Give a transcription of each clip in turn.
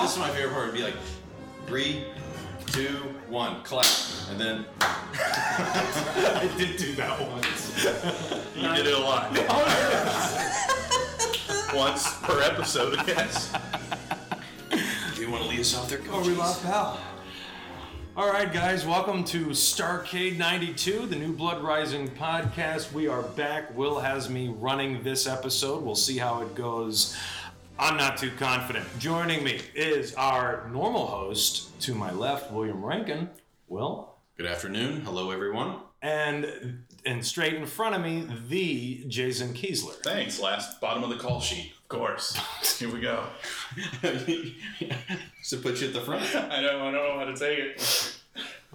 This is my favorite part. It'd be like three, two, one, clap, and then I did do that once. You did it a lot. Oh, once per episode, i yes. you want to lead us off there, Are coach? Oh, we live pal? All right, guys, welcome to Starrcade 92, the new Blood Rising podcast. We are back. Will has me running this episode. We'll see how it goes. I'm not too confident. Joining me is our normal host to my left, William Rankin. Will. Good afternoon. Hello, everyone. And and straight in front of me, the Jason Kiesler. Thanks. Last bottom of the call sheet, of course. Here we go. so put you at the front. I don't, I don't know how to take it.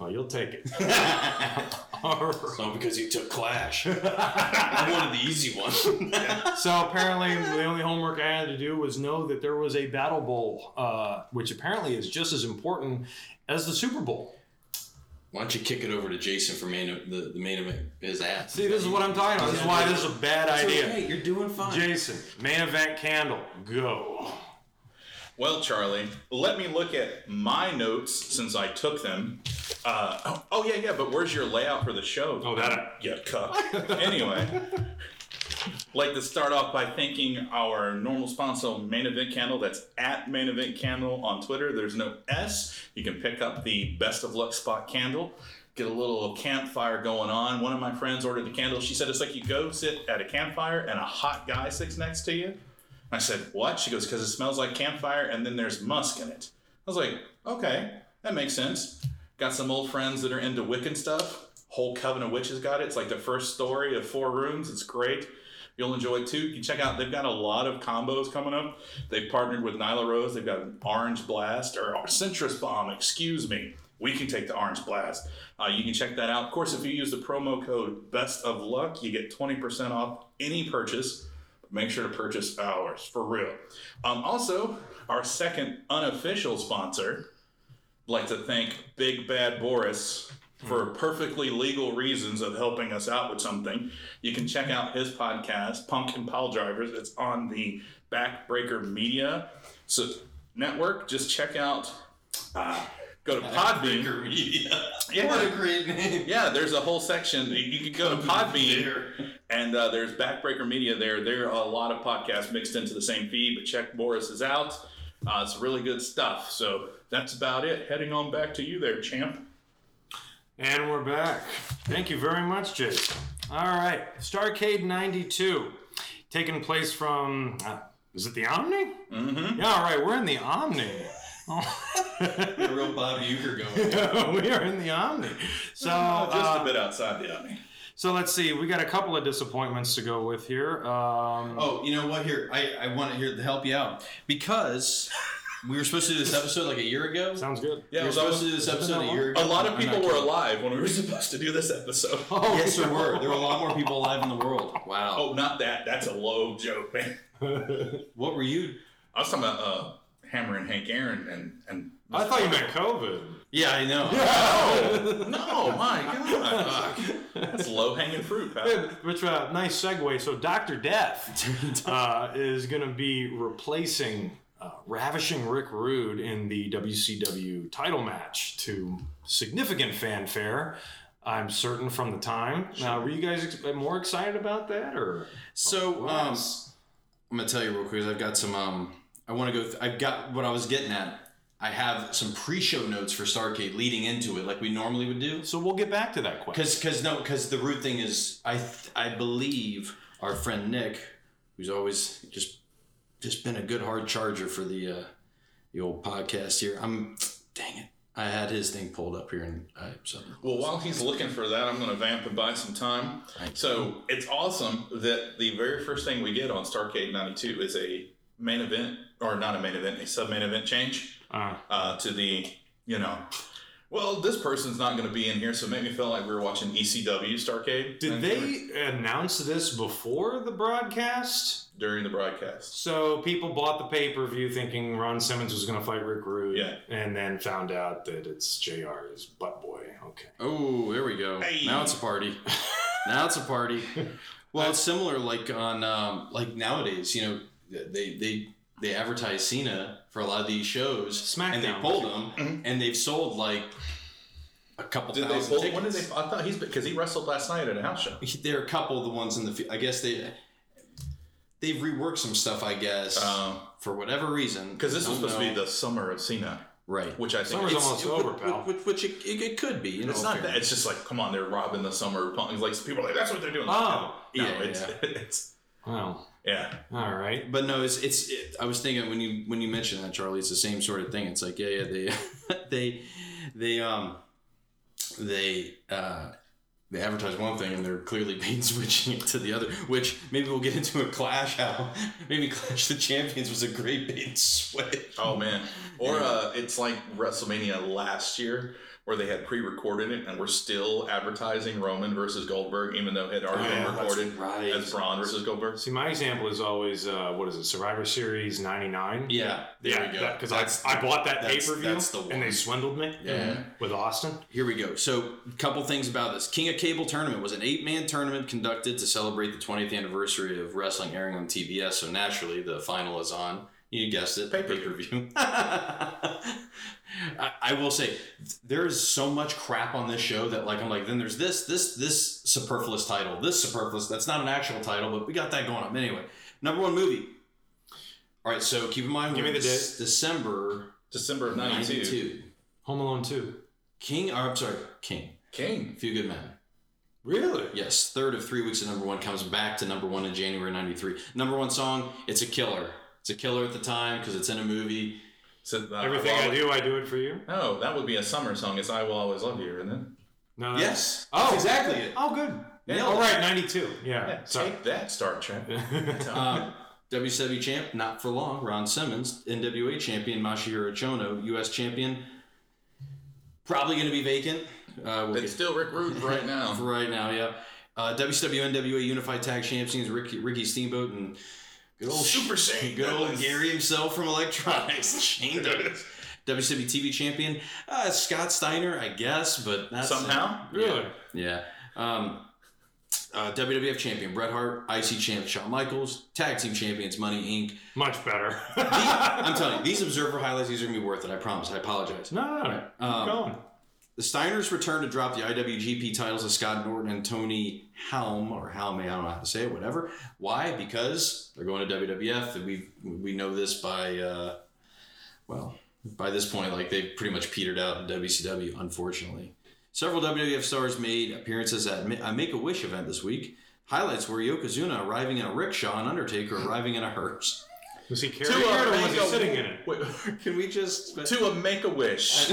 Oh, you'll take it. All right. No, because you took Clash. I wanted the easy one. So apparently, the only homework I had to do was know that there was a Battle Bowl, uh, which apparently is just as important as the Super Bowl. Why don't you kick it over to Jason for main the, the main event his ass? See, this is what I'm talking about. This is why this is a bad idea. Hey, you're doing fine. Jason, main event candle, go. Well, Charlie, let me look at my notes since I took them. Uh, oh, oh, yeah, yeah, but where's your layout for the show? Oh, that- Yeah, cuck. anyway, like to start off by thanking our normal sponsor, Main Event Candle. That's at Main Event Candle on Twitter. There's no S. You can pick up the Best of Luck Spot candle. Get a little campfire going on. One of my friends ordered the candle. She said it's like you go sit at a campfire and a hot guy sits next to you. I said, What? She goes, Because it smells like campfire and then there's musk in it. I was like, Okay, that makes sense. Got some old friends that are into Wiccan stuff. Whole Coven of Witches got it. It's like the first story of four rooms. It's great. You'll enjoy it too. You can check out, they've got a lot of combos coming up. They've partnered with Nyla Rose. They've got an Orange Blast or Citrus Bomb, excuse me. We can take the Orange Blast. Uh, you can check that out. Of course, if you use the promo code Best of Luck, you get 20% off any purchase make sure to purchase ours for real. Um, also, our second unofficial sponsor, I'd like to thank Big Bad Boris for perfectly legal reasons of helping us out with something. You can check out his podcast, Punk and Pile Drivers. It's on the Backbreaker Media so network. Just check out. Uh, go to Podbean. Media. Yeah. What a great name. Yeah, there's a whole section. You can go to Podbean. There. And uh, there's Backbreaker Media there. There are a lot of podcasts mixed into the same feed, but check Boris's out. Uh, it's really good stuff. So that's about it. Heading on back to you there, champ. And we're back. Thank you very much, Jason. All right, Starrcade 92, taking place from, uh, is it the Omni? Mm-hmm. Yeah, all right, we're in the Omni. The real Bob Uecker going. we are in the Omni. So, Just uh, a bit outside the army. so let's see. We got a couple of disappointments to go with here. Um, Oh, you know what? Here, I, I want to here to help you out because we were supposed to do this episode like a year ago. sounds good. Yeah, we were it was supposed to do this episode a year ago. a lot of people were alive when we were supposed to do this episode. Oh, Yes, there were. There were a lot more people alive in the world. Wow. Oh, not that. That's a low joke, man. What were you? I was talking about uh, Hammer and Hank Aaron and and. I thought you meant COVID. Yeah, I know. No, no, my God, that's low hanging fruit, pal. Which uh, nice segue. So Doctor Death uh, is going to be replacing uh, ravishing Rick Rude in the WCW title match to significant fanfare. I'm certain from the time. Now, were you guys ex- more excited about that, or So, um, I'm gonna tell you real quick. I've got some. Um, I want to go. Th- I've got what I was getting at. I have some pre-show notes for Starrcade leading into it, like we normally would do. so we'll get back to that question. Because, because no, because the root thing is, I, th- I believe our friend Nick, who's always just, just been a good hard charger for the, uh, the old podcast here. I'm, dang it, I had his thing pulled up here and I something. Well, while he's looking for that, I'm going to vamp and buy some time. So it's awesome that the very first thing we get on Starrcade 92 is a main event, or not a main event, a sub main event change Uh, uh, to the, you know, Well, this person's not going to be in here, so it made me feel like we were watching ECW Starrcade. Did And they announce this before the broadcast? during the broadcast? So people bought the pay per view thinking Ron Simmons was going to fight Rick Rude, Yeah. and then found out that it's JR's butt boy. Okay. Oh, there we go. Hey. Now it's a party. now it's a party. Well, it's similar like on um, like nowadays. You know, they they they advertise Cena for a lot of these shows, SmackDown, and they SmackDown. pulled them, and they've sold like a couple Did they thousand pull? tickets. When did they? I thought he's because he wrestled last night at a house show. There are a couple of the ones in the. fi- I guess they they've reworked some stuff. I guess for whatever reason. Because Um, this was Don't supposed to be the summer of Cena, right. which I think Summer's almost It- over, which, pal. Which, which it, it, it could be. You know, it's not fair. that. It's just like, come on, they're robbing the summer. punk- Like people are like, that's what they're doing. Oh, no, yeah, it's, yeah. it's Well, yeah. all right. But no, it's it's. It, I was thinking when you when you mentioned that Charlie, it's the same sort of thing. It's like yeah, yeah, they they they um they uh they advertise one thing and they're clearly bait switching it to the other. Which maybe we'll get into a clash. How maybe Clash the Champions was a great bait switch. Oh man. Or uh, it's like WrestleMania last year where they had pre-recorded it and we're still advertising Roman versus Goldberg, even though it had already Oh, been that's recorded right. as Braun versus Goldberg. See, my example is always uh, what is it? Survivor Series '99. Yeah, there we go. Because I, I bought that pay per view the and they swindled me. Yeah. With Austin. Here we go. So, a couple things about this. King of Cable tournament was an eight-man tournament conducted to celebrate the 20th anniversary of wrestling airing on TBS. So naturally, the final is on. You guessed it, Pay-per-view. pay-per-view. I, I will say there is so much crap on this show that like I'm like then there's this this this superfluous title this superfluous that's not an actual title but we got that going on anyway number one movie all right so keep in mind Give me the Dec- December December of 92. 92 Home Alone 2. King or I'm sorry King King. Few Good Men Really? Yes, third of three weeks of number one comes back to number one in January '93. Number one song, it's a killer. It's a killer at the time because it's in a movie. So, uh, Everything I well, do, I do it for you. No, that would be a summer song. It's "I Will Always Love You," isn't it? No. that's- Yes, Oh. that's exactly it. Oh, good. Nailed All it. right, 92. Yeah. Yeah, Sorry. take that, Star Trek. Um, WCW champ, not for long. Ron Simmons, NWA champion. Masahiro Chono, U.S. champion. Probably going to be vacant. Uh, we'll It's get still Rick Rude right for now. right now. Yeah. Uh, WCW NWA Unified Tag Champions Ricky, Ricky Steamboat and good old Super Shane good old Douglas. Gary himself from Electronics, Shane Douglas. WCW TV champion, uh, Scott Steiner, I guess, but that's Somehow, Really? yeah. Um, uh, WWF champion Bret Hart, IC champ Shawn Michaels, tag team champions Money Inc. Much better. I'm telling you, these observer highlights, these are gonna be worth it. I promise. I apologize. no, no, no. Keep Um, going. The Steiners returned to drop the IWGP titles to Scott Norton and Tony Helm or Helm, I don't know how to say it, whatever. Why? Because they're going to WWF, and we we know this by uh, well by this point, like they've pretty much petered out in WCW, unfortunately. Several WWF stars made appearances at a Make a Wish event this week. Highlights were Yokozuna arriving in a rickshaw and Undertaker arriving in a hearse. Was he to carrying it or a was make he a sitting in it? Wait, Can we just to a Make a Wish.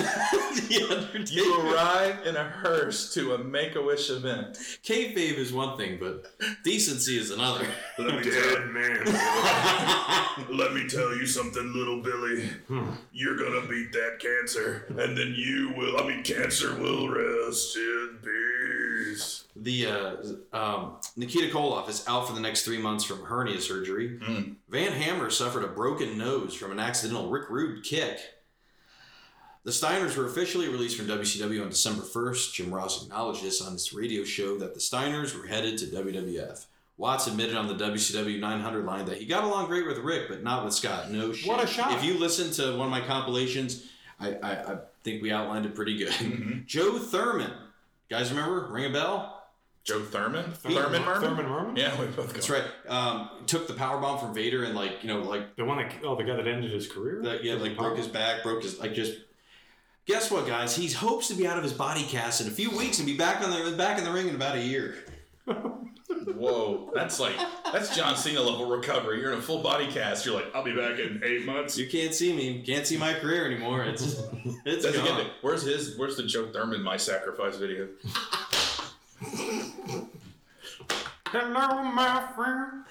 You arrive in a hearse to a Make a Wish event. Kayfabe is one thing, but decency is another. Let me Dead man. Let me tell you something, little Billy. Hmm. You're gonna beat that cancer, and then you will. I mean, cancer will rest in peace. The uh, um, Nikita Koloff is out for the next three months from hernia surgery. Mm. Van Hammer suffered a broken nose from an accidental Rick Rude kick. The Steiners were officially released from WCW on December 1st. Jim Ross acknowledged this on his radio show that the Steiners were headed to WWF. Watts admitted on the WCW 900 line that he got along great with Rick, but not with Scott. No shit. What a shock. If you listen to one of my compilations, I, I, I think we outlined it pretty good. Mm-hmm. Joe Thurman. Guys remember? Ring a bell? Joe Thurman? Thurman- Thurman Merman? Thurman Merman? Yeah, we both That's go. right. Um, took the power bomb from Vader and like you know like The one that, oh, the guy that ended his career? that yeah like broke his back, broke his like just. Guess what, guys? He hopes to be out of his body cast in a few weeks and be back on the back in the ring in about a year. Whoa, that's like that's John Cena level recovery. You're in a full body cast. You're like, I'll be back in eight months. You can't see me, can't see my career anymore. It's it's Doesn't get gone. it. Where's his? Where's the Joe Thurman My Sacrifice video? Hello, my friend.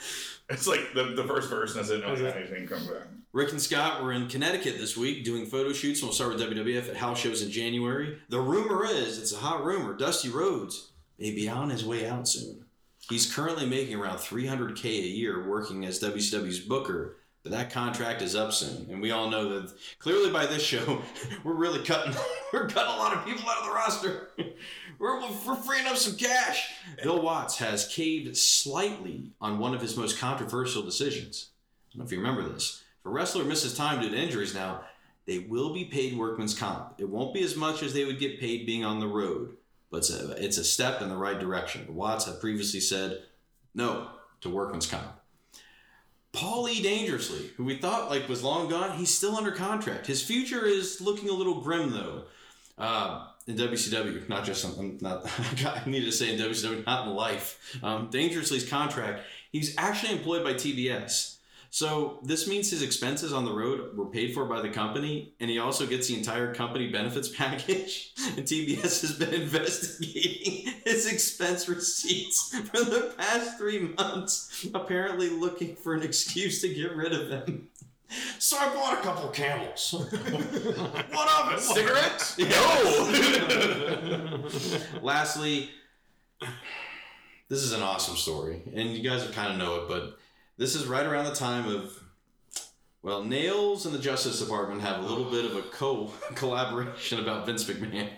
It's like the, the first verse, and I said, no, anything come back. Rick and Scott were in Connecticut this week doing photo shoots, and we'll start with WWF at house shows in January. The rumor is, it's a hot rumor, Dusty Rhodes may be on his way out soon. He's currently making around 300K a year working as WCW's booker, but that contract is up soon. And we all know that clearly by this show, we're really cutting, we're cutting a lot of people out of the roster. We're, we're freeing up some cash. Bill Watts has caved slightly on one of his most controversial decisions. I don't know if you remember this. If a wrestler misses time due to injuries now, they will be paid workman's comp. It won't be as much as they would get paid being on the road, but it's a, it's a step in the right direction. Watts had previously said no to workman's comp. Paul E. Dangerously, who we thought like was long gone, he's still under contract. His future is looking a little grim though. Uh, in WCW, not just I'm not I needed to say in WCW, not in life. Um, Dangerously's contract, he's actually employed by TBS. So this means his expenses on the road were paid for by the company, and he also gets the entire company benefits package. And TBS has been investigating his expense receipts for the past three months, apparently looking for an excuse to get rid of him. So I bought a couple camels. What of it? Cigarettes? No. Lastly, this is an awesome story, and you guys kind of know it, but this is right around the time of. Well, Nails and the Justice Department have a little bit of a co collaboration about Vince McMahon.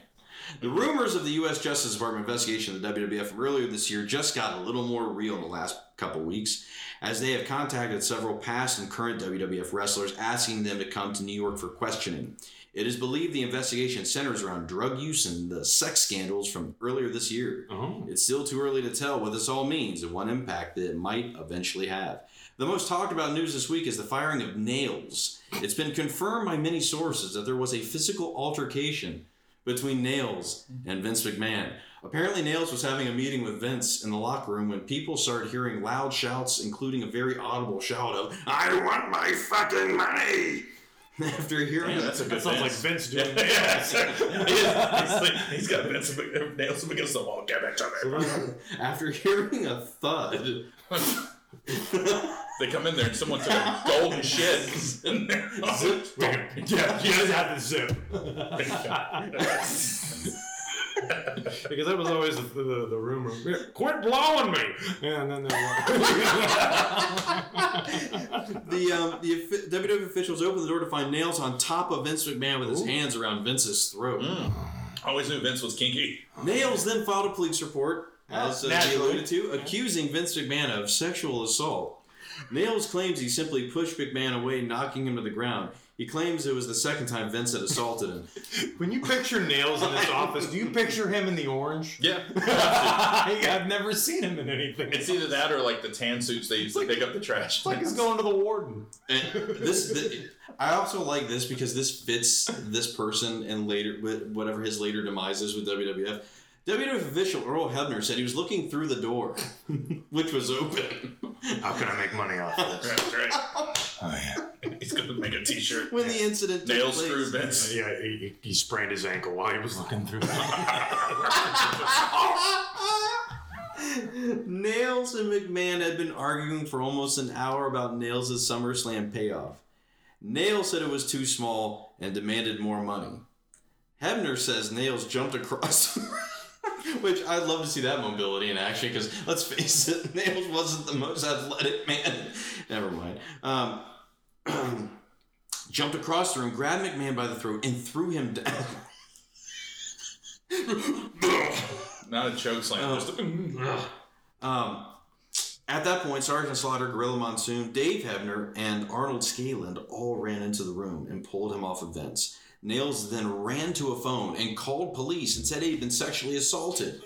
The rumors of the U.S. Justice Department investigation of the WWF earlier this year just got a little more real in the last couple weeks, as they have contacted several past and current WWF wrestlers asking them to come to New York for questioning. It is believed the investigation centers around drug use and the sex scandals from earlier this year. Oh. It's still too early to tell what this all means and what impact that it might eventually have. The most talked about news this week is the firing of Nails. It's been confirmed by many sources that there was a physical altercation between Nails and Vince McMahon. Apparently, Nails was having a meeting with Vince in the locker room when people started hearing loud shouts, including a very audible shout of, I want my fucking money! After hearing Yeah, that's a good That sounds like Vince. Vince doing Yeah. that. he's, like, he's got Vince nails him against the wall. Give it to me. after hearing a thud, They come in there and someone took a golden shit. in there. yeah, he does have the zip. Because that was always the, the, the rumor. Quit blowing me! Yeah, and then they're the um, the offi- WWF officials opened the door to find Nails on top of Vince McMahon with his hands around Vince's throat. Always knew Vince was kinky. Nails then filed a police report, as uh, he alluded to, accusing Vince McMahon of sexual assault. Nails claims he simply pushed McMahon away, knocking him to the ground. He claims it was the second time Vince had assaulted him. when you picture Nails in this office, do you picture him in the orange? Yeah. I've never seen him in anything. It's either that or like the tan suits they used to pick up the trash. It's like he's going to the warden. And this, th- I also like this because this fits this person and later, with whatever his later demise is with WWF. WWF official Earl Hebner said he was looking through the door, which was open, How can I make money off of this? That's right. Oh, yeah. He's gonna make a T-shirt. when the incident took Nail place. screw Vince. Yeah, he, he sprained his ankle while he was looking through. Nails and McMahon had been arguing for almost an hour about Nails' SummerSlam payoff. Nails said it was too small and demanded more money. Hebner says Nails jumped across, which I'd love to see that mobility in action because let's face it, Nails wasn't the most athletic man. Never mind. Um, jumped across the room, grabbed McMahon by the throat, and threw him down. Not a choke slam. Oh. Just a, Um, at that point, Sergeant Slaughter, Gorilla Monsoon, Dave Hebner, and Arnold Skaaland all ran into the room and pulled him off of Vince. Nails then ran to a phone and called police and said he'd been sexually assaulted.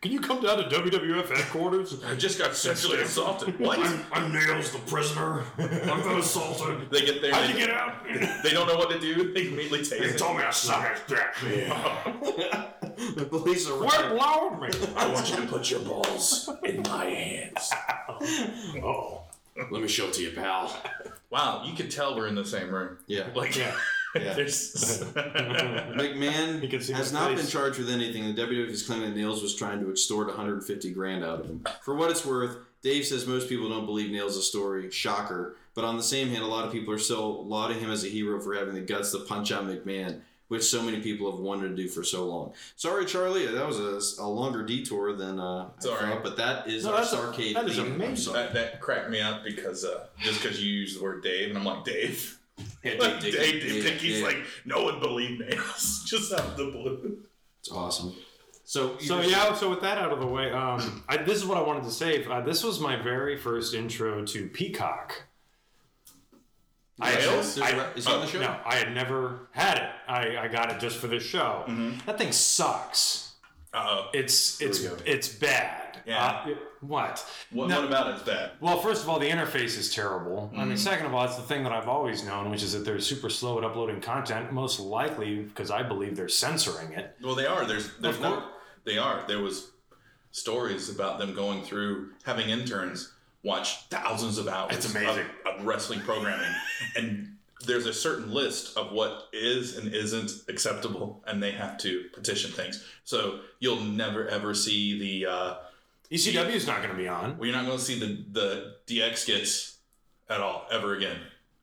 Can you come down to WWF headquarters? I just got sexually assaulted. What? I'm Nails, the prisoner. I've been assaulted. They get there. How'd you get out? they don't know what to do. They immediately take They told me I suck at dick. the police are Quit arrived. blowing me. I want you to put your balls in my hands. Oh. Let me show it to you, pal. Wow, you could tell we're in the same room. Yeah. Like, Yeah. Yeah. There's McMahon You can see has not face. been charged with anything. The WWF is claiming that Nails was trying to extort 150 grand out of him. For what it's worth, Dave says most people don't believe Nails' story. Shocker. But on the same hand, a lot of people are still lauding him as a hero for having the guts to punch out McMahon, which so many people have wanted to do for so long. Sorry, Charlie, that was a, a longer detour than uh, I Sorry. thought, but that is No, our that's a- Starrcade that is theme. I'm amazing. that, that cracked me up because uh, just because you use the word Dave, and I'm like Dave. Yeah, Like Dave Dave, Dave Dickey's yeah. like no one believed nails just out of the blue. It's awesome. So, So you're- yeah, so with that out of the way, um, I, this is what I wanted to say. Uh, this was my very first intro to Peacock. I had- Wales? There's a I- re- is he on the show? No, I had never had it. I, I got it just for this show. That thing sucks. Uh, It's it's it's bad. Yeah. Uh, what? what, No. what about it is bad? Well, first of all, the interface is terrible. I Mm-hmm. mean, second of all, it's the thing that I've always known, which is that they're super slow at uploading content. Most likely because I believe they're censoring it. Well, they are. There's, there's Of no. course. They are. There was stories about them going through having interns watch thousands of hours. It's amazing. Of, of wrestling programming, and there's a certain list of what is and isn't acceptable, and they have to petition things. So you'll never ever see the. Uh, ECW is not going to be on. well, you're not going to see the the DX skits at all ever again.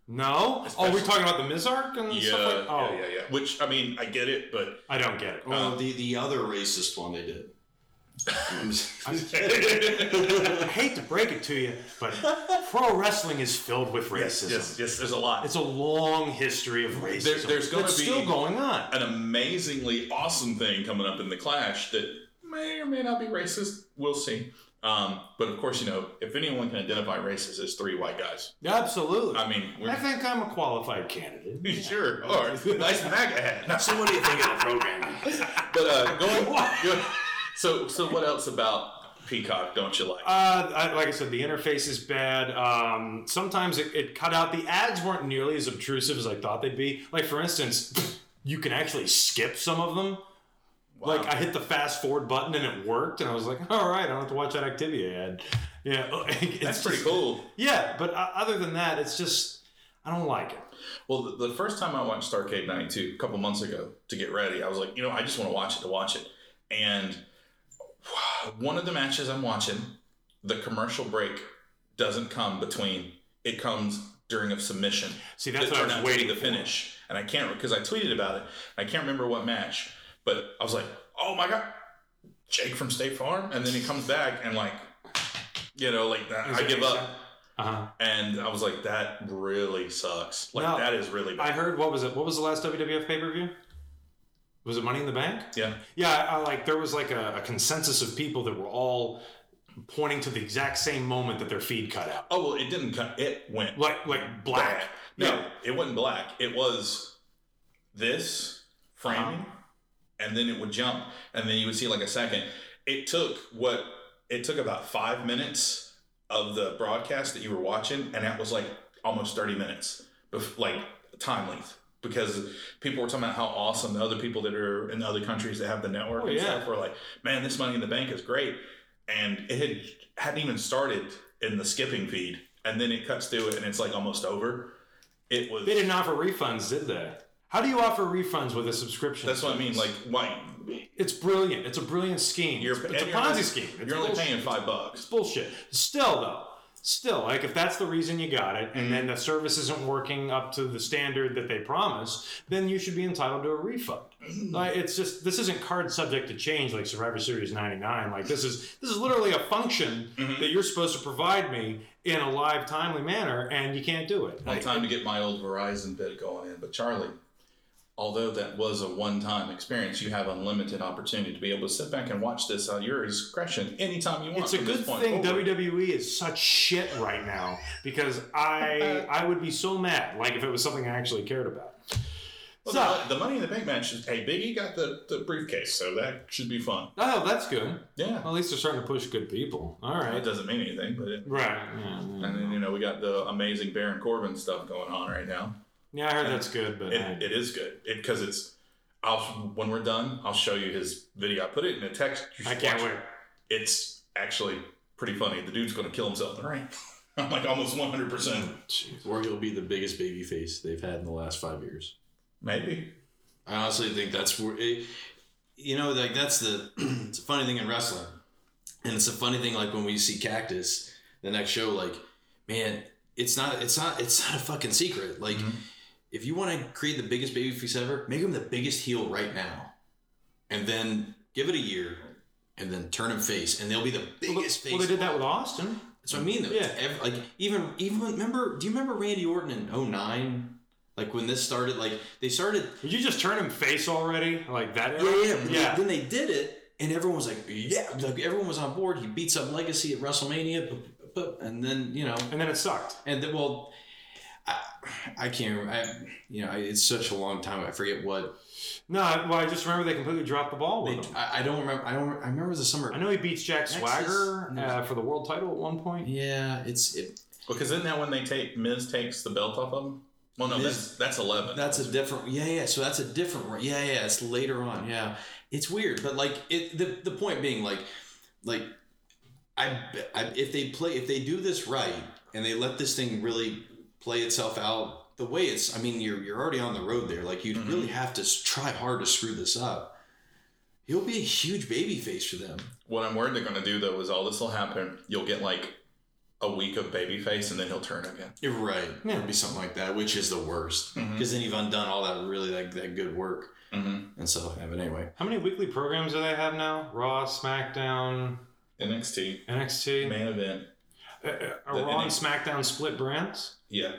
No. Oh, we're talking about the Mizark and Yeah, stuff like. Oh, yeah, yeah, yeah. Which I mean, I get it, but I don't get it. Well, the, the other racist one they did. I hate to break it to you, but pro wrestling is filled with yes, racism. yes, yes. There's a lot. It's a long history of racism. There- there's gonna be- still going on. an amazingly awesome thing coming up in the clash that may or may not be racist. We'll see. Um, but of course, you know, if anyone can identify racist as three white guys, Absolutely. I mean, I we're think I'm a qualified candidate. sure. Or nice MAGA hat. So what do you think of the programming? But uh, going, go- so so what else about Peacock don't you like? Uh, I, like I said, the interface is bad. Um, sometimes it, it cut out. The ads weren't nearly as obtrusive as I thought they'd be. Like for instance, you can actually skip some of them. Like I hit the fast forward button and it worked, and I was like, "All right, I don't have to watch that Activia ad." Yeah, it's That's pretty just- cool. Yeah, but uh, other than that, it's just I don't like it. Well, the, first time I watched Starrcade 92, a couple months ago, to get ready, I was like, you know, I just want to watch it to watch it. And one of the matches I'm watching, the commercial break doesn't come between, it comes during a submission. See, that's that what I was to waiting the for. finish. And I can't, because I tweeted about it. I can't remember what match, but I was like, oh my God, Jake from State Farm? And then he comes back and, like, you know, like, I give up. Uh huh. And I was like, that really sucks. Like, No, that is really bad. I heard what was it? What was the last WWF pay per view? Was it Money in the Bank? yeah. Yeah, I, I like there was like a, a consensus of people that were all pointing to the exact same moment that their feed cut out. Oh well, it didn't cut. It went Like like black. bad. No, it wasn't black. It was this framing, Uh-huh. And then it would jump, and then you would see like a second. It took what it took about five minutes of the broadcast that you were watching, and that was like almost thirty minutes, bef- like time length. Because people were talking about how awesome the other people that are in the other countries that have the network Oh, and yeah. stuff were like, man, this Money in the Bank is great, and it had hadn't even started in the skipping feed, and then it cuts through it, and it's like almost over. It was. They didn't offer refunds, did they? How do you offer refunds with a subscription? That's what I mean. Like, why? it's brilliant. It's a brilliant scheme. You're, it's, it's a Ponzi only- scheme. It's You're only paying five bucks. It's bullshit. Still though, still like if that's the reason you got it, and then mm-hmm. the service isn't working up to the standard that they promised, then you should be entitled to a refund. Mm-hmm. Like it's just this isn't card subject to change like Survivor Series '99. Like this is this is literally a function mm-hmm. that you're supposed to provide me in a live, timely manner, and you can't do it. Well, Like, time to get my old Verizon bid going in. But Charlie, although that was a one-time experience, you have unlimited opportunity to be able to sit back and watch this at your discretion anytime you want. It's a good point thing forward. WWE is such shit right now because I I would be so mad like if it was something I actually cared about. Well, So- the, the Money in the Bank match is. Hey, Biggie got the, the briefcase, so that should be fun. Oh, that's good. Yeah, Well, at least they're starting to push good people. All right. it doesn't mean anything, but it. Right. Yeah. And then you know we got the amazing Baron Corbin stuff going on right now. Yeah, I heard that's good, but It, I- it is good because it's. I'll when we're done, I'll show you his video. I put it in a text. I can't wait. it. It's actually pretty funny. The dude's going to kill himself in the ring. I'm like almost 100. percent oh, Or he'll be the biggest baby face they've had in the last five years. Maybe. I honestly think that's where it, you know, like that's the it's a funny thing in wrestling, and it's a funny thing like when we see Cactus the next show, like man, it's not it's not it's not a fucking secret. Like mm-hmm. If you want to create the biggest babyface ever, make him the biggest heel right now, and then give it a year, and then turn him face, and they'll be the biggest face. Well, they did that with Austin. That's what I mean. Though. Yeah. Ev- like even even remember? Do you remember Randy Orton in 09? Like when this started, like they started Did you just turn him face already? Like that? Yeah, yeah. yeah. Then they did it, and everyone was like, "Yeah!" Like everyone was on board. He beats up Legacy at WrestleMania, and then you know, And then it sucked. and then well, I, I can't. remember. I, you know, I- it's such a long time. I forget what. No, well, I just remember they completely dropped the ball They, him. I, I don't remember. I don't. I remember the summer. I know he beats Jack Nexus- Swagger no. uh, for the world title at one point. Yeah, it's it. Because isn't that when they take Miz takes the belt off of him? Well, no, Miz- that's that's eleven. That's a different. Yeah, yeah. So that's a different. Yeah, yeah. It's later on. Yeah, it's weird, but like it. The the point being, like, like, I, I if they play if they do this right and they let this thing really play itself out the way it's. I mean, you're you're already on the road there. Like you'd Mhm. really have to try hard to screw this up. He'll be a huge baby face for them. What I'm worried they're going to do though is all this will happen. You'll get like a week of babyface, and then he'll turn again. You're right. Yeah. It'd be something like that, which is the worst because then you've undone all that really like that good work Mm-hmm. and so like that. But anyway, How many weekly programs do they have now? Raw, SmackDown, NXT NXT. main event. Uh, Are The Raw and SmackDown split brands? Yeah.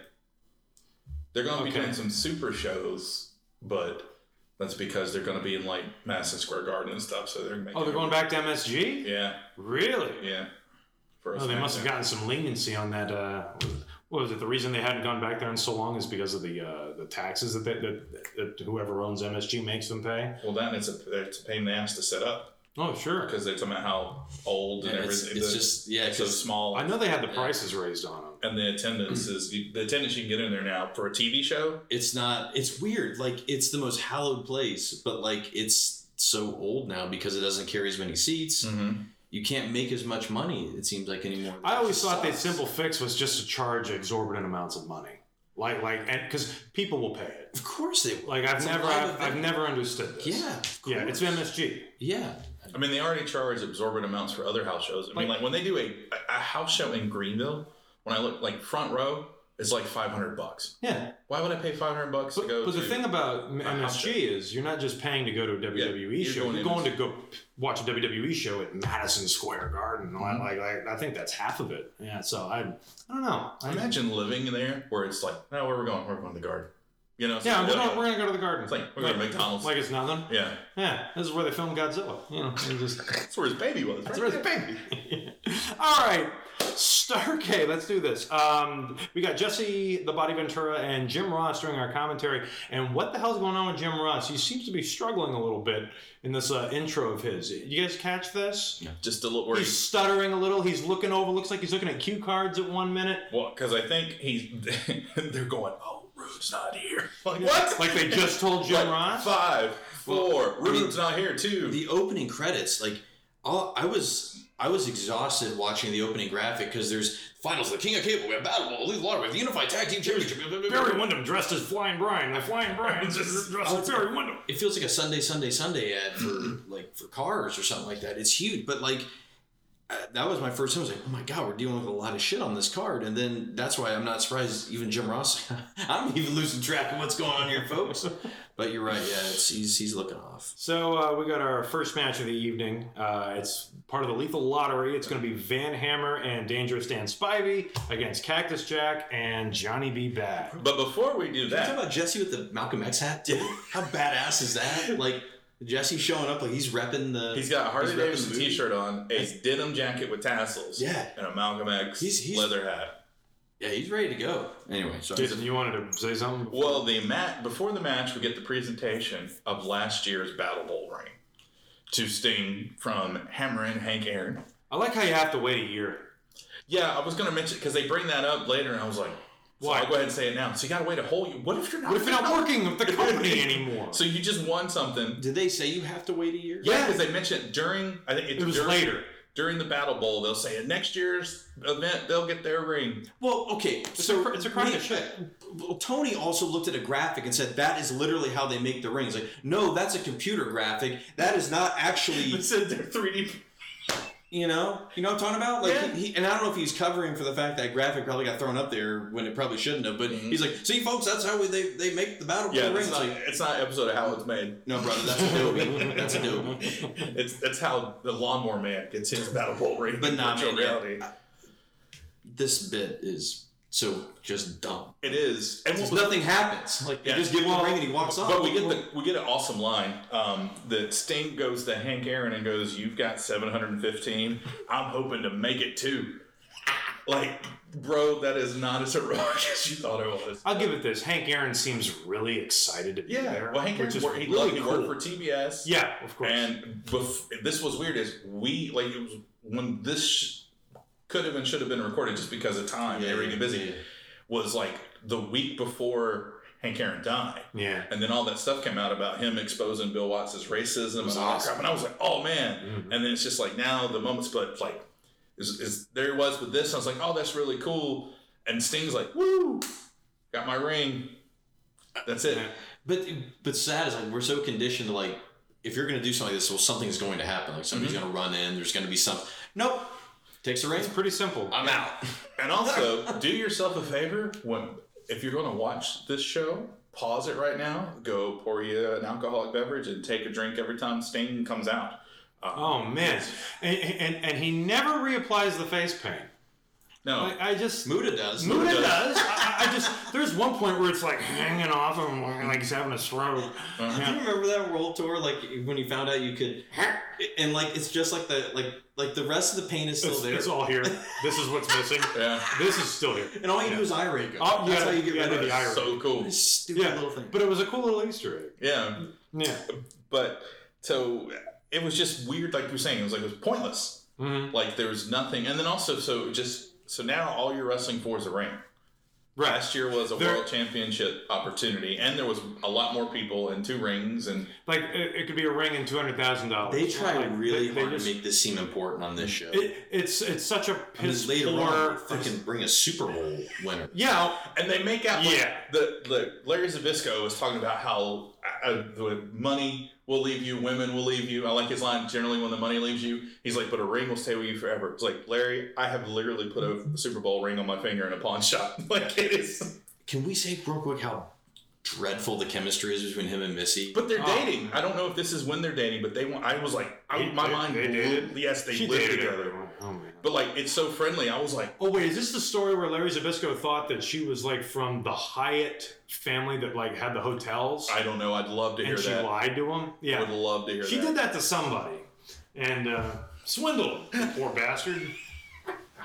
They're going to be doing some super shows, but that's because they're going to be in like Madison Square Garden and stuff. So they're making Oh, they're going back to MSG? Yeah, Really? yeah. For Oh, they must have gotten some leniency on that. Uh, what was it? The reason they hadn't gone back there in so long is because of the uh, the taxes that, they, that that whoever owns MSG makes them pay. Well, then it's a it's a pain in the ass to set up Oh, sure. because they're talking about how old and Yeah, it's, everything. it's the- just yeah, it's so 'cause- small. I know they had the prices raised on them. And the attendance is the attendance you can get in there now for a TV show. it's not it's weird like it's the most hallowed place but like it's so old now because it doesn't carry as many seats Mm-hmm. you can't make as much money it seems like anymore I always It thought the sucks. simple fix was just to charge exorbitant amounts of money, like like and because people will pay it. of course they Like I've It's never I've, I've never understood this. yeah of yeah, it's. MSG. yeah I mean, they already charge exorbitant amounts for other house shows. I mean, Like- like when they do a, a house show in Greenville, when I look like front row, it's like five hundred bucks. Yeah, Why would I pay five hundred bucks to but, go? but the thing about MSG is you're not just paying to go to a WWE you're show. going You're going to go watch a WWE show at Madison Square Garden. Mhm. Like, like I think that's half of it. Yeah, so I I don't know. I imagine living there where it's like, no, where we're going? We're going to the garden. You know? so Yeah, we're gonna, go- we're gonna go to the garden. It's like, we're going to McDonald's. Like it's nothing. yeah, Yeah, this is where they filmed Godzilla. You know, just that's where his baby was. That's where there. baby. All right, Starrcade. Let's do this. Um, we got Jesse, the Body Ventura, and Jim Ross during our commentary. And what the hell's going on with Jim Ross? He seems to be struggling a little bit in this uh, intro of his. You guys catch this? Yeah, Just a little where He's he's stuttering a little. He's looking over. Looks like he's looking at cue cards at one minute. well, because I think he's. they're going. Oh, Rude's not here. Like what? Like they just told Jim Like, Ross. Five, four. I mean, Rude's not here too. the opening credits like all i was i was exhausted watching the opening graphic because there's finals of the king of cable we have battle Ball, elite lottery we have the unified tag team championship Barry Windham dressed as Flying Brian. The Flying Brian dressed as Barry Windham. it feels like a Sunday, Sunday, Sunday ad for like for cars or something like that. It's huge, but like uh, that was my first time. I was like, oh my god, we're dealing with a lot of shit on this card, and then that's why I'm not surprised. Even Jim Ross, I'm even losing track of what's going on here, folks. But you're right, yeah, it's, he's he's looking off. So uh, we got our first match of the evening. Uh, it's part of the Lethal Lottery. It's going to be Van Hammer and Dangerous Dan Spivey against Cactus Jack and Johnny B. Bad. but before we do Did you talk about Jesse with the Malcolm X hat too? How badass is that? Like Jesse showing up, like he's repping the. he's got a Harley repping Davidson the. T-shirt on, a denim jacket with tassels, Yeah. and a Malcolm X He's- he's- leather hat. Yeah, he's ready to go. Anyway, sorry. Jason, you wanted to say something? Well, the mat before the match, we get the presentation of last year's Battle Bowl ring to Sting from Hammer and Hank Aaron. I like how you have to wait a year. Yeah, I was going to mention because they bring that up later, and I was like, so Why? I'll go ahead and say it now. So you got to wait a whole year. What if you're not? What if you're not working with the company anymore? So you just won something. Did they say you have to wait a year? Yeah, because they mentioned during. I think It was during- later. During the Battle Bowl, they'll say at next year's event they'll get their ring. Well, okay, so a- it's a crock of shit. Tony also looked at a graphic and said that is literally how they make the rings. Like, no, that's a computer graphic. That is not actually, It said they're 3D. You know, you know what I'm talking about. Like, Yeah. he, and I don't know if he's covering for the fact that graphic probably got thrown up there when it probably shouldn't have. But Mhm. he's like, see, folks, that's how we, they they make the battle Yeah, Bowl it's rings. not, Like, it's not episode of how it's made. no, brother, that's Adobe. that's Adobe. It's that's how the lawnmower man gets his Battle Bowl ring. But in nah, virtual man, yeah. reality. This bit is so just dumb. It is, and Because what was- nothing happens. Like they Yeah. just give him Well, the ring and he walks off. But we get the we get an awesome line. Um, that Sting goes to Hank Aaron and goes, "You've got 715. I'm hoping to make it too." Like, bro, that is not as heroic as you thought it was. I'll give it this. Hank Aaron seems really excited to be Yeah, there. well, Hank Aaron, which is worked, he, really cool. worked for TBS. Yeah, of course. And bef- this was weird. Is we like it was when this sh- could have and should have been recorded just because of time. were getting busy. yeah. Was like the week before Hank Aaron died. yeah. And then all that stuff came out about him exposing Bill Watts' racism and all that awesome. crap. And I was like, oh man. Mhm. And then it's just like now the moments, but like, is, is there he was with this. I was like, oh, that's really cool. And Sting's like, woo, got my ring. That's it. But but sad is like we're so conditioned to like if you're gonna do something like this, well something's going to happen. Like somebody's Mm-hmm. gonna run in. There's gonna be some. Nope. Takes a ring. It's pretty simple. I'm out. And also, do yourself a favor when if you're going to watch this show, pause it right now. Go pour you an alcoholic beverage and take a drink every time Sting comes out. Um, Oh man, and, and and he never reapplies the face paint. No, Like, I just Muda does. Muda does. does. I, I just there's one point where it's like hanging off him, like he's having a stroke. Do you remember that world tour? Like when you found out you could, and like it's just like the like like the rest of the paint is still It's, there, it's all here. This is what's missing. yeah, This is still here. and all you Yeah. do is eye ray go. Oh, That's yeah, how you get yeah, rid of the it. eye ray. so cool. This stupid Yeah, little thing. but it was a cool little Easter egg. Yeah, Yeah. but so it was just weird. Like you were saying, it was like it was pointless. hmm Like there was nothing. And then also, so just so now all you're wrestling for is a ring. Right. Last year was a There- world championship opportunity, and there was a lot more people and two rings, and Like it, it could be a ring and two hundred thousand dollars. They try like, really they- they hard just- to make this seem important on this show. It, it's it's such a and piss then later poor. on, fucking bring a Super Bowl winner. yeah, and they make out like Yeah. the the Larry Zbyszko was talking about how uh, the money will leave you, women will leave you. I like his line. Generally, when the money leaves you, he's like, "But a ring will stay with you forever." It's like Larry, I have literally put a Super Bowl ring on my finger in a pawn shop. like it is, Can we say real quick how dreadful the chemistry is between him and Missy? but they're Oh. dating. I don't know if this is when they're dating, but they want. I was like, I, my they- mind. they blew- dated? Yes, they she lived dated together. everyone. Oh man. But like, it's so friendly. I was like, Oh wait, is this the story where Larry Zbyszko thought that she was like from the Hyatt family that like had the hotels, I don't know. I'd love to hear that. and she lied to him? Yeah, I would love to hear that. she that. did that to somebody, and uh, swindled him. Poor bastard.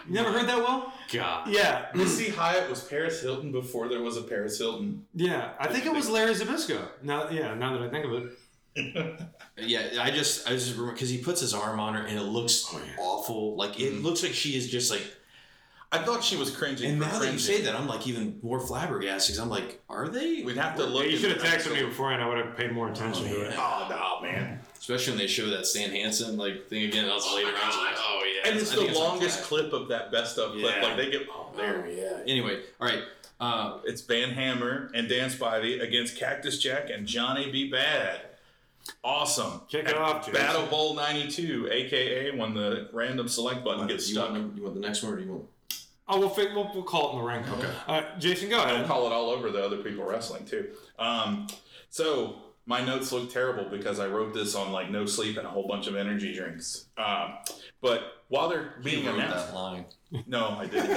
You never heard that, Will? God. Yeah, Missy Hyatt was Paris Hilton before there was a Paris Hilton. yeah. I think it was Larry Zbyszko. Now, yeah. Now that I think of it. Yeah, I just I just remember because he puts his arm on her and it looks Oh, yeah. awful. Like it Mhm. looks like she is just like. I thought she was cringing. And for now that you say that, I'm like even more flabbergasted. 'cause I'm like, are they? we'd have to look. Yeah, you should have texted me episode. beforehand. I would have paid more attention to it. Oh no, man! Especially when they show that Stan Hansen like thing again. I was later on. I was like, oh yeah. And it's I the longest Flash. clip of that best of clip. Yeah. Like they get oh, there. yeah. Anyway, all right. Uh, It's Van Hammer and Dan Spivey against Cactus Jack and Johnny B. Bad. Awesome. Kick it At off, Jason. Battle Bowl '92, aka when the random select button gets you stuck. want, you want the next one or do you want? Oh, we'll, fi- we'll we'll call it in the ring. Okay. Uh, Jason, go I'll call it all over the other people wrestling too. Um, so my notes look terrible because I wrote this on like no sleep and a whole bunch of energy drinks. Um, but while they're being You wrote announced, that line. no, I didn't.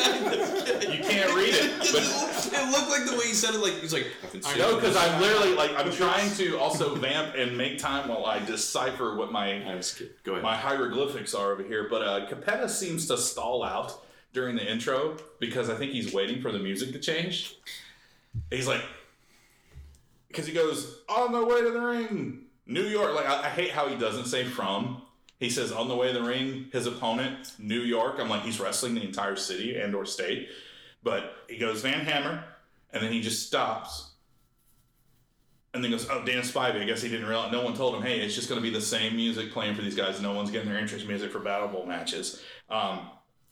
you can't read it, but it looked like the way he said it. Like he's like, I I know because I'm literally like I'm trying to also vamp and make time while I decipher what my I was kidding. Go ahead. my hieroglyphics are over here. But uh, Cappetta seems to stall out during the intro because I think he's waiting for the music to change. He's like, because he goes on the way to the ring, New York. Like I, I hate how he doesn't say from. He says on the way to the ring, his opponent, New York. I'm like he's wrestling the entire city and or state. But he goes Van Hammer, and then he just stops. and then goes, "Oh, Dan Spivey. I guess he didn't realize. No one told him. Hey, it's just going to be the same music playing for these guys. No one's getting their entrance music for Battle Bowl matches." Um,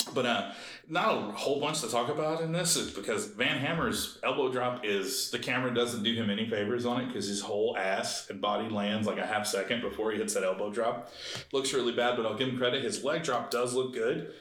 but uh, not a whole bunch to talk about in this is because Van Hammer's elbow drop is the camera doesn't do him any favors on it because his whole ass and body lands like a half second before he hits that elbow drop. Looks really bad, but I'll give him credit. His leg drop does look good.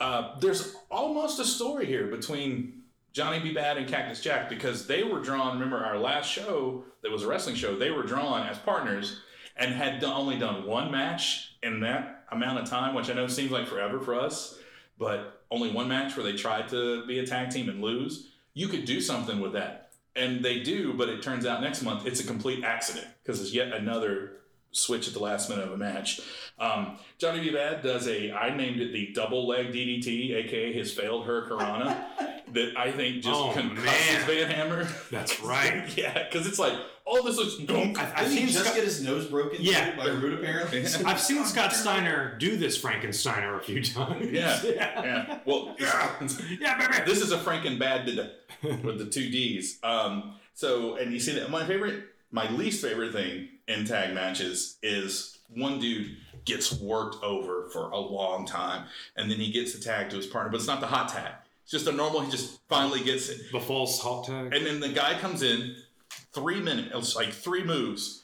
Uh, there's almost a story here between Johnny B. Bad and Cactus Jack because they were drawn. Remember our last show that was a wrestling show? They were drawn as partners and had only done one match in that amount of time, which I know seems like forever for us, but only one match where they tried to be a tag team and lose. You could do something with that. And they do, but it turns out next month it's a complete accident because it's yet another switch at the last minute of a match. Um, Johnny B. Bad does a, I named it the double leg DDT, aka his failed Hurricanrana, that I think just Oh, concusses. Van Hammer. That's right. yeah, because it's like, all this looks dunk. I've Didn't he seen just Scott- get his nose broken Yeah. by Root apparently? I've seen Scott Steiner do this Frankensteiner a few times. Yeah, yeah, yeah. Well, yeah, yeah, baby. this is a Franken bad with the two D's. Um, so, and you see that my favorite, my least favorite thing in tag matches is one dude gets worked over for a long time, and then he gets the tag to his partner, but it's not the hot tag. It's just a normal. He just finally gets it, The false hot tag. and then the guy comes in, three minutes, it's like three moves.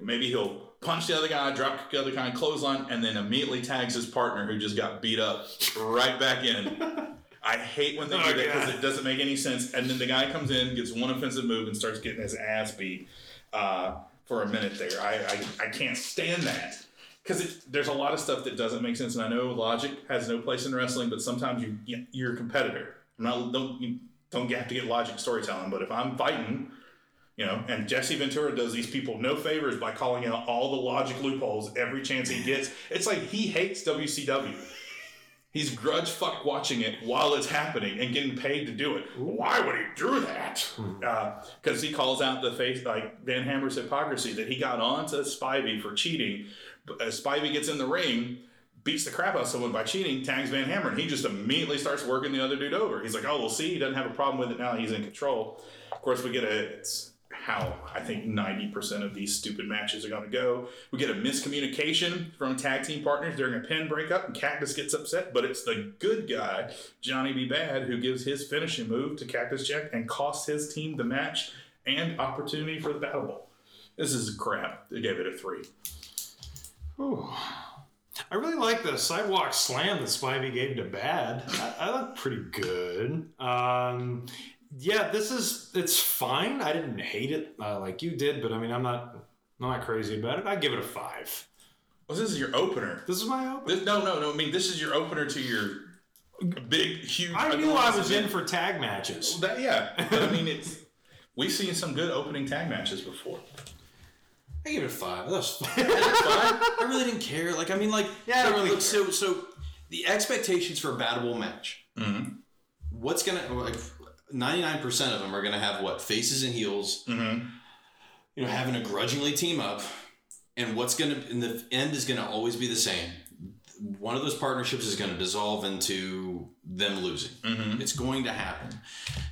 Maybe he'll punch the other guy, drop the other guy, clothesline, and then immediately tags his partner who just got beat up right back in. I hate when they Oh, do that because it doesn't make any sense. And then the guy comes in, gets one offensive move, and starts getting his ass beat uh, for a minute there. I, I, I can't stand that because there's a lot of stuff that doesn't make sense. And I know logic has no place in wrestling, but sometimes you you- you're a competitor. I'm not don't you don't have to get logic storytelling, but if I'm fighting. You know, and Jesse Ventura does these people no favors by calling out all the logic loopholes every chance he gets. It's like he hates WCW. He's grudge fuck watching it while it's happening and getting paid to do it. Why would he do that? Hmm. Uh, because he calls out the face like Van Hammer's hypocrisy that he got on to Spivey for cheating. As Spivey gets in the ring, beats the crap out of someone by cheating, tags Van Hammer, and he just immediately starts working the other dude over. He's like, "Oh, we'll see." He doesn't have a problem with it now. He's in control. Of course, we get a. How I think ninety percent of these stupid matches are going to go. We get a miscommunication from tag team partners during a pin breakup, and Cactus gets upset. But it's the good guy, Johnny B. Bad, who gives his finishing move to Cactus Jack and costs his team the match and opportunity for the Battle Bowl. This is crap. They gave it a three. Ooh. I really like the sidewalk slam that Spivey gave to Bad. I, I look pretty good. Um, yeah, this is it's fine. I didn't hate it uh, like you did, but I mean, I'm not I'm not crazy about it. I give it a five. Well, this is your opener. This is my opener. This, no, no, no. I mean, this is your opener to your big, huge. I knew I was in for tag matches. that. Yeah, but I mean, it's we've seen some good opening tag matches before. I give it a five. That was fine. I really didn't care. Like, I mean, like, Yeah, I so, don't really look, so, so the expectations for a Battle Bowl match. Mm-hmm. What's gonna like? Ninety nine percent of them are gonna have what faces and heels. Mm-hmm. You know, having a grudgingly team up, and what's gonna in the end is gonna always be the same. One of those partnerships is gonna dissolve into them losing. Mm-hmm. It's going to happen.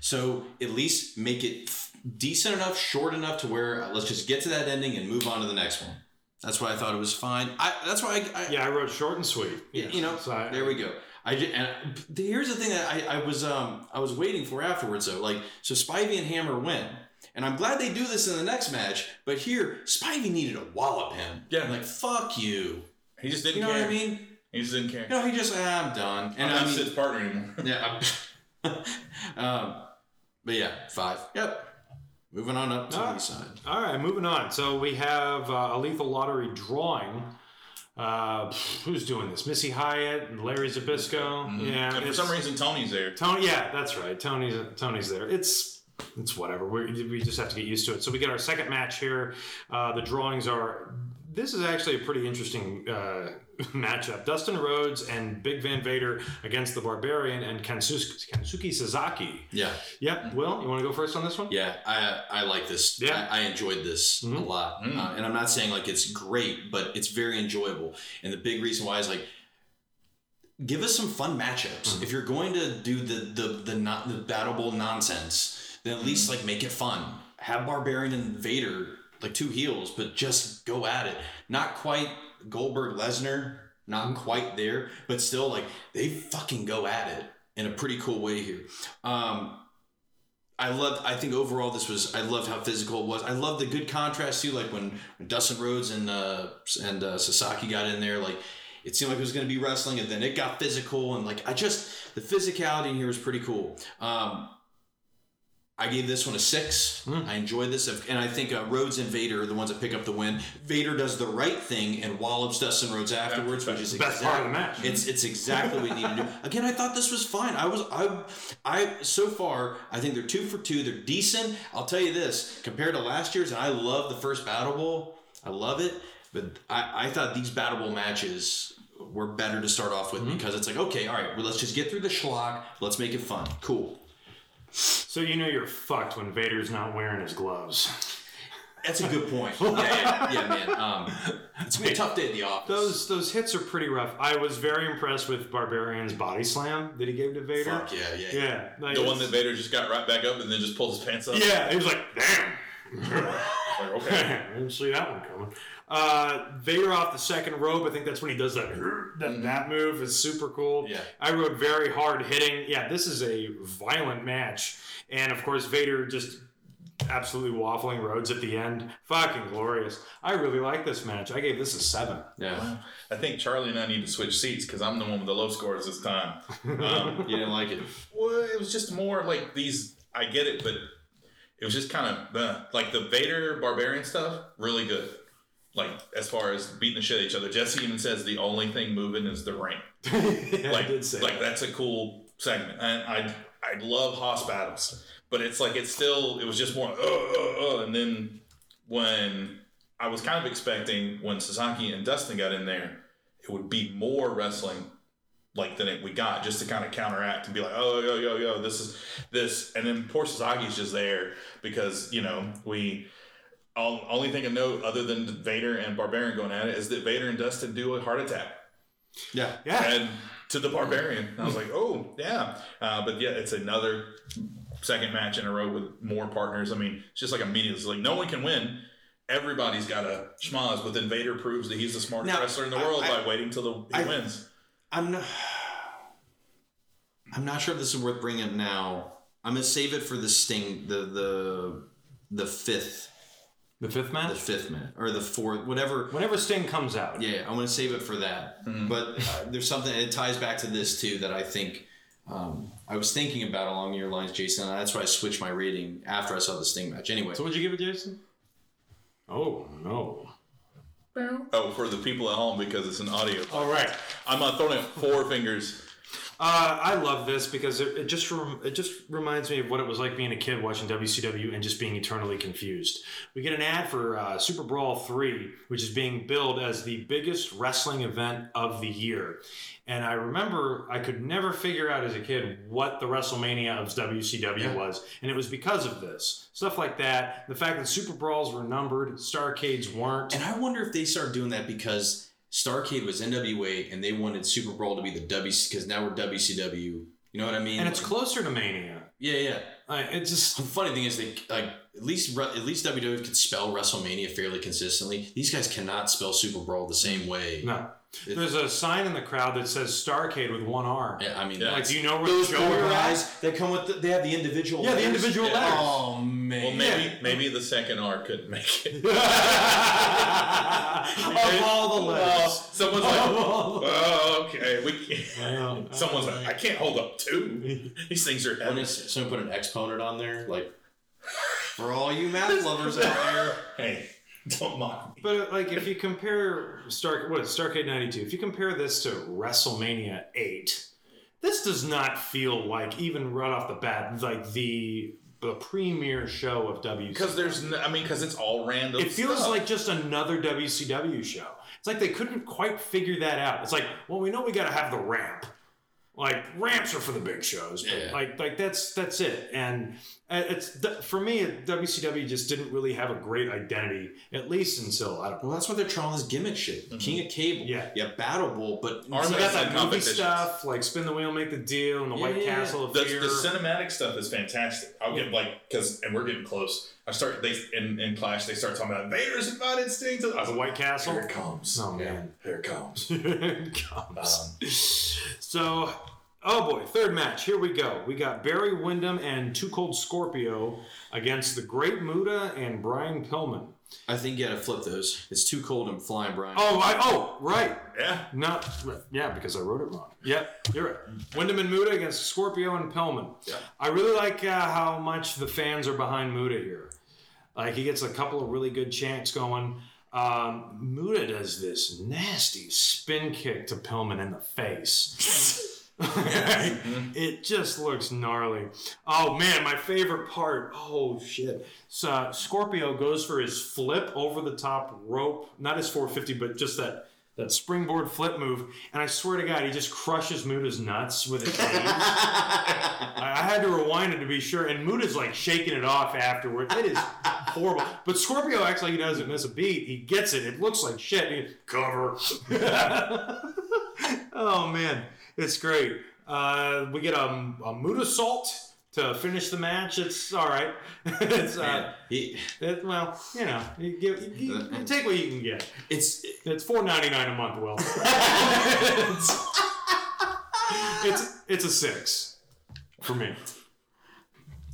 So at least make it decent enough, short enough to where uh, let's just get to that ending and move on to the next one. That's why I thought it was fine. I, that's why I, I Yeah, I wrote short and sweet. y- you know, So I- there we go. I just, and here's the thing that I, I was um I was waiting for afterwards though. Like so, Spivey and Hammer win, and I'm glad they do this in the next match. But here, Spivey needed to wallop him. Yeah. I'm like fuck you. He just didn't care. You know care. what I mean? He just didn't care. You know, he just ah, I'm done. I'm And not I mean, Sid's partner anymore. yeah. Um, but yeah, five. Yep. Moving on up to Ah. the side. All right, moving on. So we have uh, a lethal lottery drawing. Uh, who's doing this? Missy Hyatt and Larry Zbyszko. Yeah, And for some reason, Tony's there. Tony. Yeah, that's right. Tony's Tony's there. It's it's whatever. we we just have to get used to it. So we get our second match here. Uh, the drawings are. This is actually a pretty interesting uh, matchup. Dustin Rhodes and Big Van Vader against the Barbarian and Kensuke, Kensuke Sasaki. Yeah. Yep. Will, you want to go first on this one? Yeah, I I like this. Yeah. I, I enjoyed this Mhm. a lot, Mm. uh, and I'm not saying like it's great, but it's very enjoyable. And the big reason why is like, give us some fun matchups. If you're going to do the the the not the Battle Bowl nonsense, then at least like make it fun. Have Barbarian and Vader like two heels, but just go at it. Not quite Goldberg Lesnar, not quite there, but still like they fucking go at it in a pretty cool way here. Um, I love. I think overall this was. I loved how physical it was. I loved the good contrast too. Like when, when Dustin Rhodes and uh, and uh, Sasaki got in there, like it seemed like it was going to be wrestling, and then it got physical, and like I just the physicality in here was pretty cool. Um, I gave this one a six. I enjoyed this, and I think uh, Rhodes and Vader are the ones that pick up the win. Vader does the right thing and wallops Dustin Rhodes afterwards, which is Best part of the match. It's it's exactly what we need to do. Again, I thought this was fine. I was I I so far I think they're two for two. They're decent. I'll tell you this compared to last year's, and I love the first Battle Bowl. I love it, but I I thought these Battle Bowl matches were better to start off with because it's like okay, all right, well let's just get through the schlock. Let's make it fun. Cool. So you know you're fucked when Vader's not wearing his gloves. That's a good point. Yeah, yeah, yeah man. Um, it's gonna be a tough day at the office. Those those hits are pretty rough. I was very impressed with Barbarian's body slam that he gave to Vader. Fuck yeah, yeah, yeah. Yeah, like, The one that Vader just got right back up and then just pulled his pants up. Yeah, he was like, damn. Like, okay. I didn't see that one coming. Uh, Vader off the second rope. I think that's when he does that. That, that move is super cool. Yeah. I wrote very hard hitting. Yeah, this is a violent match, and of course Vader just absolutely waffling Rhodes at the end. Fucking glorious. I really like this match. I gave this a seven. Yeah. I think Charlie and I need to switch seats because I'm the one with the low scores this time. Um, You didn't like it. well, it was just more like these. I get it, but it was just kind of uh, like the Vader Barbarian stuff. Really good. Like as far as beating the shit out of each other. Jesse even says the only thing moving is the ring. yeah, like, I did say like that. that's a cool segment, and I I love Hoss battles, but it's like it's still it was just more uh, uh, uh, and then when I was kind of expecting when Sasaki and Dustin got in there, it would be more wrestling like than it we got just to kind of counteract and be like oh yo yo yo this is this and then poor Sasaki's just there because you know we. All, only thing I know other than Vader and Barbarian going at it is that Vader and Dustin do a heart attack Yeah. Yeah. and to the barbarian. I was like, oh yeah, uh, but yeah, it's another second match in a row with more partners. I mean, it's just like immediately, it's like no one can win. Everybody's got a schmaz, but then Vader proves that he's the smartest Now, wrestler in the I- world I- by waiting till the, he I- wins. I'm not. I'm not sure if this is worth bringing up now. I'm gonna save it for the sting, the the the fifth, the fifth the fifth minute or the fourth, whatever. Whenever Sting comes out. Yeah, I'm gonna save it for that. But uh, there's something it ties back to this too that I think um, I was thinking about along your lines, Jason. And that's why I switched my rating after I saw the Sting match. Anyway, So what'd you give it, Jason? Oh no. Oh, for the people at home because it's an audio. All right. I'm uh, throwing out four fingers. Uh, I love this because it, it just rem- it just reminds me of what it was like being a kid watching WCW and just being eternally confused. We get an ad for uh, Super Brawl Three, which is being billed as the biggest wrestling event of the year, and I remember I could never figure out as a kid what the WrestleMania of WCW was, and it was because of this stuff like that. The fact that Super Brawls were numbered, Starrcades weren't. and I wonder if they started doing that because Starrcade was NWA and they wanted Super Brawl to be the WC because now we're WCW. You know what I mean? and it's Like- closer to Mania. yeah, yeah. It just The funny thing is, they like at least at least WWE could spell WrestleMania fairly consistently. These guys cannot spell Super Brawl the same mm. way. No. There's a sign in the crowd that says Starcade with one R. Yeah, I mean, Yeah. Like, do you know where those the four show are guys that come with the, they have the individual. Yeah, the individual Yeah. letters. Oh man. Well, maybe maybe the second R couldn't make it. of all the Well, letters. someone's like, Oh. oh, okay, we can't. Well, Someone's like, I can't hold up two. These things are When heavy. is- someone put an exponent on there, like for all you math lovers out there. Hey, don't mock me. But like, if you compare Star, what Starrcade '92, if you compare this to WrestleMania 8, this does not feel like even right off the bat like the the premier show of WCW. Because there's, no, I mean, because it's all random. It feels stuff. like just another WCW show. It's like they couldn't quite figure that out. It's like, well, we know we got to have the ramp. Like ramps are for the big shows, but Yeah. like like that's that's it. And uh, it's for me, WCW just didn't really have a great identity, at least until I don't know. Well, that's why they're trying this gimmick shit. King of Cable. Yeah. Yeah, Battle Bowl, but Arm So you got that movie stuff, like spin the wheel, make the deal, and the Yeah, White yeah, yeah. Castle of The, Fear. the cinematic stuff is fantastic. I'll get like because and we're getting close. I start they in, in Clash they start talking about Vader's invited Sting to the White Castle. Here it comes. Oh, Yeah, man. here it comes. It comes. Um, So, oh boy, third match. Here we go. We got Barry Windham and Too Cold Scorpio against the Great Muta and Brian Pillman. I think you gotta flip those. It's too cold and flying, Brian. Oh, I, oh, right. yeah. Not yeah, because I wrote it wrong. Yep, you're right. Windham and Muta against Scorpio and Pillman. Yeah. I really like uh, how much the fans are behind Muta here. Like he gets a couple of really good chants going. Um, Muta does this nasty spin kick to Pillman in the face. it just looks gnarly. Oh man, my favorite part. Oh shit. So Scorpio goes for his flip over the top rope, not his 450, but just that that springboard flip move. And I swear to God, he just crushes Muta's nuts with his knees. I had to rewind it to be sure. And Muta's like shaking it off afterward. It is horrible. But Scorpio acts like he doesn't miss a beat. He gets it. It looks like shit. He, cover. oh man, it's great. Uh, we get a, a Muda salt to finish the match. It's all right. it's uh, he, it, well, you know, you, give, you, you, you take what you can get. it's It's four ninety nine a month, Will. it's, it's it's a six for me.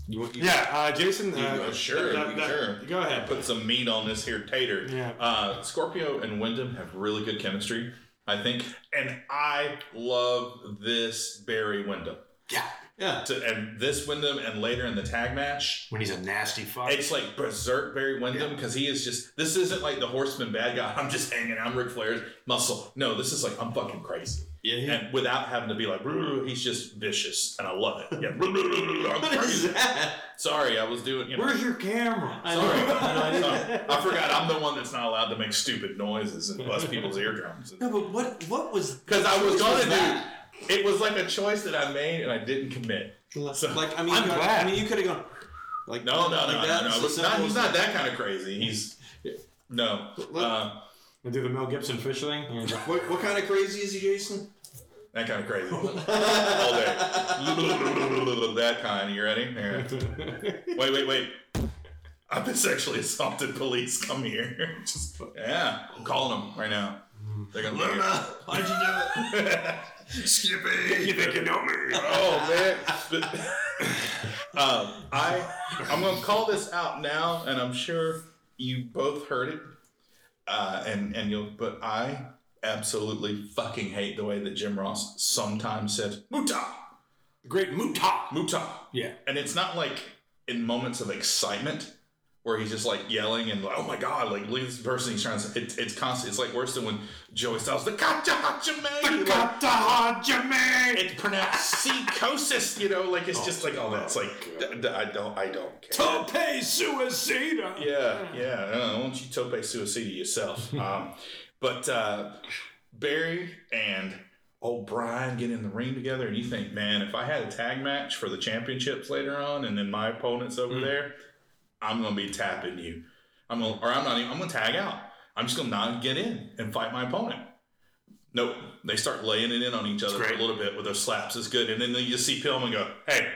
you, want- you, Yeah, uh, Jason. Uh, Oh, sure, that- that- sure. Go ahead. Put some meat on this here tater. Yeah. Uh, Scorpio and Windham have really good chemistry, I think, and I love this Barry Windham. Yeah, yeah. To, and this Windham, and later in the tag match, when he's a nasty fuck. It's like berserk Barry Windham because he is just. This isn't like the Horseman bad guy. I'm just hanging. I'm Ric Flair's muscle. No, this is like I'm fucking crazy. Yeah, he- And without having to be like, he's just vicious, and I love it. Yeah, What is that? Sorry, I was doing. You know, Where's your camera? Sorry. I Sorry. I forgot. I'm the one that's not allowed to make stupid noises and bust people's eardrums. No, but what what was? Because I was gonna do. It was like a choice that I made, and I didn't commit. So- Like I mean, I'm you, glad. I mean, you could have gone. Like No, no, no, like no, that. no. It's But as not, he's not that kind of crazy. He's no. Uh, And do the Mel Gibson fish thing? What, what kind of crazy is he, Jason? That kind of crazy. All day. that kind. You ready? Here. Wait, wait, wait. I've been sexually assaulted. Police, come here. Just, yeah, I'm calling them right now. They're gonna look. How'd you do it? Skippy. you think you know me? Oh man. um, I I'm gonna call this out now, and I'm sure you both heard it. Uh, and and you'll, but I absolutely fucking hate the way that Jim Ross sometimes says "muta, The great Muta. muta," Yeah. and it's not like in moments of excitement where he's just like yelling and like, oh my god, like look at this person he's trying to. It, it's constant. It's like worse than when Joey Styles the Kacha Hachime. Like, it's pronounced psychosis, you know, like it's just like all that. It's like d- d- I don't, I don't care. Tope suicida. Yeah, yeah. Uh, why don't you tope suicide yourself? um, but uh, Barry and old Brian get in the ring together, and you think, man, if I had a tag match for the championships later on, and then my opponent's over there, I'm gonna be tapping you. I'm gonna, or I'm not even. I'm gonna tag out. I'm just gonna not get in and fight my opponent. Nope. They start laying it in on each other a little bit with their slaps. It's good, and then you see Pillman go, "Hey,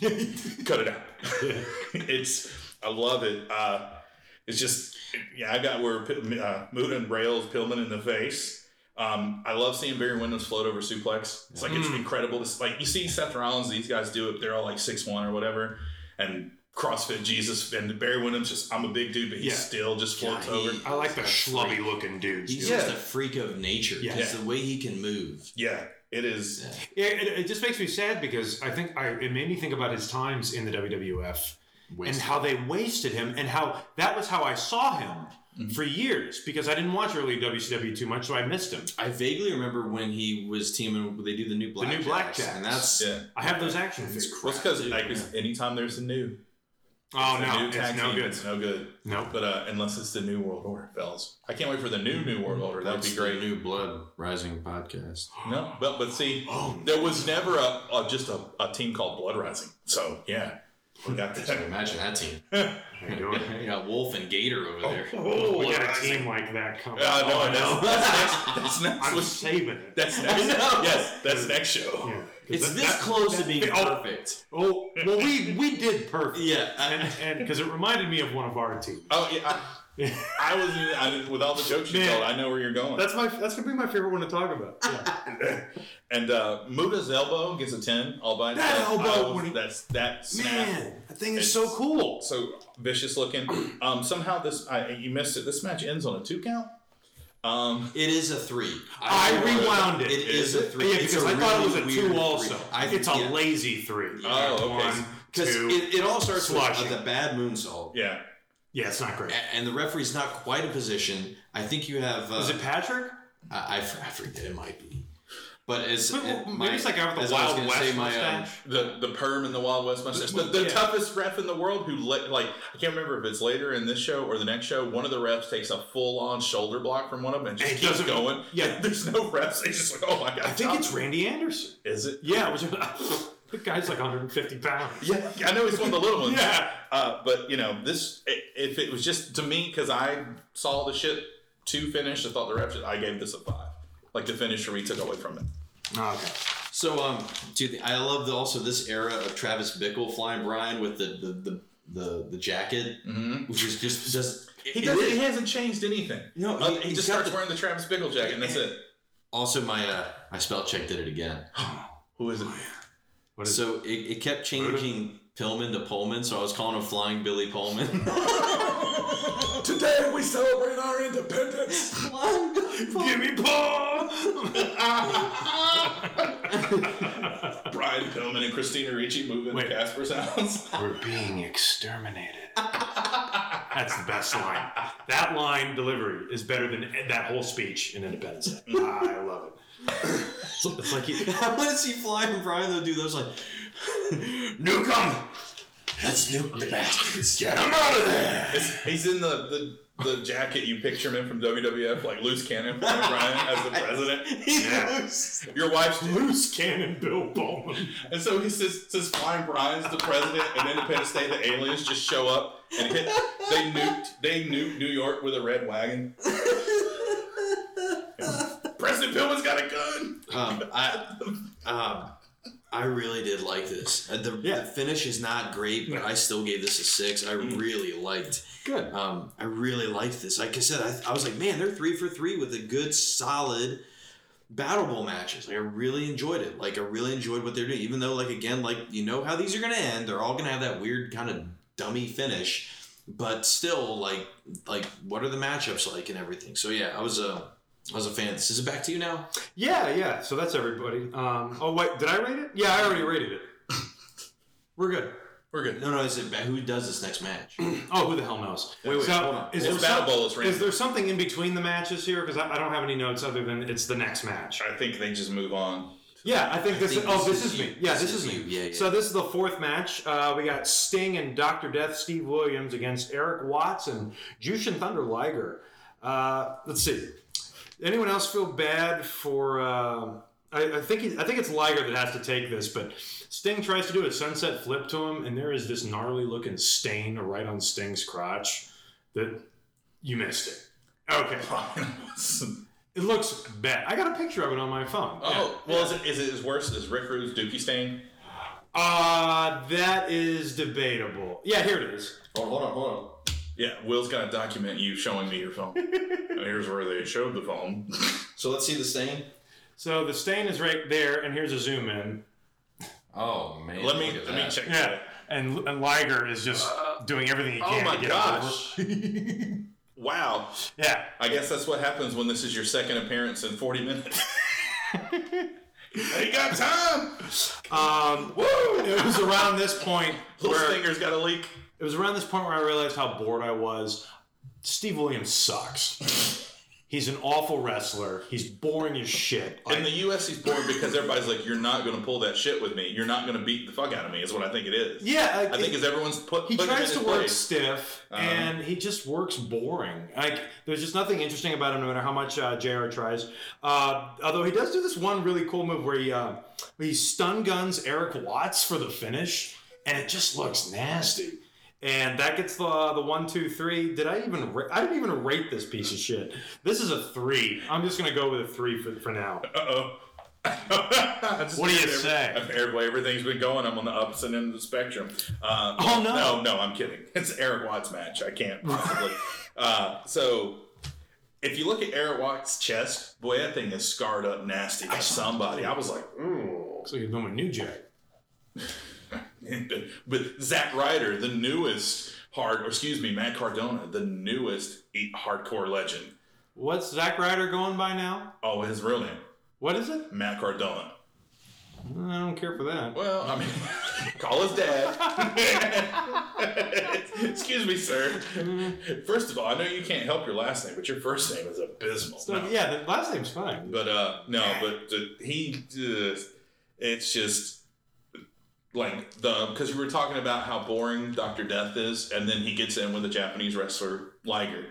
cut it out." it's I love it. Uh, it's just yeah, I got where uh, Muta and rails Pillman in the face. Um, I love seeing Barry Windham's float over suplex. It's like it's incredible. It's like you see Seth Rollins, these guys do it. They're all like six one or whatever, and CrossFit Jesus and Barry Windham's just I'm a big dude, but he Yeah. still just floats Yeah, he- over. I like the schlubby looking dudes. He's too. just a freak of nature. Yeah. Just the way he can move. Yeah, it is. Yeah, it, it just makes me sad because I think I, it made me think about his times in the WWF and how they wasted him and how that was how I saw him Mm-hmm. for years because I didn't watch early WCW too much, so I missed him. I vaguely remember when he was teaming. They do the new black. the new Blackjacks. and that's Yeah. I have those action figures. Well, it's because like, yeah. anytime there's a new, Oh The no, new it's tag no good. It's no good. No. But uh, unless it's the new world order, fellas. I can't wait for the new new world order. That would That's be the great. New Blood Rising podcast. No, but but see, Oh, there was never a, a just a, a team called Blood Rising. So yeah, we got So imagine that team. How you doing? You got Wolf and Gator over there. Oh, we Blood got a Rising. team like that coming. Uh, no, Oh, that's, that's next. That's next. I'm week. saving it. That's next. know. Yes, that's next show. Yeah. It's That- this that- close to being oh, perfect. Oh, well, we we did perfect. Yeah. and and because it reminded me of one of our teams. Oh yeah, I, I was even, I, didn't- with all the jokes you Man. told. I know where you're going. That's my that's gonna be my favorite one to talk about. Yeah. and uh, Muta's elbow gets a ten all by That itself. elbow was- when he- that's that snap. Man, that thing is It's- so cool. so vicious looking. Um, somehow this I, you missed it. This match ends on a two count. Um, It is a three. I rewound it. It is, Is a three. Yeah, It's because a I thought it was a two also. three. I- it's a yeah. lazy three. Oh, okay. Because it, it all starts with uh, the bad moonsault. yeah. Yeah, it's not great. A- And the referee's not quite a position. I think you have. Uh, Is it Patrick? I, I f- I forget. It might be. But as Maybe it- maybe my- it's like out of the Wild West say, my, um, mustache. The the perm and the Wild West mustache. The, the Yeah. toughest ref in the world who let like I can't remember if it's later in this show or the next show. One of the refs takes a full on shoulder block from one of them and just And keeps going. yeah. there's no refs. They just like oh my god. I think it's Randy Anderson. Is it? Yeah, which the guy's like 150 pounds. Yeah, I know he's one of the little ones. Yeah. Uh, but you know this, if it was just to me because I saw the shit to finish, I thought the refs. I gave this a five. Like the finish we took away from it. Oh, okay. So um, do you think, I love the, also this era of Travis Bickle flying Brian with the the the, the, the jacket, Mm-hmm. which is just just He doesn't. is- He hasn't changed anything. No, Uh, he- he, just starts the- wearing the Travis Bickle jacket, and that's it. Also, my uh, my spell check did it again. Who is it? What is So it, it kept changing Pillman to Pullman, so I was calling him Flying Billy Pullman. Today we celebrate our independence. Flying Billy Pullman. Give me Paul! Brian Pillman and Christina Ricci moving Wait. to Casper's house. We're being exterminated. That's the best line. That line delivery is better than that whole speech in Independence Day. Mm-hmm. I love it. It's like he, I want to see Flying Brian though do those like Newcomb. That's bastards. Get him out of there. It's- he's in the, the the jacket you picture him in from WWF, like loose cannon, Brian as the president. He Yeah. knows. Your wife's loose cannon Bill Bowman. And so he says, says flying Brian's the president, and Independence Day, the aliens just show up and hit. They nuked, they nuked New York with a red wagon. Pillman's got a gun. Um, I, um, I really did like this. Uh, The, Yeah. the finish is not great, but I still gave this a six. I really liked. Good. Um, I really liked this. Like I said, I, I was like, man, they're three for three with a good, solid battle bowl matches. Like I really enjoyed it. Like I really enjoyed what they're doing. Even though, like again, like you know how these are gonna end. They're all gonna have that weird kind of dummy finish, but still, like like what are the matchups like and everything. So yeah, I was a I was a fan. This is it back to you now. Yeah, yeah. So that's everybody. Um, oh wait, did I rate it? Yeah, I already rated it. We're good. We're good. No, no, is it back? Who does this next match? Oh, who the hell knows? Wait, wait, so, hold on. Is there, Battle some- Bowl, it's is there something in between the matches here? Because I, I don't have any notes other than it's the next match. I think they just move on. Yeah, I think I this. think is, oh, this this is is me. Yeah, This this, is is, me. you. Yeah, yeah. So this is the fourth match. Uh, we got Sting and Doctor Death, Steve Williams against Erik Watts and Jushin Thunder Liger. Uh, let's see. Anyone else feel bad for? Uh, I, I think he, I think it's Liger that has to take this, but Sting tries to do a sunset flip to him, and there is this gnarly looking stain right on Sting's crotch that you missed it. Okay, it looks bad. I got a picture of it on my phone. oh, well, is it, is it as worse as Rick Rude's Dookie stain? Uh, that is debatable. Yeah, here it is. Oh, hold on, hold on. Yeah, Will's got to document you showing me your phone. here's where they showed the phone. So let's see the stain. So the stain is right there, and here's a zoom in. Oh man. let me look at let me check. Yeah, that. and and Liger is just doing everything he oh can my to get gosh. it over. Wow. yeah, I guess that's what happens when this is your second appearance in 40 minutes. they got time. um, woo! It was around this point Little where Stinger's got a leak. It was around this point where I realized how bored I was. Steve Williams sucks. He's an awful wrestler. He's boring as shit. In the U.S., he's boring because everybody's like, "You're not going to pull that shit with me. You're not going to beat the fuck out of me." Is what I think it is. yeah, I think is everyone's put. he tries to work place. stiff, Um, and he just works boring. Like there's just nothing interesting about him, no matter how much uh, Jr. tries. Uh, although he does do this one really cool move where he uh, he stun guns Erik Watts for the finish, and it just looks nasty. And that gets the the one, two, three. Did I even? Ra- I didn't even rate this piece of shit. This is a three. I'm just gonna go with a three for for now. Uh-oh. What do you say? Every, everything's been going. I'm on the opposite end of the spectrum. Uh, Oh, no. No, no, I'm kidding. It's Erik Watts match. I can't possibly. uh, so, if you look at Erik Watts' chest, boy, that thing is scarred up nasty by somebody. I was like, ooh. So you're doing New Jack. but Zack Ryder, the newest hard, or excuse me, Matt Cardona, the newest hardcore legend. What's Zack Ryder going by now? Oh, his real name, What is it? Matt Cardona. I don't care for that. Well, I mean, call his dad. Excuse me, sir. First of all, I know you can't help your last name, but your first name is abysmal. So, No. yeah, the last name's fine. But uh, no, but uh, he, uh, it's just like the because we were talking about how boring Doctor Death is, and then he gets in with a Japanese wrestler Liger,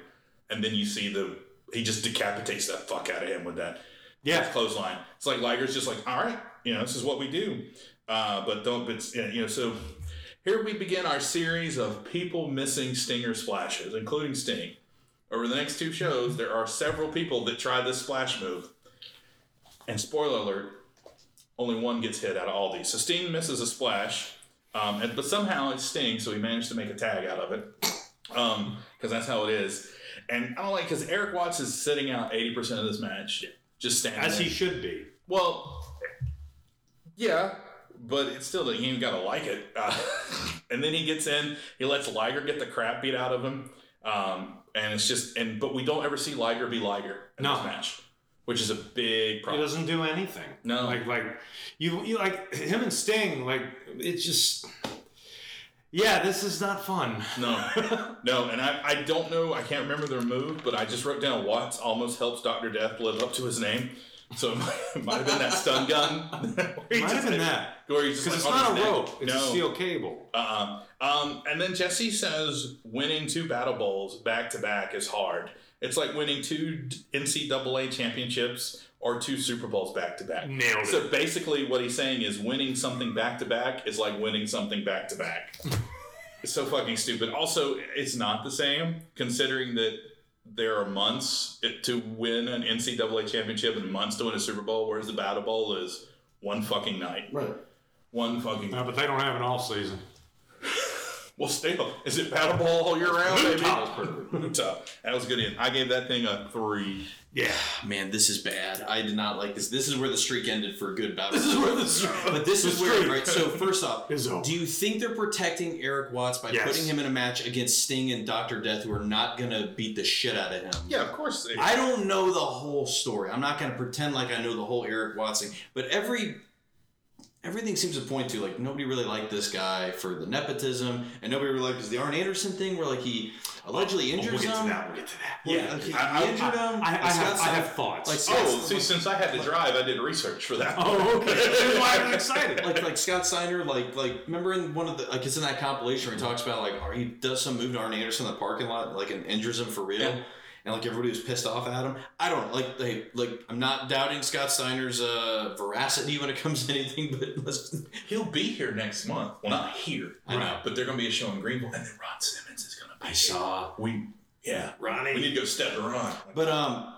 and then you see the he just decapitates the fuck out of him with that Yeah. clothesline. It's like Liger's just like, all right, you know, this is what we do. Uh, but don't, but you know, so here we begin our series of people missing Stinger splashes, including Sting. Over the next two shows, there are several people that try this splash move. And spoiler alert, only one gets hit out of all these. So Sting misses a splash, um, and, but somehow it's Sting, so he managed to make a tag out of it. Because that's how it is. And I don't like, because Erik Watts is sitting out 80% of this match, just standing As there. he should be. Well, yeah, but it's still that you ain't gotta like it. Uh, and then he gets in, he lets Liger get the crap beat out of him, um, and it's just and but we don't ever see Liger be Liger in No. this match, which is a big problem. He doesn't do anything. No. Like like you you like him and Sting, like it's just Yeah, this is not fun. No, no, and I, I don't know. I can't remember their move, but I just wrote down Watts almost helps Doctor Death live up to his name. So it might, it might have been that stun gun. Might have been that. Because like it's not a neck. rope, it's no. a steel cable. Uh-uh. Um, and then Jesse says winning two battle bowls back to back is hard. It's like winning two NCAA championships or two Super Bowls back to back. Nailed it. So basically, what he's saying is winning something back to back is like winning something back to back. It's so fucking stupid. Also, it's not the same considering that there are months to win an NCAA championship and months to win a Super Bowl, whereas the Battle Bowl is one fucking night. Right. One fucking. No, but they don't have an off season. Well, still, is it Battle Bowl all year round? Utah's perfect. Utah. That was good. In. I gave that thing a three. Yeah. Man, this is bad. I did not like this. This is where the streak ended for good battle. This is where the streak. But this is where, right? So first off, do you think they're protecting Erik Watts by Yes. putting him in a match against Sting and Doctor Death, who are not gonna beat the shit out of him? Yeah, of course. I don't know the whole story. I'm not gonna pretend like I know the whole Erik Watts thing, but every everything seems to point to like nobody really liked this guy for the nepotism, and nobody really liked because the Arn Anderson thing, where like he allegedly Oh, injures we'll get to that. We'll get to that. Well, Yeah. like, he, I- he I- injured him. I, I, have, I have thoughts. Like, Oh, Scott- see, since I had to drive, I did research for that. oh, okay. That's why I was excited. like like Scott Steiner, like like remember in one of the like it's in that compilation where he talks about like he does some move to Arn Anderson in the parking lot, like and injures him for real. Yeah. And like everybody was pissed off at him. I don't like they like I'm not doubting Scott Steiner's uh, veracity when it comes to anything, but let's He'll be here next month. Well, not here. I know. But they're going to be a show in Greenville, and then Ron Simmons is going to be. I saw. We, yeah. Ronnie. We need to go step to Ron. But um,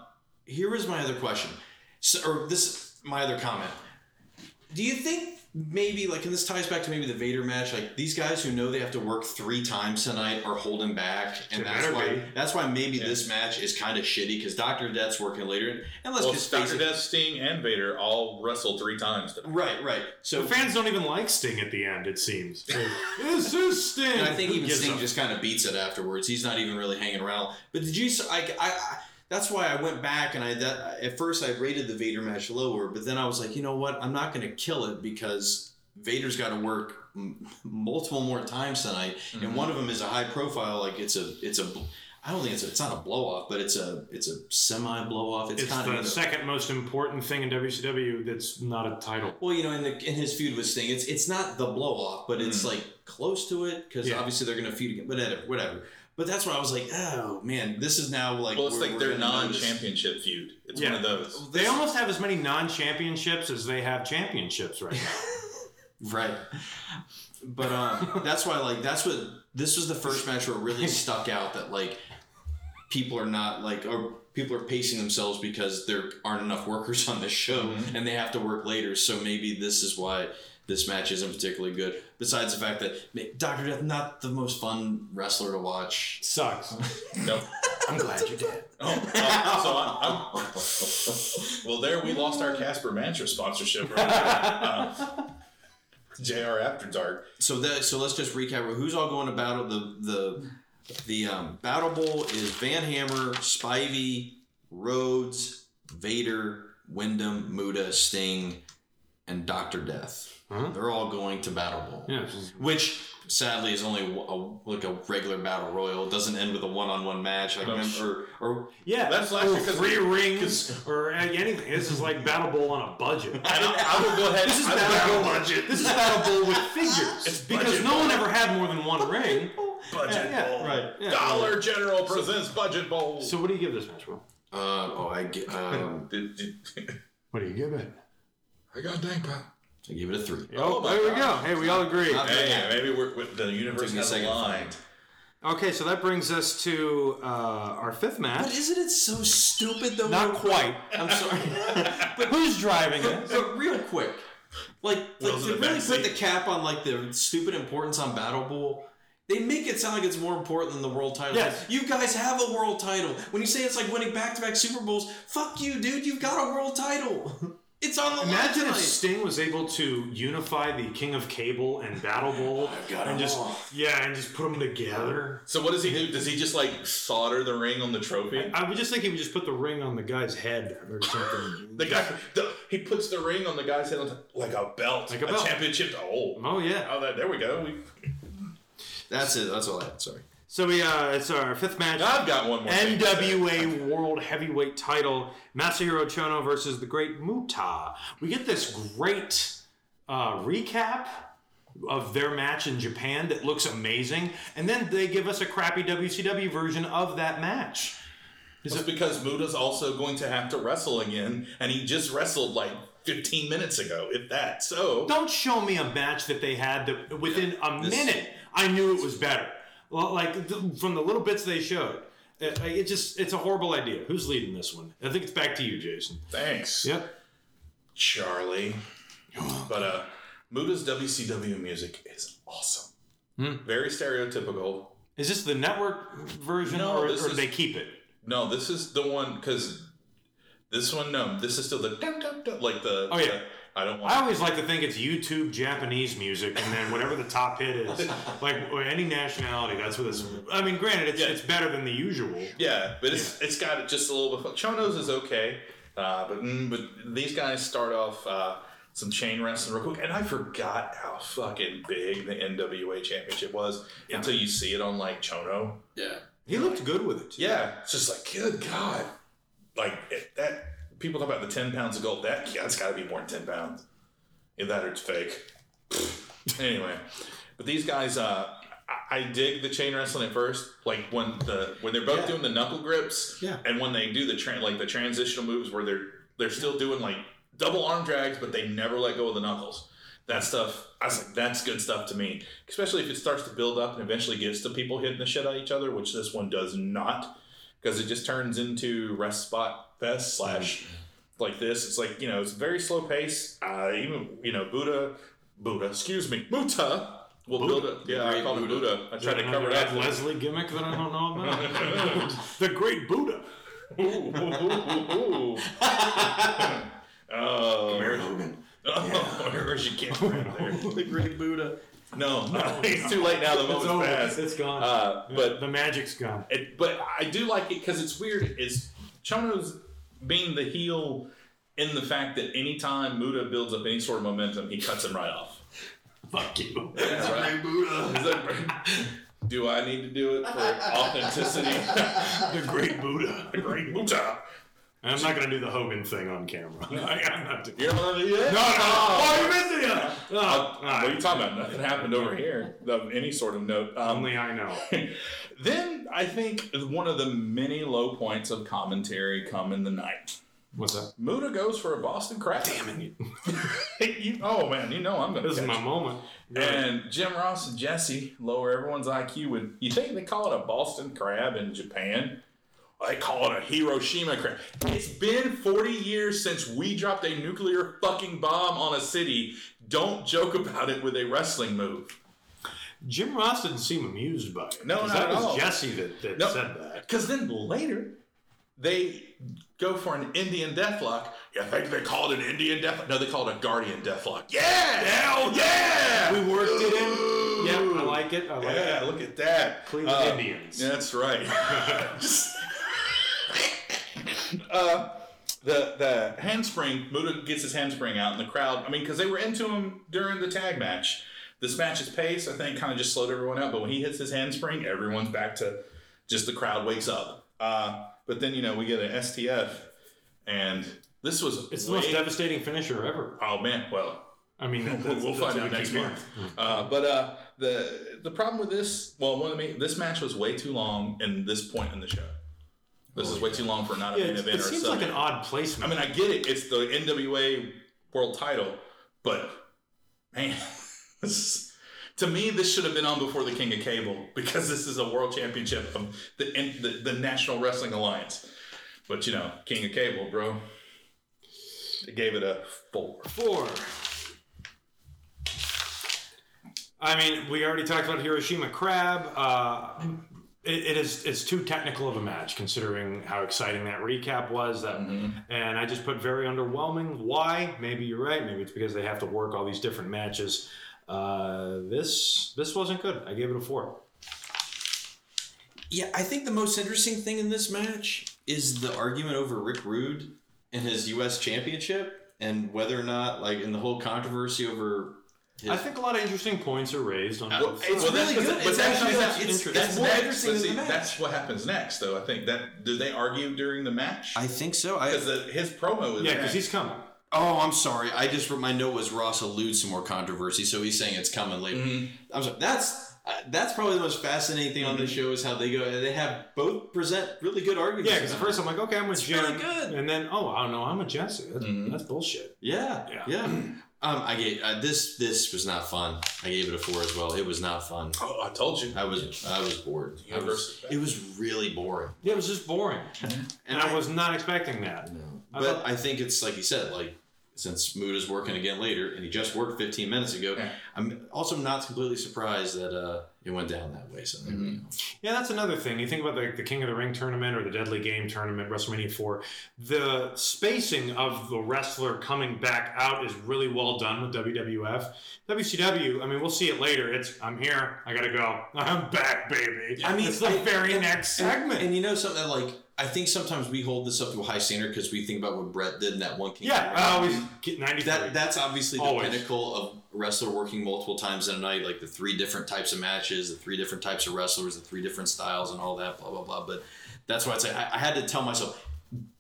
here is my other question, so, or this my other comment. Do you think maybe like, and this ties back to maybe the Vader match, like these guys who know they have to work three times tonight are holding back, and It that's why be. that's why maybe Yeah. this match is kind of shitty because Doctor Death's working later, and let's well, just face Dr. it. Death, Sting, and Vader all wrestled three times. today. Right, right. So The fans don't even like Sting at the end, it seems. this is Sting. And I think Who even Sting a- just kind of beats it afterwards. He's not even really hanging around. But did you? I, I, I that's why I went back and I that at first I rated the Vader match lower, but then I was like, you know what? I'm not going to kill it because Vader's got to work m- multiple more times tonight, Mm-hmm. and one of them is a high profile. Like it's a it's a. I don't think it's a, it's not a blow off, but it's a it's a semi blow off. It's, It's kind the of second most important thing in WCW that's not a title. well, you know, in the in his feud with Sting, it's it's not the blow off, but it's like close to it because Yeah. obviously they're gonna feud again. Whatever, whatever. But that's where I was like, oh man, this is now like Well, it's we're- like we're their gonna notice- non-championship feud. It's Yeah. one of those. They almost have as many non-championships as they have championships right now. Right. But um, that's why like that's what this was the first match where it really stuck out that like people are not like or people are pacing themselves because there aren't enough workers on this show Mm-hmm. and they have to work later. So maybe this is why this match isn't particularly good. Besides the fact that Doctor Death not the most fun wrestler to watch. Sucks. No. I'm glad you did. Oh, oh, so I'm, I'm- well, there we lost our Casper Mantra sponsorship. Right there. Uh, JR After Dark. So that so let's just recap who's all going to battle the the the um, battle bowl is Van Hammer, Spivey, Rhodes, Vader, Windham, Muta, Sting, and Doctor Death. Huh? They're all going to battle bowl, Yeah. which sadly is only a, a- like a regular battle royal. It doesn't end with a one on one match. I No. remember, or, or Yeah, That's last or year 'cause three rings or anything. This is like Battle Bowl on a budget. I, I will go ahead. This is I will Battle Bowl budget. This is Battle Bowl with figures It's because budget no one ever had more than one ring. Budget Yeah, Bowl. right, yeah. Dollar General presents Budget Bowl. So what do you give this match, Will? uh, oh, I get. um, Did- did- What do you give it? I got dang pal. I give it a three. Oh, my there we God. go. Hey, we all agree. Not Hey, bad. maybe we're, with the universe Took has second to aligned. Okay, so that brings us to uh, our fifth match. But isn't it so stupid though? Not quite. I'm sorry. But who's driving it? But real quick, like, like to really back put the cap on like the stupid importance on Battle Bowl. They make it sound like it's more important than the world title. Yes. You guys have a world title. When you say it's like winning back-to-back Super Bowls, fuck you, dude. You've got a world title. It's on the line Imagine if. Sting was able to unify the King of Cable and Battle Bowl oh, got and 'em just all. yeah, and just put them together. So what does he do? Does he just like solder the ring on the trophy? I would just think he would just put the ring on the guy's head or something. The guy, the, he puts the ring on the guy's head on top, like a belt, Like a belt. championship. Oh, Oh yeah. oh, that, there we go. We, That's it. That's all I had. Sorry. So we uh, it's our fifth match. I've got one more. thing to say. NWA World Heavyweight Title, Masahiro Chono versus the Great Muta. We get this great uh, recap of their match in Japan that looks amazing, and then they give us a crappy WCW version of that match. Is it's it because Muta's also going to have to wrestle again, and he just wrestled like 15 minutes ago, if that. So Don't show me a match that they had that within a This- minute I knew it was better. Well, like th- from the little bits they showed. It, it just it's a horrible idea. Who's leading this one? I think it's back to you, Jason. thanks, Yep. Charlie. But uh, Muta's WCW music is awesome. Hmm. Very stereotypical. Is this the network version No, or, or is- they keep it? No, this is the one because this one. No, this is still the like the. Oh, yeah. The- I don't want. I always like to think it's YouTube Japanese music, and then whatever the top hit is, like or any nationality, that's what it's. I mean, granted, it's, Yeah. it's better than the usual. Yeah, but it's it's got just a little bit. Chono's is okay, uh, but mm, but these guys start off uh, some chain wrestling real quick, and I forgot how fucking big the NWA Championship was until you see it on like Chono. Yeah. He looked good with it. Too. Yeah, it's just like good god, like it, that. People talk about the ten pounds of gold. That yeah, it's got to be more than ten pounds. If that or it's fake. anyway, but these guys, uh, I, I dig the chain wrestling at first. Like when the when they're both Yeah. doing the knuckle grips, Yeah. and when they do the tran like the transitional moves where they're they're still doing like double arm drags, but they never let go of the knuckles. That stuff, I was like, that's good stuff to me. Especially if it starts to build up and eventually gets to people hitting the shit out of each other, which this one does not, because it just turns into rest spot fest slash like this. It's like you know, it's very slow pace. Uh, even you know, Buddha, Buddha, excuse me, Muta will build it. Yeah, I Great call it Buddha. Buddha. I tried to cover that. Leslie gimmick that I don't know about. the Great Buddha. Ooh, ooh, ooh, ooh. oh, Barry Hogan. oh, where's your camera right there? The Great Buddha. No, no, it's too late now. The It's moment's over. passed. It's gone. Uh, but the magic's gone. it, but I do like it because it's weird. Is Chono's being the heel in the fact that anytime Muta builds up any sort of momentum, he cuts him right off. Fuck you. That's right. Is Do I need to do it for authenticity? The Great Buddha. the great Muta. And I'm not gonna do the Hogan thing on camera. I, am not doing. You know what I mean? No, no. Oh, you missed it. Yeah. Oh, Uh, what are you talking about? Nothing happened over here of any sort of note. Um, Only I know. then I think one of the many low points of commentary come in the night. What's that? Muta goes for a Boston crab. Damn it! you, oh man, you know I'm gonna. This is my it. moment. And Jim Ross and Jesse lower everyone's IQ with. You think they call it a Boston crab in Japan? They call it a Hiroshima crab. It's been 40 years since we dropped a nuclear fucking bomb on a city. Don't joke about it with a wrestling move. Jim Ross didn't seem amused by it. No, not that at was all. Jesse that, that No. said that. Because then later, they go for an Indian deathlock. You think they called it Indian deathlock? No, they called it a Guardian deathlock. Yeah! Hell yeah! We worked it in. Yep, I like it. I like Yeah, it. look at that. Cleveland Uh, Indians. That's right. uh, the the handspring, Muta gets his handspring out, and the crowd. I mean, because they were into him during the tag match. This match's pace, I think, kind of just slowed everyone out. But when he hits his handspring, everyone's back to just the crowd wakes up. Uh, but then you know we get an STF, and this was It's the way- most devastating finisher ever. Oh man, well, I mean, We'll, that's- we'll that's find out next month. Uh, but uh, the the problem with this, well, one of me, this match was way too long in this point in the show. This is way too long for not a Yeah, main it, event it or a seems sub. like an odd placement. I mean, I get it; it's the NWA World Title, but man, this is, to me, this should have been on before the King of Cable because this is a World Championship of the the, the National Wrestling Alliance. But you know, King of Cable, bro, they gave it a four. Four. I mean, we already talked about Hiroshima Crab. Uh, it, it is it's too technical of a match considering how exciting that recap was. That and I just put very underwhelming. Why? Maybe you're right. Maybe it's because they have to work all these different matches. Uh, this this wasn't good. I gave it a four. Yeah, I think the most interesting thing in this match is the argument over Rick Rude and his U.S. Championship, and whether or not, like, in the whole controversy over. His, I think a lot of interesting points are raised on both it's sides. really good. But It's that's, actually- that's, it's- that's, that's more interesting than see, the match. That's what happens next, though. I think that do they argue during the match? I think so. Because his promo is Yeah, because he's coming. oh, I'm sorry. I just my note was Ross alludes to more controversy, so he's saying it's coming later. Mm-hmm. I'm sorry. That's uh, that's probably the most fascinating thing on the show is how they go. They have both present really good arguments. Yeah, because at first I'm like, okay, I'm with Jim, really good. and then oh, I don't know, I'm with Jesse. That's, that's bullshit. Yeah, Yeah. yeah. Um, I gave uh, this. This was not fun. I gave it a four as well. It was not fun. Oh, I told you. I was I was bored. I was, it was really boring. Yeah, it was just boring, and I was not expecting that. I But thought- I think it's like you said, like since Muta is working again later, and he just worked 15 minutes ago. Yeah. I'm also not completely surprised that uh, it went down that way. So there we go. Yeah, that's another thing. You think about the, the King of the Ring tournament or the Deadly Game tournament, WrestleMania 4, the spacing of the wrestler coming back out is really well done with WWF. WCW, I mean, we'll see it later. It's, I'm here, I gotta go. I'm back, baby. I mean, it's the I- very and- next And- segment. And, you know something like I think sometimes we hold this up to a high standard because we think about what Bret did in that one King. yeah, I always get 93. That that's obviously the Always. pinnacle of wrestler working multiple times in a night, like the three different types of matches, the three different types of wrestlers, the three different styles, and all that, blah blah blah. But that's why I'd say I, I had to tell myself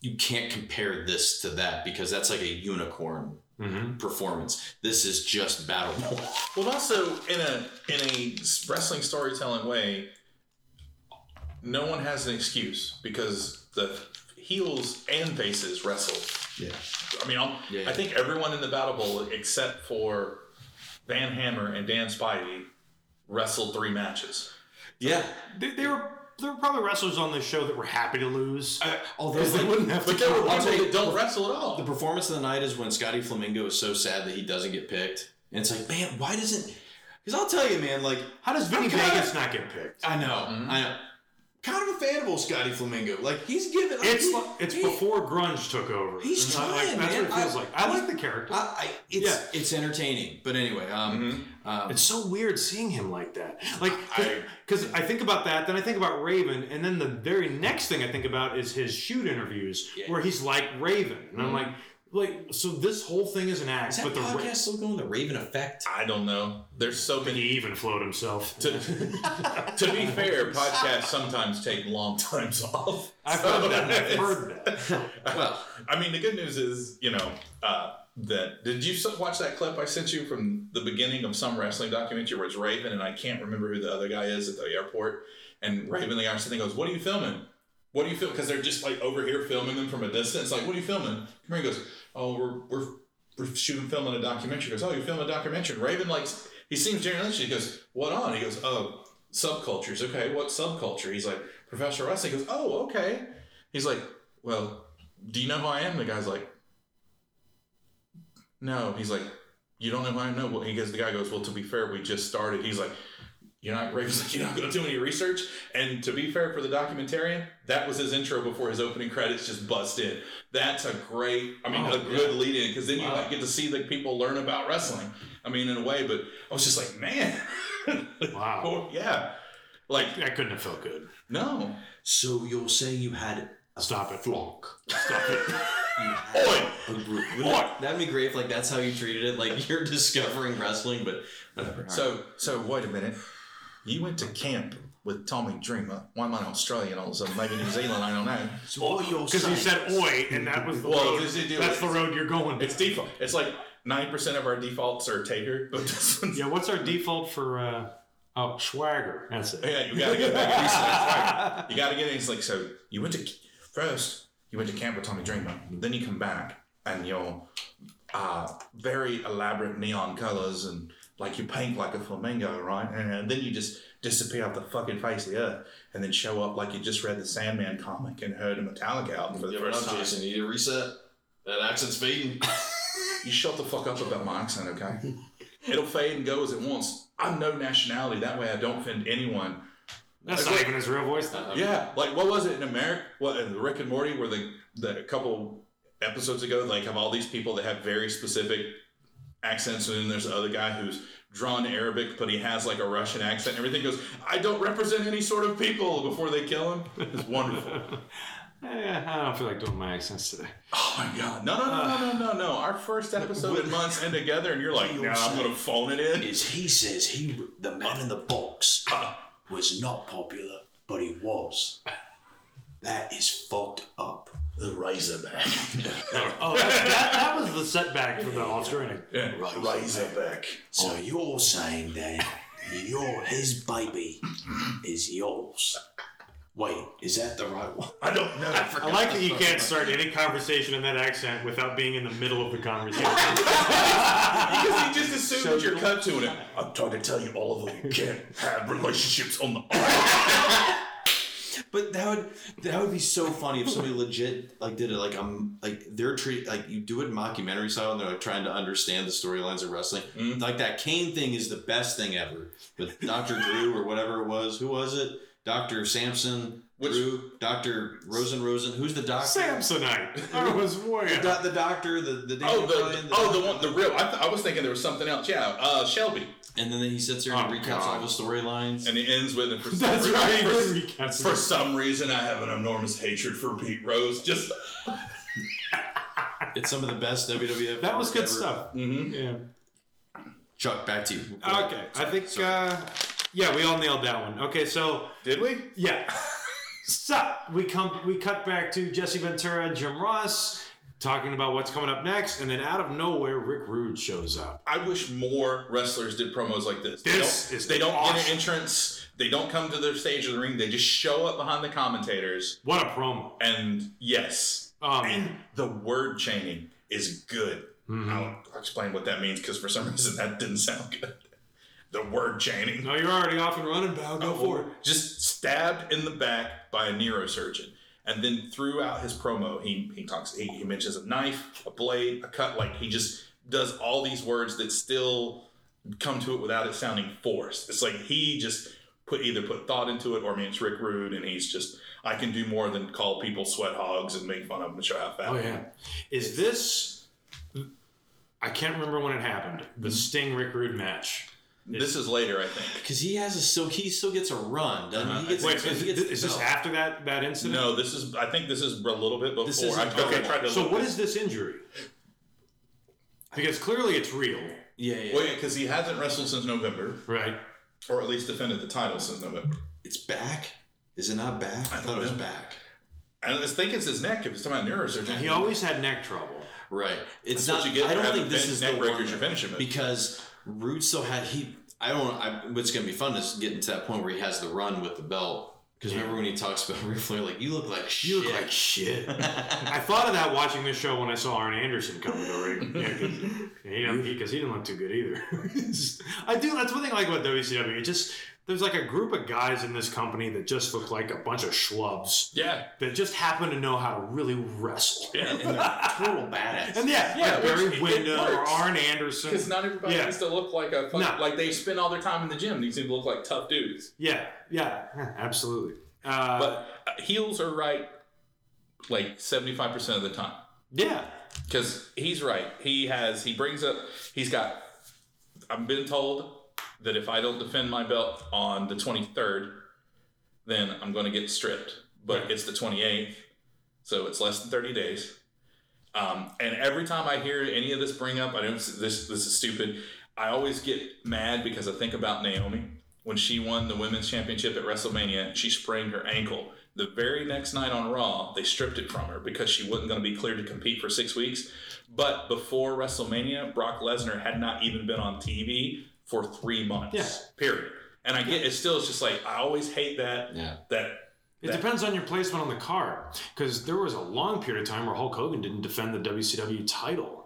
you can't compare this to that because that's like a unicorn Mhm. performance. This is just battle. Well, also in a in a wrestling storytelling way, no one has an excuse because the heels and faces wrestle. yeah. I mean, I'm, Yeah. I think everyone in the Battle Bowl except for Van Hammer and Dan Spivey wrestled three matches. Yeah. They, they were there were probably wrestlers on this show that were happy to lose. Uh, although Because they the, wouldn't have to But there were come I'll people tell you, that don't wrestle at all. the performance of the night is when Scotty Flamingo is so sad that he doesn't get picked. And it's like, man, why doesn't because I'll tell you, man, like How does Vinny Vegas not get picked? I know. Mm-hmm. I know. Kind of a fan of old Scotty Flamingo. Like he's given. like, It's he- like, it's he- before grunge took over. He's And I- like, trying, That's man. what it feels I- like. I like the character. I, I, it's Yeah. it's entertaining. But anyway, um, um, it's so weird seeing him like that. Like, I- because I, think about that, then I think about Raven, and then the very next thing I think about is his shoot interviews Yeah. where he's like Raven, and I'm like, like so this whole thing is an act, Is that but the podcast Ra- still going? The Raven Effect. I don't know. There's so many. he many. even float himself. To, to be fair, podcasts sometimes take long times off. I've So heard that. I've heard that. Well, I mean, the good news is, you know, uh, that did you watch that clip I sent you from the beginning of some wrestling documentary where it's Raven and I can't remember who the other guy is at the airport, and Raven the guy sitting goes, "What are you filming? What are you film?" Because they're just like over here filming them from a distance. Like, what are you filming? Come here. He goes, "Oh, we're we're we're shooting filming a documentary." He goes, "Oh, you're filming a documentary." Raven like he seems genuinely. He goes, "What on?" He goes, "Oh, subcultures. Okay, what subculture?" He's like, "Professional wrestling." He goes, "Oh, okay." He's like, "Well, do you know who I am?" The guy's like, "No." He's like, "You don't know who I am?" No. Well, he goes. The guy goes, "Well, to be fair, we just started." He's like. You're not Raven's like you're not going to do any research, and to be fair for the documentarian, that was his intro before his opening credits just bust in. That's a great, I mean, Oh, a good lead in because then you like get to see the people learn about wrestling. I mean, in a way, but I was just like, man, Wow. Yeah, like That couldn't have felt good. no, so you're saying you had a Stop it. flock? Stop it. You had Oi! a group. Wouldn't that- That'd be great if like that's how you treated it. Like you're discovering wrestling, but whatever. So, so wait a minute. You went to camp with Tommy Dreamer. Why am I Australian all of a sudden? Maybe New Zealand, I don't know. So what you're Because you said oi, and that was the Well, road. does it That's it? the road you're going. It's default. It's like 9% of our defaults are Taker, but this one's. Yeah, what's our default for uh oh swagger? That's it. Yeah, you gotta get back research. You gotta get it. It's like, so you went to, first, you went to camp with Tommy Dreamer. Then you come back and you're uh, very elaborate neon colors and like you paint like a flamingo, right? And then you just disappear off the fucking face of the earth and then show up like you just read the Sandman comic and heard a Metallica album for the Yeah, first time. Jason, you need a reset. That accent's fading. You shut the fuck up about my accent, okay? It'll fade and go as it wants. I'm no nationality. That way I don't offend anyone. That's Like, not even his real voice. Though. Uh-huh. Yeah, like what was it in America? What in Rick and Morty, where the the couple episodes ago, like have all these people that have very specific accents, and then there's the other guy who's drawn Arabic, but he has like a Russian accent. and Everything goes, I don't represent any sort of people before they kill him. It's wonderful. Eh, I don't feel like doing my accents today. oh my god, no, no, no, no, no, no, no. Our first episode in months end together, and you're like, What nah, I'm gonna phone it in. is he says he the man in the box was not popular, but he was. That is fucked up. The Razorback. Oh, that, that, that was the setback for the Australian. Yeah. Razorback. So you're saying that your his baby is yours. Wait, is that the right one? I don't know. I like that you can't start any conversation in that accent without being in the middle of the conversation. because he just assumed you're cut to it. I'm trying to tell you all of them. You can't have relationships on the But that would that would be so funny if somebody legit like did it like I'm like they're treat like you do it in mockumentary style and they're like trying to understand the storylines of wrestling. Mm. Like that Kane thing is the best thing ever. With Dr. Drew or whatever it was. Who was it? Dr. Samson, Which- Drew, Dr. Rosen Rosen. Who's the doctor? Samsonite. I was way. The, doc- the doctor, the the Oh, Daniel the, Bryan, oh, the one, the real. I, th- I was thinking there was something else. Yeah, uh, Shelby, And then he sits there and Oh, recaps God. all the storylines. and it ends with. For some That's reason, right. For, he did for some reason, I have an enormous hatred for Pete Rose. Just. It's some of the best WWF. That was good ever. stuff. Mm-hmm. Yeah. Chuck, back to you. Okay, I think. Uh, yeah, we all nailed that one. Okay, so Did we? yeah, so we come we cut back to Jesse Ventura and Jim Ross talking about what's coming up next, and then out of nowhere, Rick Rude shows up. I wish more wrestlers did promos like this. They This don't, is they don't get an entrance. They don't come to their stage of the ring. They just show up behind the commentators. What a promo! And yes, Um, and the word chaining is good. Mhm. I'll, I'll explain what that means because for some reason that didn't sound good. The word chaining. No, you're already off and running, pal. Go oh, for it. Just stabbed in the back by a neurosurgeon. And then throughout his promo, he, he talks, he, he mentions a knife, a blade, a cut. Like he just does all these words that still come to it without it sounding forced. It's like he just put either put thought into it or I mean it's Rick Rude and he's just I can do more than call people sweat hogs and make fun of them and show how fat. Oh yeah, is this? I can't remember when it happened. The Sting Rick Rude match. This is later, I think. Because he has a still he still gets a run, doesn't Uh-huh. he? he gets, Wait, he is, gets is this no. after that that incident? No, this is I think this is a little bit before. This is- I, okay, okay, tried to So look what this- is this injury? Because clearly it's real, Yeah, yeah. Well, yeah, because he hasn't wrestled since November, right? or at least defended the title since November. It's back. Is it not back? I thought it was back. I was thinking it's his neck if it's talking about neurosurgery. He always had neck trouble. Right. It's That's what not. you get I don't think this is neck the breakers one you're finishing with. because Rude still had he. I don't. I, what's gonna be fun is getting to that point where he has the run with the belt. Because remember when he talks about Ric Flair, like you look like shit. You look like shit. I thought of that watching this show when I saw Arn Anderson coming to ring. Yeah, because he, because he didn't look too good either. I do. That's one thing I like about WCW. It just there's like a group of guys in this company that just look like a bunch of schlubs yeah, that just happen to know how to really wrestle. yeah. and they're total badass. And yeah, Yeah, like which Barry Windham or. Arn Anderson. Because not everybody Yeah. needs to look like a fuck, No. like they spend all their time in the gym. These people look like tough dudes. Yeah, yeah, yeah, absolutely. Uh, But uh, heels are right like seventy five percent of the time. yeah, Because he's right. He has he brings up he's got I've been told that if I don't defend my belt on the twenty third, then I'm gonna get stripped. But it's the twenty eighth, so it's less than thirty days. Um, and every time I hear any of this bring up, I don't this this is stupid. I always get mad because I think about Naomi when she won the women's championship at WrestleMania. She sprained her ankle. The very next night on Raw, they stripped it from her because she wasn't going to be cleared to compete for six weeks. But before WrestleMania, Brock Lesnar had not even been on TV for three months. Yeah. Period. And I get it. Still, it's just like I always hate that. Yeah. That. It that- depends on your placement on the card, because there was a long period of time where Hulk Hogan didn't defend the WCW title.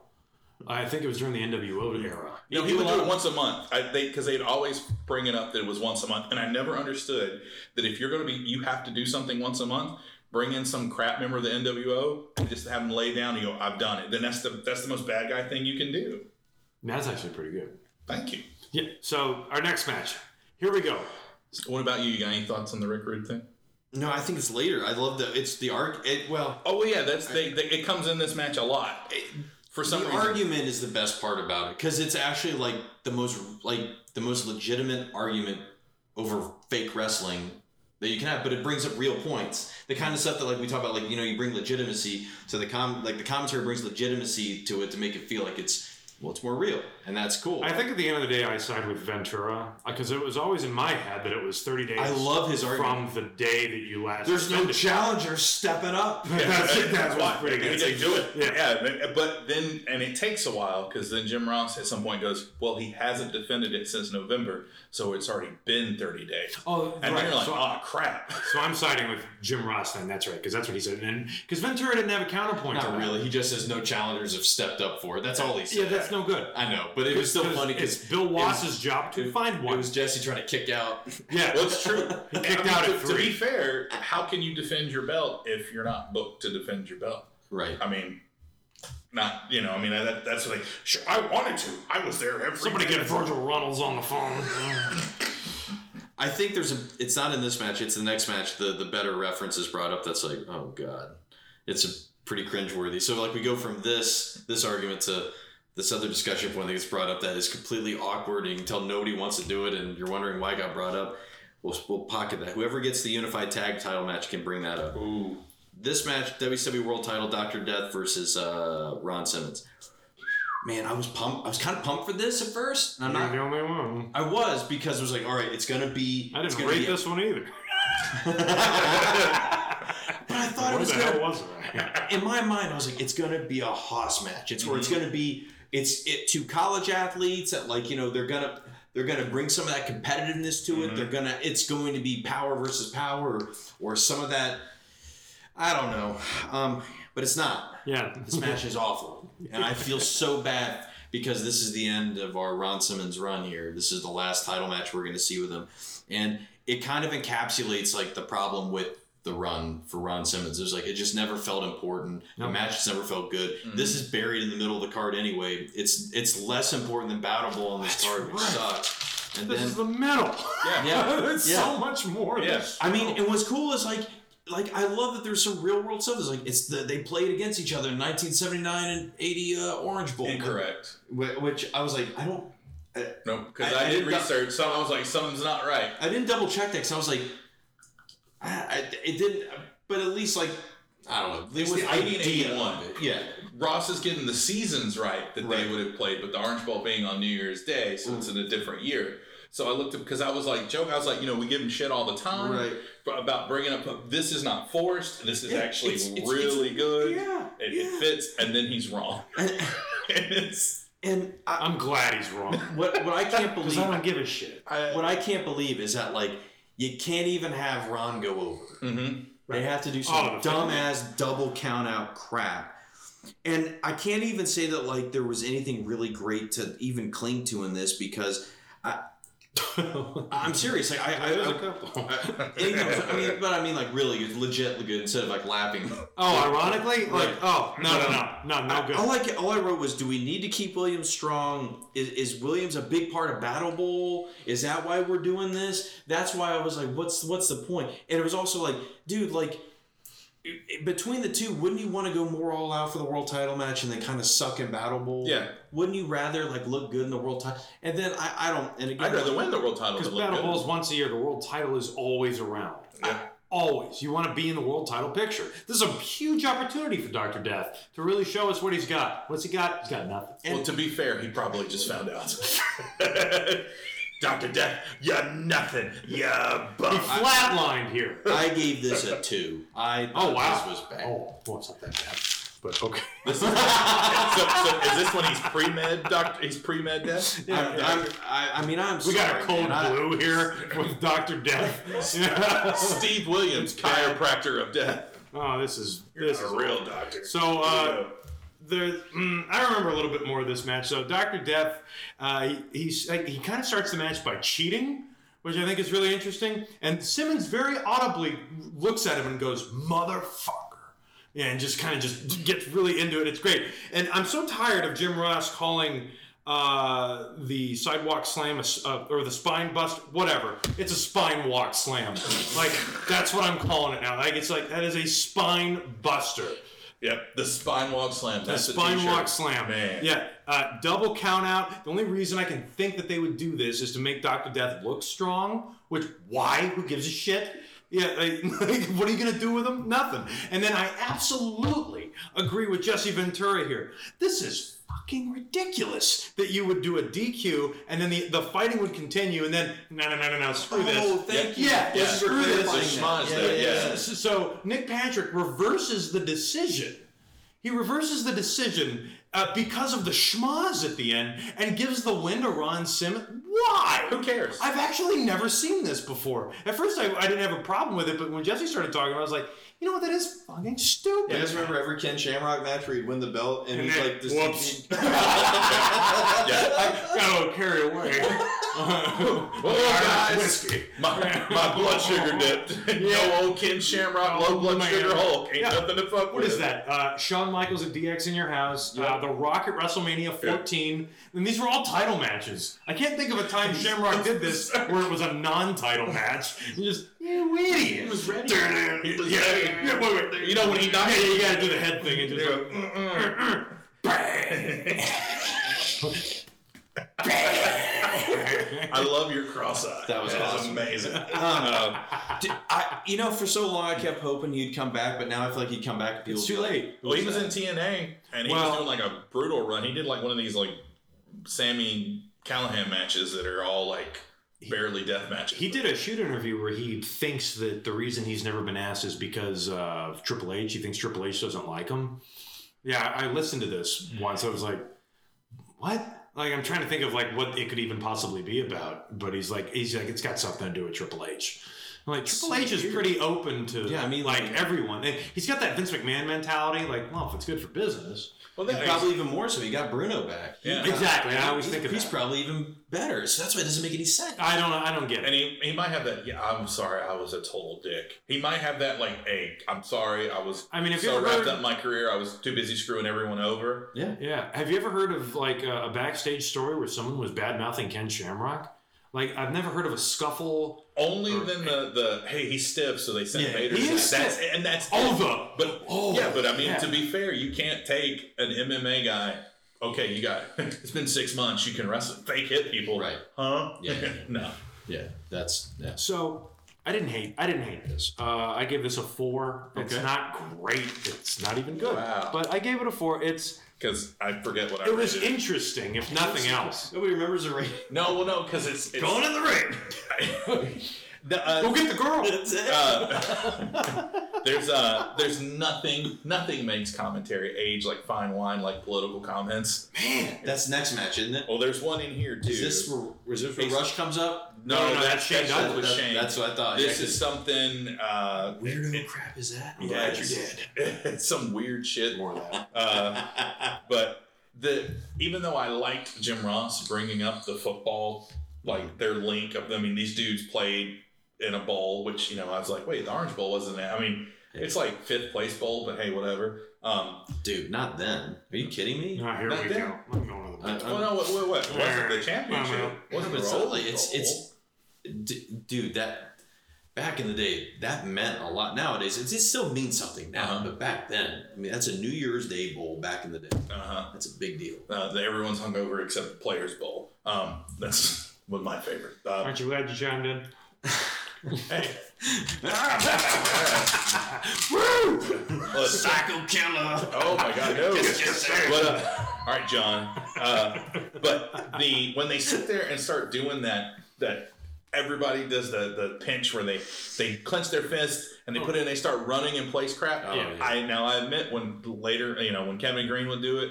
I think it was during the NWO mm-hmm. era. No, he would do it once a month. I, they because they'd always bring it up that it was once a month, and I never understood that if you're going to be, you have to do something once a month. Bring in some crap member of the NWO and just have them lay down and go, "I've done it." Then that's the that's the most bad guy thing you can do. That's actually pretty good. Thank you. Yeah. So our next match. Here we go. What about you? You got any thoughts on the Rick Rude thing? No, I think it's later. I love the. It's the arc. It, well, Oh well, yeah, that's they, they, it comes in this match a lot for some the reason. argument is the best part about it because it's actually like the most like the most legitimate argument over fake wrestling that you can have, but it brings up real points. The kind of stuff that like we talk about, like you know, you bring legitimacy to the com, like the commentary brings legitimacy to it to make it feel like it's well, it's more real, and that's cool. I think at the end of the day, I side with Ventura uh, because it was always in my head that it was 30 days. I love his argument. from the day that you last. There's no defended. challenger stepping up. That's, that's why what's pretty They good. didn't do it. Yeah. Yeah. but- but then and it takes a while because then Jim Ross at some point goes, "Well, he hasn't defended it since November, so it's already been 30 days." Oh, and right. then you're like, so, "Oh crap!" so I'm siding with Jim Ross then. That's right because that's what he said. And because Ventura didn't have a counterpoint. to Not that. really. He just says no challengers have stepped up for it. That's all he said. Yeah, that's no good. I know, but it was still funny because Bill Watts's job to find it one. was Jesse trying to kick out. yeah, Well, it's true. He kicked out to, at to three. be fair, how can you defend your belt if you're not booked to defend your belt? Right. I mean, not you know. I mean, that, that's like, sure, I wanted to. I was there every. Somebody get minute. Virgil Runnels on the phone. I think there's a. It's not in this match. It's the next match. The the better reference is brought up. That's like, oh god, it's a pretty cringeworthy. So like we go from this this argument to this other discussion point that gets brought up that is completely awkward. And you can tell nobody wants to do it, and you're wondering why it got brought up. We'll, we'll pocket that. Whoever gets the unified tag title match can bring that up. Ooh. This match, WCW World Title, Doctor Death versus uh, Ron Simmons. Man, I was pumped. I was kind of pumped for this at first. I'm You're not. the only one. I was because it was like, all right, it's gonna be. I didn't rate this one either. But I thought it what was the gonna. hell was it? In my mind, I was like, it's gonna be a Haas match. It's where it's Mm-hmm. gonna be. It's it to college athletes that like you know they're gonna they're gonna bring some of that competitiveness to Mm-hmm. it. They're gonna it's going to be power versus power or, or some of that. I don't know, um, but it's not. Yeah. This match is awful, and I feel so bad because this is the end of our Ron Simmons run here. This is the last title match we're going to see with him, and it kind of encapsulates like the problem with the run for Ron Simmons. It was like it just never felt important. The No. match just never felt good. This is buried in the middle of the card anyway. It's it's less important than Battle Bowl on this That's card, which right. sucks. And This then is the middle. Yeah. Yeah. it's Yeah. so much more. Yeah. I mean, and what's cool is like, like I love that there's some real world stuff. It's like it's the they played against each other in 1979 and 80 uh, Orange Bowl. Incorrect. Wh- Which I was like, I don't, No, because I- I, I did did not- research. So I was like, something's not right. I didn't double check that because I was like, I, I, it didn't. But at least like, I don't know. It was the idea 1981. of it. Yeah, Ross is getting the seasons right that they would have played, but the Orange Bowl being on New Year's Day, so it's mm. in a different year. So I looked up because I was like, joke. I was like, you know, we give him shit all the time Right. but about bringing up oh, this is not forced. This is Yeah, actually it's- it's- really it's- good. yeah, it, yeah. it fits, and then he's wrong. And, and it's and I, I'm glad he's wrong what what I can't believe I don't give a shit. I, what I can't believe is that like you can't even have Ron go over. Mhm. They have to do Oh, some the dumbass double count out crap. And I can't even say that like there was anything really great to even cling to in this because I, I'm serious. Like I, I, There's a I, couple. else- I mean, but I mean like really it's legit good instead of like laughing. Oh, ironically, like, Right. oh no, no, no, no, no good. All I all I wrote was, do we need to keep Williams strong? Is, is Williams a big part of Battle Bowl? Is that why we're doing this? That's why I was like, what's what's the point? And it was also like, dude, like i- i- between the two, wouldn't you want to go more all out for the world title match and then kind of suck in Battle Bowl? Yeah. Wouldn't you rather like look good in the world title? And then I, I don't. And again, I'd rather win the world title Because Battle good. Bowl's once a year. The world title is always around. Yeah. Always. You want to be in the world title picture. This is a huge opportunity for Dr. Death to really show us what he's got. What's he got? He's got nothing. well, to be fair, he probably just found out. Doctor Death, you're nothing. You bum. He flatlined here. I gave this a two. I Oh, wow. this was bad. Oh, well, it's not that bad. But okay. This is, so, so is this when he's pre med? Doctor, he's pre med death. I'm, I'm, I, I mean, I'm We sorry, got a cold man. I- blue here with Dr. Death. Steve Williams, chiropractor of death. oh, this is this is a real doctor. So uh, there, mm, I remember a little bit more of this match. So Doctor Death, uh, he, he's he kind of starts the match by cheating, which I think is really interesting. And Simmons very audibly looks at him and goes, "Motherfucker." And just kind of just gets really into it. It's great. And I'm so tired of Jim Ross calling uh, the sidewalk slam uh, or the spine bust, whatever. It's a spine walk slam. like that's what I'm calling it now. Like it's like that is a spine buster. Yep, the spine walk slam. The That's the spine walk slam. Man. Yeah. Uh, double count out. The only reason I can think that they would do this is to make Dr. Death look strong, which, why? Who gives a shit? Yeah, like, like, what are you going to do with him? Nothing. And then I absolutely agree with Jesse Ventura here. This is fucking ridiculous that you would do a DQ and then the, the fighting would continue and then, no, no, no, no, no, screw this. Oh, thank you. Yeah, Yeah. screw The this. schmoz there, yeah. So, so Nick Patrick reverses the decision. He reverses the decision uh, because of the schmoz at the end and gives the win to Ron Simmons. Why? Who cares? I've actually never seen this before. At first, I, I didn't have a problem with it, but when Jesse started talking, I was like, you know what? That is fucking stupid. You guys remember every Ken Shamrock match where he'd win the belt and, And he's then- like, this whoops. Yeah. I got a little carried away. Oh, guys. Whiskey. My, my blood sugar dipped. no old Ken Shamrock, low Oh, blood man. sugar Hulk. Ain't Yeah. nothing to fuck What with. is that? Uh, Shawn Michaels at DX in your house. Uh, Yeah. the Rock at WrestleMania 14. And these were all title matches. I can't think of a time Shamrock did this where it was a non-title match. You just, you idiot. He was ready. Yeah, He was yeah, yeah, wait, wait. You know when he knocked- Yeah, you gotta do the head thing and just go, I love your cross eye. That was awesome. amazing. Um, Did- I, you know, for so long I kept hoping he'd come back, but now I feel like he'd come back. and It's too like, late. well, he was in TNA and he Well- was doing like a brutal run. He did like one of these like Sammy Callihan matches that are all like barely death matches. He did a shoot interview where he thinks that the reason he's never been asked is because of Triple H. He thinks Triple H doesn't like him. Yeah, I listened to this mm. once. I was like, what? Like, I'm trying to think of like what it could even possibly be about. But he's like, he's like, it's got something to do with Triple H. I'm like, Triple H is pretty open to, Yeah, I mean, like, like- everyone. He's got that Vince McMahon mentality. Like, well, if it's good for business, well, And that probably even more so. He got Bruno back. Yeah. exactly. I always He's, think of he's that. probably even better. So that's why it doesn't make any sense. I don't, I don't get And it. he, he might have that. Yeah, I'm sorry, I was a total dick. He might have that like, hey, I'm sorry, I was. I mean, if you so ever wrapped heard- up in my career, I was too busy screwing everyone over. yeah. Yeah. Have you ever heard of like a, a backstage story where someone was bad mouthing Ken Shamrock? Like I've never heard of a scuffle. Only then the the hey he's stiff, so they sent Yeah, Vader. he is that's stiff. and that's it. the- but oh, yeah, but I mean yeah. to be fair, you can't take an MMA guy. Okay, you got it. it's been six months. You can wrestle, fake hit people, Right. Huh? Yeah. no. Yeah. That's yeah. So I didn't hate. I didn't hate this. Uh, I gave this a four. It's Okay. not great. It's not even good. Wow. But I gave it a four. It's Because I forget what I it was rated. interesting, if nothing else. Nobody remembers the rating. No, well, no, because it's, it's Going in the ring. The, uh, Go get the girl. That's it. uh, there's uh there's nothing nothing makes commentary age like fine wine like political comments. Man. That's next match, isn't it? Well, there's one in here too. Is this where, is this where It's- Rush comes up? no, No, no, that's, that's Shane that's Douglas. with Shane. That's what I thought. this yeah, is something. Uh, weirdo crap. Is that? I'm yeah, glad you're dead. it's some weird shit. More of that. Uh, but the even though I liked Jim Ross bringing up the football, like their link of, I mean, these dudes played in a bowl, which you know I was like, wait, the Orange Bowl wasn't that? I mean, it's like fifth place bowl, but hey, whatever. Um, Dude, not then. Are you kidding me? Ah, here Not we them. go. I'm going to the I- well, no, what, what, what? It wasn't the championship? Well, It wasn't but the it's Rose it's- it's- D- dude, that back in the day, that meant a lot. Nowadays, it, it still means something now, Uh-huh. but back then, I mean, that's a New Year's Day bowl back in the day. uh-huh. That's a big deal. uh, the everyone's hungover except the Players Bowl. Um, that's was my favorite. Uh, Aren't you glad you chimed in? hey, Woo! well, Psycho killer. Oh my God, no! Yes, yes, sir. But, uh, all right, John. Uh, but the when they sit there and start doing that, that everybody does the the pinch where they they clench their fist and they put it and they start running in place crap. Oh, yeah. I now I admit when later you know when Kevin Greene would do it.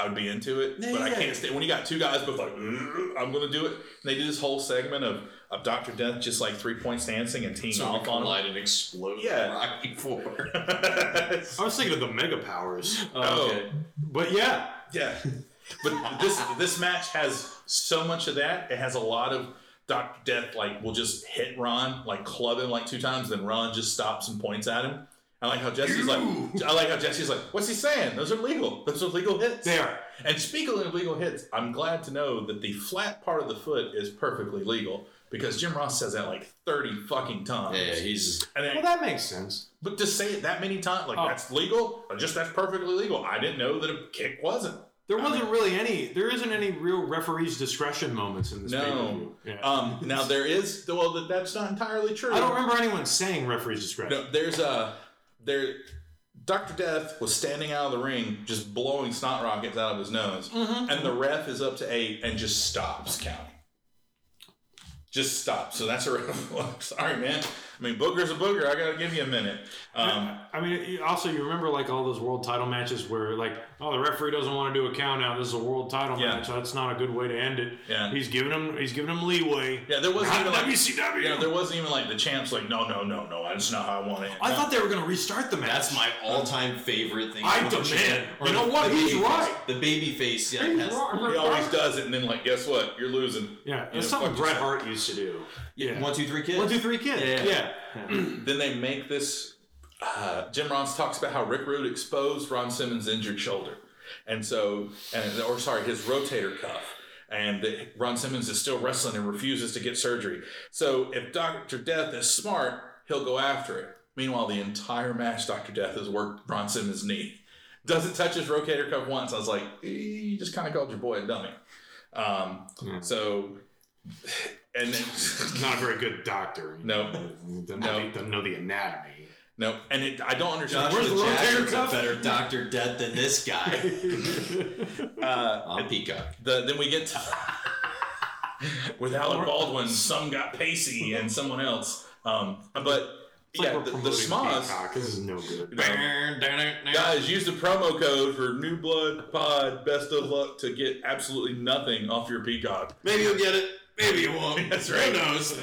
I would be into it, Yeah, but I can't stay. When you got two guys both like, I'm going to do it, and they do this whole segment of, of Doctor Death just like three points dancing and teeing So we off on collide and explode. Yeah. Rocky Four. I was thinking of the mega powers. Oh. Um, okay. But yeah. Yeah, but this this match has so much of that. It has a lot of Doctor Death. Like will just hit Ron, like club him like two times, then Ron just stops and points at him. I like how Jesse's like. I like how Jesse's like. What's he saying? Those are legal. Those are legal hits. They are. And speaking of legal hits, I'm glad to know that the flat part of the foot is perfectly legal because Jim Ross says that like 30 fucking times. Yeah, yeah, he's and then, Well, that makes sense. but to say it that many times, like Oh. that's legal, or just that's perfectly legal. I didn't know that a kick wasn't. There wasn't mean- really any. There isn't any real referee's discretion moments in this No. Yeah. Um, now there is well that's not entirely true. I don't remember anyone saying referee's discretion. No, there's a there. Doctor Death was standing out of the ring, just blowing snot rockets out of his nose, Mm-hmm. and the ref is up to eight and just stops counting. Just stop. So that's a ref. Sorry, man. I mean, booger's a booger. I gotta give you a minute. Um, I mean, also you remember like all those world title matches where like, oh, the referee doesn't want to do a count out. This is a world title Yeah. match. That's not a good way to end it. Yeah. He's giving him. He's giving him leeway. yeah, there wasn't Not even like WCW. Yeah, there wasn't even like the champs like, no, no, no, no. That's not how I want it. I No. thought they were going to restart the match. that's my all-time favorite thing. I to watch. demand. Or You know the- what? the He's baby right. face- The baby face. Yeah, He's has- wrong. He always does it, and then like, guess what? You're losing. Yeah, You that's know, something Bret. Hart used to do. Yeah. One, two, three, kids. One, two, three, kids. Yeah. Yeah. Then they make this. Uh, Jim Ross talks about how Rick Rude exposed Ron Simmons' injured shoulder, and so, and or sorry, his rotator cuff, and that Ron Simmons is still wrestling and refuses to get surgery. So if Doctor Death is smart, he'll go after it. Meanwhile, the entire match, Doctor Death has worked Ron Simmons' knee. Doesn't touch his rotator cuff once. I was like, "Eh, you just kind of called your boy a dummy. Um, Yeah. So, and then, Not a very good doctor. No. Doesn't, No. know, doesn't know the anatomy. no, and it, I don't understand. Joshua Where's the rotator Jackson's a better Doctor Dead than this guy Uh, on Peacock. the, then we get to with Alec Baldwin. Some got Pacey and someone else. Um, but It's yeah, we're the, the promoting This is no good. you know, guys use the promo code for New Blood Pod. Best of luck to get absolutely nothing off your Peacock. Maybe you'll get it. Maybe it won't. That's right. Who knows?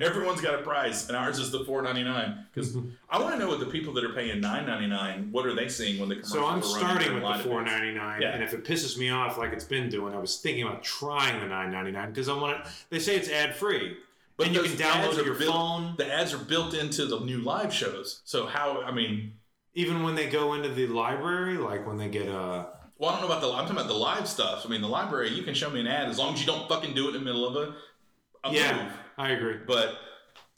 Everyone's got a price, and ours is the four ninety nine. Because I want to know what the people that are paying nine ninety nine. What are they seeing when the commercials So I'm are starting with the four events? ninety nine, Yeah. and if it pisses me off like it's been doing, I was thinking about trying the nine ninety nine because I want it. They say it's ad free, But and you can download it your built- phone. The ads are built into the new live shows. So how? I mean, Even when they go into the library, like when they get uh Well, I don't know about the. I'm talking about the live stuff. I mean, the library, you can show me an ad as long as you don't fucking do it in the middle of a, a yeah, move. I agree. But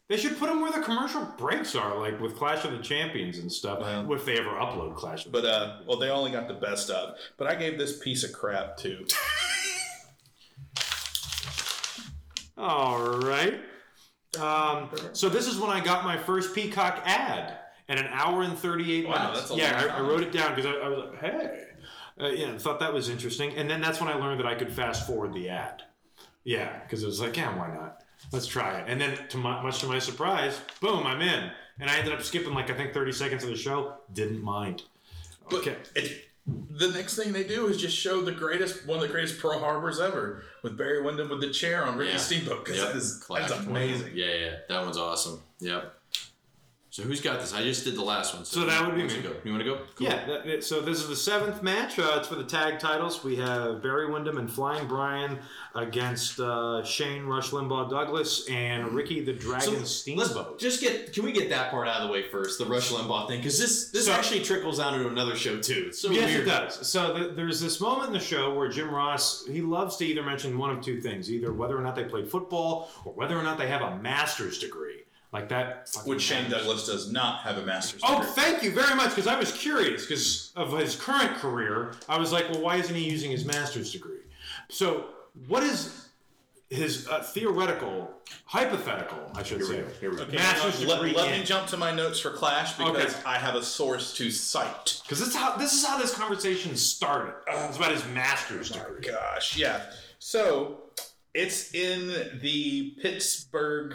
They should put them where the commercial breaks are, like with Clash of the Champions and stuff. Well. if they ever upload Clash of. but uh, well, they only got the best stuff. But I gave this piece of crap too. All right. Um, so this is when I got my first Peacock ad at an hour and 38 Wow, minutes. that's a yeah, I, I wrote it down because I, I was like, hey. Uh, yeah, thought that was interesting. And then that's when I learned that I could fast forward the ad. Yeah, because it was like, yeah, why not? Let's try it. And then, to my, much to my surprise, boom, I'm in. And I ended up skipping like I think 30 seconds of the show. Didn't mind. But Okay. it, the next thing they do is just show the greatest, one of the greatest Pearl Harbors ever with Barry Windham with the chair on Ricky Yeah. Steamboat. 'cause Yep. that is, that's amazing. Yeah, yeah, that one's awesome. Yep. So who's got this? I just did the last one. So that would be me. go? You want to go? Cool. Yeah, that- that- so this is the seventh match. Uh, it's for the tag titles. We have Barry Windham and Flying Brian against uh, Shane Rush Limbaugh Douglas and Ricky the Dragon Let's Steamboat. just get. Can we get that part out of the way first? The Rush Limbaugh thing, because this this So- actually trickles down into another show too. It's so yes, weird. it does. So th there's this moment in the show where Jim Ross he loves to either mention one of two things: either whether or not they played football, or whether or not they have a master's degree. Like that. Which Shane matters. Douglas does not have a master's degree. Oh, degree. thank you very much. Because I was curious because of his current career. I was like, well, why isn't he using his master's degree? So, what is his uh, theoretical, hypothetical, I should say, Okay, master's let, degree? let me jump to my notes for Clash because Okay. I have a source to cite. Because this is how this is how this conversation started. It's about his master's degree. Gosh, yeah. So it's in the Pittsburgh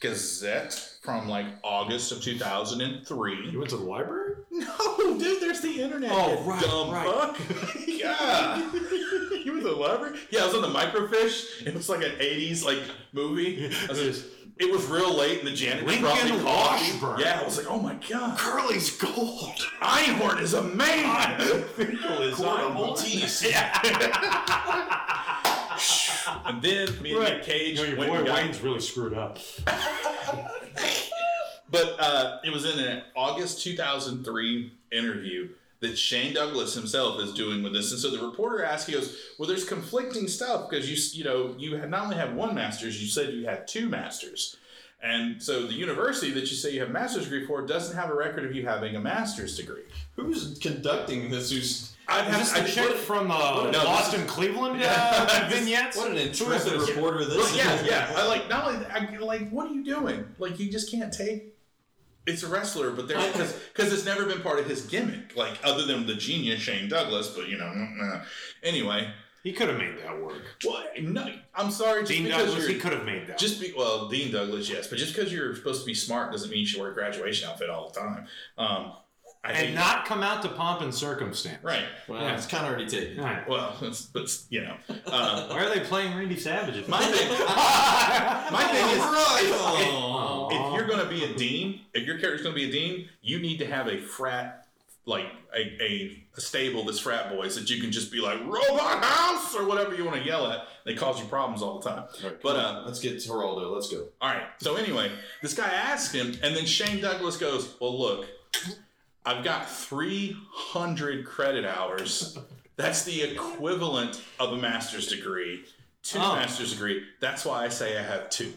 Gazette from like August of 2003. You went to the library? No, dude, there's the internet. Oh, right, dumb right. fuck. yeah. you was the library? Yeah, I was on the microfiche. It was like an 80s like movie. I was just- it was real late, and the janitor brought me Lincoln coffee. Washburn. Yeah, I was like, oh my god, Curly's gold. Einhorn is a man. and then me and Nick Cage You know, your went boy and got- Wayne's really screwed up. But uh, it was in an August 2003 interview that Shane Douglas himself is doing with this. And so the reporter asked, he goes, "Well, there's conflicting stuff because you you know you had not only have one master's, you said you had two masters." And so the university that you say you have a master's degree for doesn't have a record of you having a master's degree. Who's conducting this? Who's I'd Is this have, the I, chick from uh, no, Lost in Cleveland uh, vignettes? what an Who is intrepid this? reporter this Well, is. yeah, yeah. I like not only I, like what are you doing? Like you just can't take. It's a wrestler, but there because because it's never been part of his gimmick. Like other than the genius Shane Douglas, but you know. mm, uh. Anyway, He could have made that work. well, no, I'm sorry. Just Dean because Douglas, he could have made that. just be well, Dean Douglas, yes, but just because you're supposed to be smart doesn't mean you should wear a graduation outfit all the time. Um, I hate and not come out to pomp and circumstance. right. Well, Yeah. it's kind of already taken. All right. Well, it's, but you know, uh, Why are they playing Randy Savage? at my thing, my thing is. Oh. if you're going to be a dean, if your character's going to be a dean, you need to have a frat, like a, a, a stable that's frat boys that you can just be like robot house or whatever you want to yell at. They cause you problems all the time. But uh, let's get to Geraldo. Let's go. all right. So anyway, this guy asked him, and then Shane Douglas goes, "Well, look, I've got 300 credit hours. That's the equivalent of a master's degree." Two Oh. master's degree. That's why I say I have two.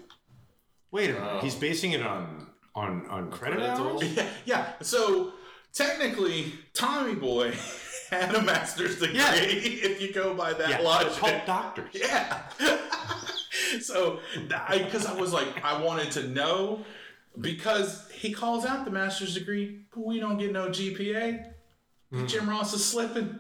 Wait a minute. He's basing it on on on credit credit hours. Yeah, yeah. So technically, Tommy Boy had a master's degree. Yeah. If you go by that Yeah, they're logic. called doctors. Yeah. so, because I, was like, I wanted to know because he calls out the master's degree, but we don't get no GPA. Jim Ross is slipping.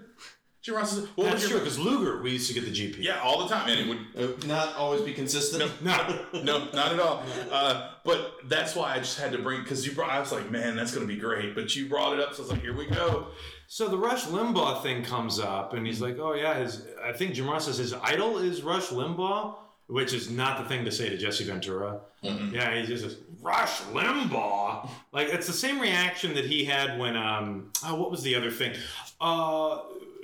Jim Ross is. What That's true because Luger, we used to get the GP. Yeah, all the time, and it would Uh, not always be consistent. No. no, not at all. Uh, but that's why I just had to bring because you brought. I was like, man, that's gonna be great. But you brought it up, so I was like, here we go. So the Rush Limbaugh thing comes up, and he's like, "Oh yeah, his." I think Jim Ross says his idol is Rush Limbaugh, which is not the thing to say to Jesse Ventura. Yeah, he just says Rush Limbaugh. Like it's the same reaction that he had when um oh what was the other thing? Uh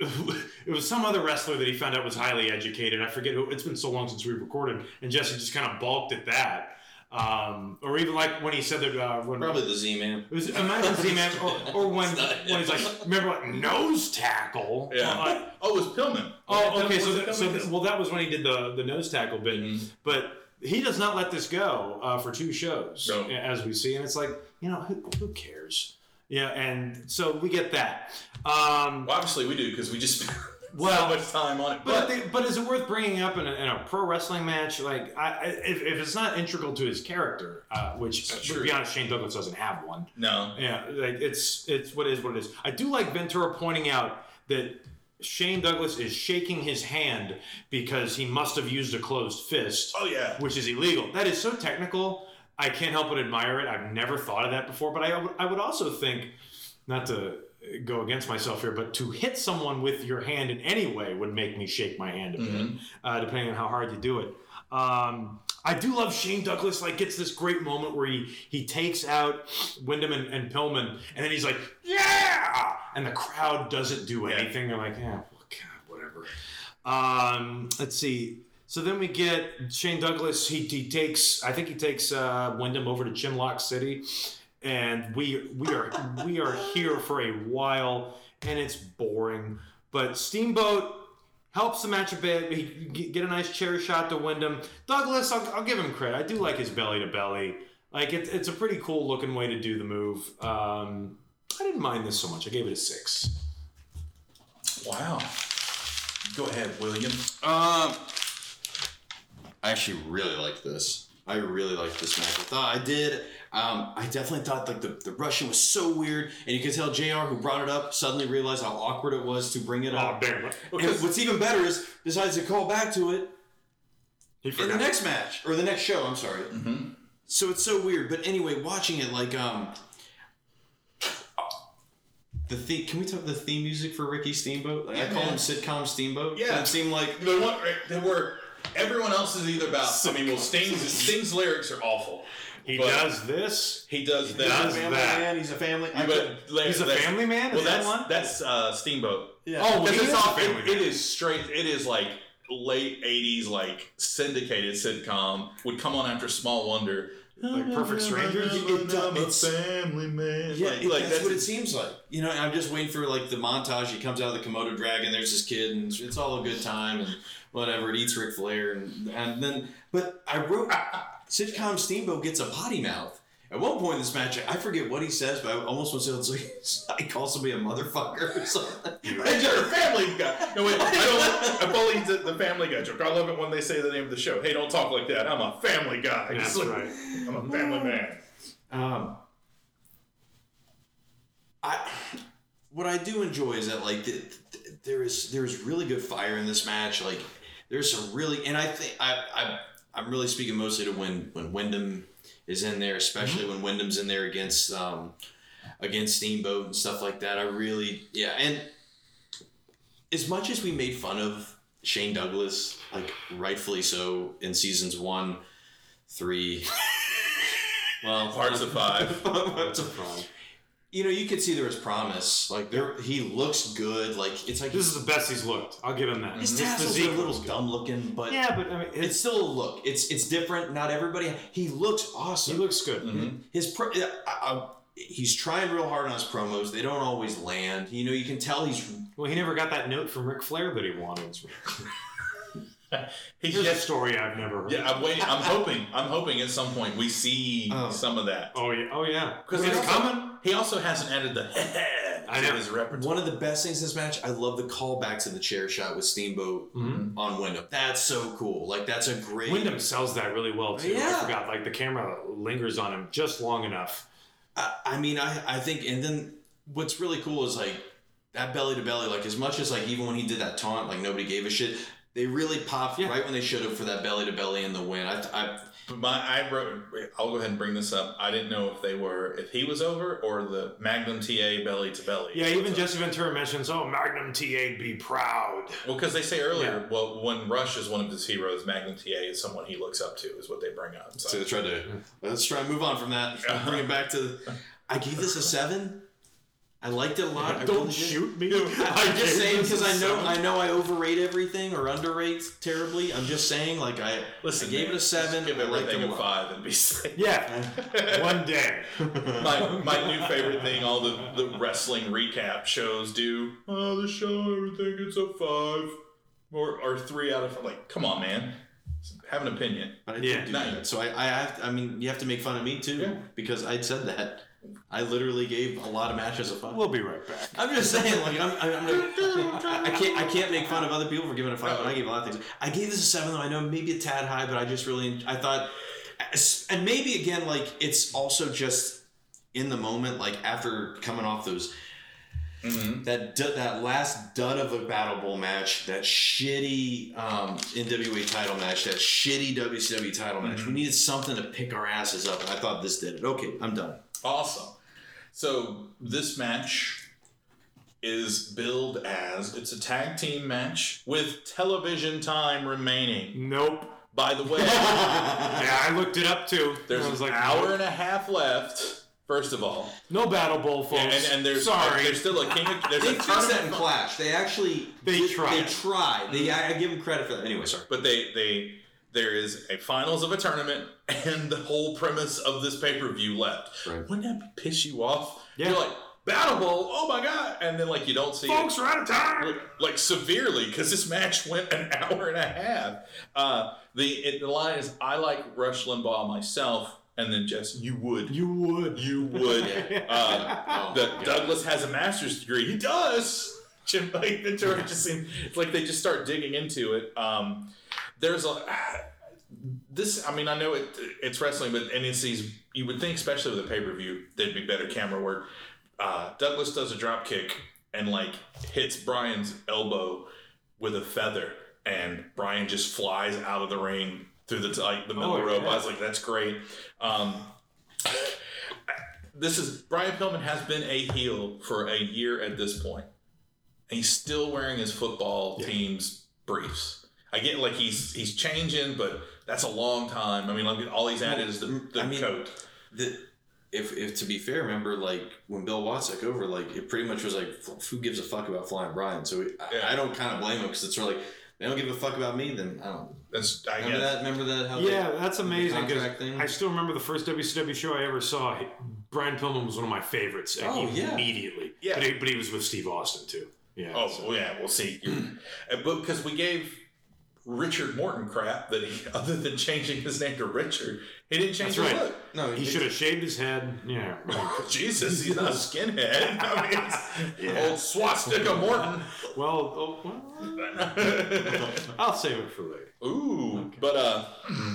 it was some other wrestler that he found out was highly educated. I forget who. It's been so long since we recorded, and Jesse just kind of balked at that. Um, or even like when he said that uh, when Probably the Z Man. imagine Z-Man, or, or when when he's like, remember like nose tackle? Yeah. Like, Oh, it was Pillman. oh, okay. So, that, so well, that was when he did the the nose tackle bit, but he does not let this go uh, for two shows, No. as we see, and it's like you know who, who cares? Yeah, and so we get that. Um, Well, obviously we do because we just Well- so much time on it. But, But, they, but is it worth bringing up in a, in a pro wrestling match? Like, I, if, if it's not integral to his character, uh, which to be honest, Shane Douglas doesn't have one. no, Yeah, like it's it's what it is what it is. I do like Ventura pointing out that Shane Douglas is shaking his hand because he must have used a closed fist, oh yeah, which is illegal. That is so technical. I can't help but admire it. I've never thought of that before, but I I would also think not to go against myself here, but to hit someone with your hand in any way would make me shake my hand a bit, uh, depending on how hard you do it. Um, I do love Shane Douglas. Like gets this great moment where he he takes out Windham and, and Pillman, and then he's like, "Yeah!" and the crowd doesn't do anything. They're like, "Yeah, well, God, whatever." Um, let's see. So then we get Shane Douglas. He, he takes, I think he takes uh, Windham over to Chinlock City, and we we are we are here for a while, and it's boring. But Steamboat helps the match a bit. He get a nice chair shot to Windham. Douglas, I'll, I'll give him credit. I do like his belly to belly. Like it's it's a pretty cool looking way to do the move. Um, I didn't mind this so much. I gave it a six. wow. Go ahead, William. Um, I actually really like this. I really like this match. I thought I did. Um, I definitely thought like the, the Russian was so weird, and you could tell Jr. who brought it up suddenly realized how awkward it was to bring it up. Oh, damn it! And what's even better is decides to call back to it He in the next match or the next show. I'm sorry. So it's so weird. But anyway, watching it like um. The theme, can we talk about the theme music for Ricky Steamboat? Like, I call man. him sitcom Steamboat. Yeah. And it seemed like The one they were everyone else is either about. I mean, well, Sting's Sting's lyrics are awful. He But- does this. He does that. does family that. man. He's a family. I But la- He's a family man. Well, Is that that's one? that's uh, Steamboat. yeah. Oh, well, he it's is a all family it, man. it is straight. It is like late '80s, like syndicated sitcom would come on after Small Wonder. Like Perfect Strangers? It- it I'm a it's- family man. Yeah, like, it- like that's, what it seems like. You know, I'm just waiting for like the montage. He comes out of the Komodo dragon. There's this kid, and it's all a good time, and whatever. It eats Ric Flair, and and then. But I wrote, sitcom Steamboat gets a potty mouth. At one point in this match, I forget what he says, but I almost want to say it's like I call somebody a motherfucker or something. And you're a family guy. No, wait, I don't. I fully the, the Family Guy joke. I love it when they say the name of the show. Hey, don't talk like that. I'm a family guy. That's like, right. I'm a family man. Um, I what I do enjoy is that like th- th- there is there is really good fire in this match. Like there's some really, and I think I I I'm really speaking mostly to when when Windham is in there, especially when Windham's in there against um against Steamboat and stuff like that. I really yeah, and as much as we made fun of Shane Douglas, like rightfully so, in seasons one, three. Well, Parts of five. Parts of you know, you could see there was promise. Like there, he looks good. Like it's like This is the best he's looked. I'll give him that. his His tassels physique are a little looks dumb looking, but Yeah, but I mean, it's it's, still a look. It's it's different. Not everybody. He looks awesome. he looks good. Mm-hmm. his pro, I, I, he's trying real hard on his promos. They don't always land. You know, you can tell he's Well, he never got that note from Ric Flair that he wanted. He's Here's a story I've never heard. Yeah, I'm waiting. I'm hoping. I'm hoping at some point we see Oh. some of that. Oh yeah. Oh yeah. Because it's he's coming. He also hasn't added the I to know. his repertoire. one of the best things in this match. I love the callback to the chair shot with Steamboat Mhm. on Windham. That's so cool. Like that's a great. Windham sells that really well too. Yeah. I forgot. Like the camera lingers on him just long enough. I, I mean, I, I think, and then what's really cool is like that belly to belly. Like as much as like even when he did that taunt, like nobody gave a shit. They really popped Yeah. right when they should have for that belly to belly in the win. I, I my I wrote. I'll go ahead and bring this up. I didn't know if they were, if he was over or the Magnum TA belly to belly. Yeah, even Jesse Ventura mentions, "Oh, Magnum TA, be proud." Well, because they say earlier, Yeah. well, when Rush is one of his heroes, Magnum TA is someone he looks up to, is what they bring up. so So, they tried to let's try and move on from that. Bring it back to. I gave this a seven. I liked it a lot. I really did. me. I'm just saying because I know I know I overrate everything or underrate terribly. I'm just saying like I listen, I gave man, it a seven. Give I liked everything it a lot. five and be safe. Yeah, one day. my, my new favorite thing all the, the wrestling recap shows do oh the show everything it's a five or, or three out of five like come on man have an opinion But I Yeah. did do No. that. So I, I have, I mean, you have to make fun of me too Yeah. because I said that. I literally gave a lot of matches a five. We'll be right back. I'm just saying, like I'm, I'm, gonna, I can't, I can't make fun of other people for giving a five, but I gave a lot of things. I gave this a seven, though. I know maybe a tad high, but I just really, I thought, and maybe again, like it's also just in the moment, like after coming off those. That du- that last dud of a Battle Bowl match, that shitty um, NWA title match, that shitty WCW title match. We needed something to pick our asses up, and I thought this did it. Okay, I'm done. Awesome. So this match is billed as it's a tag team match with television time remaining. Nope. By the way, Yeah, I looked it up too. there's I an like, hour nope. and a half left. First of all, No battle bowl, folks. and, and there's sorry. there's still a king. Of, there's They a fixed that in Clash. They actually They did- tried. They tried. They I, I give them credit for that. Anyway, sorry. but they they there is a finals of a tournament, and the whole premise of this pay per view left. Right. Wouldn't that piss you off? Yeah. You're like Battle Bowl. Oh my god! And then like you don't see it. folks are out of time. like, like severely because this match went an hour and a half. Uh, the it, the line is I like Rush Limbaugh myself, and then just you would, You would. you would. Uh, Oh, the Douglas has a master's degree. He does. Jim like Ventura just seems it's like they just start digging into it. Um, there's a this. I mean, I know it it's wrestling, but and it's these. You would think, especially with a pay per view, there'd be better camera work. Uh, Douglas does a drop kick and like hits Brian's elbow with a feather, and Brian just flies out of the ring through the like the middle Oh, rope. yeah. I was like, that's great. Um, this is Brian Pillman has been a heel for a year at this point. And he's still wearing his football team's briefs. I get like he's he's changing, but that's a long time. I mean, like all he's added is the, the I mean- coat. The, if, if to be fair, remember like when Bill Watts took over, like it pretty much was like, who gives a fuck about Flying Brian? So I, Yeah. I don't kind of blame him because it's sort of like they don't give a fuck about me. Then I don't. That's I Remember guess. that? Remember that? How Yeah, that's amazing contract because thing? I still remember the first WCW show I ever saw. Brian Pillman was one of my favorites. like, Oh, yeah. immediately. Yeah. but he, but he was with Steve Austin too. Yeah. Oh so- well, yeah, we'll see. Uh, but because we gave Richard Morton crap that he, other than changing his name to Richard, he didn't change That's his right. look. no, he should have shaved his head. Yeah. Jesus, he's not a skinhead. I mean, it's old swastika Morton. well, oh, well, I'll save it for later. Ooh, but uh,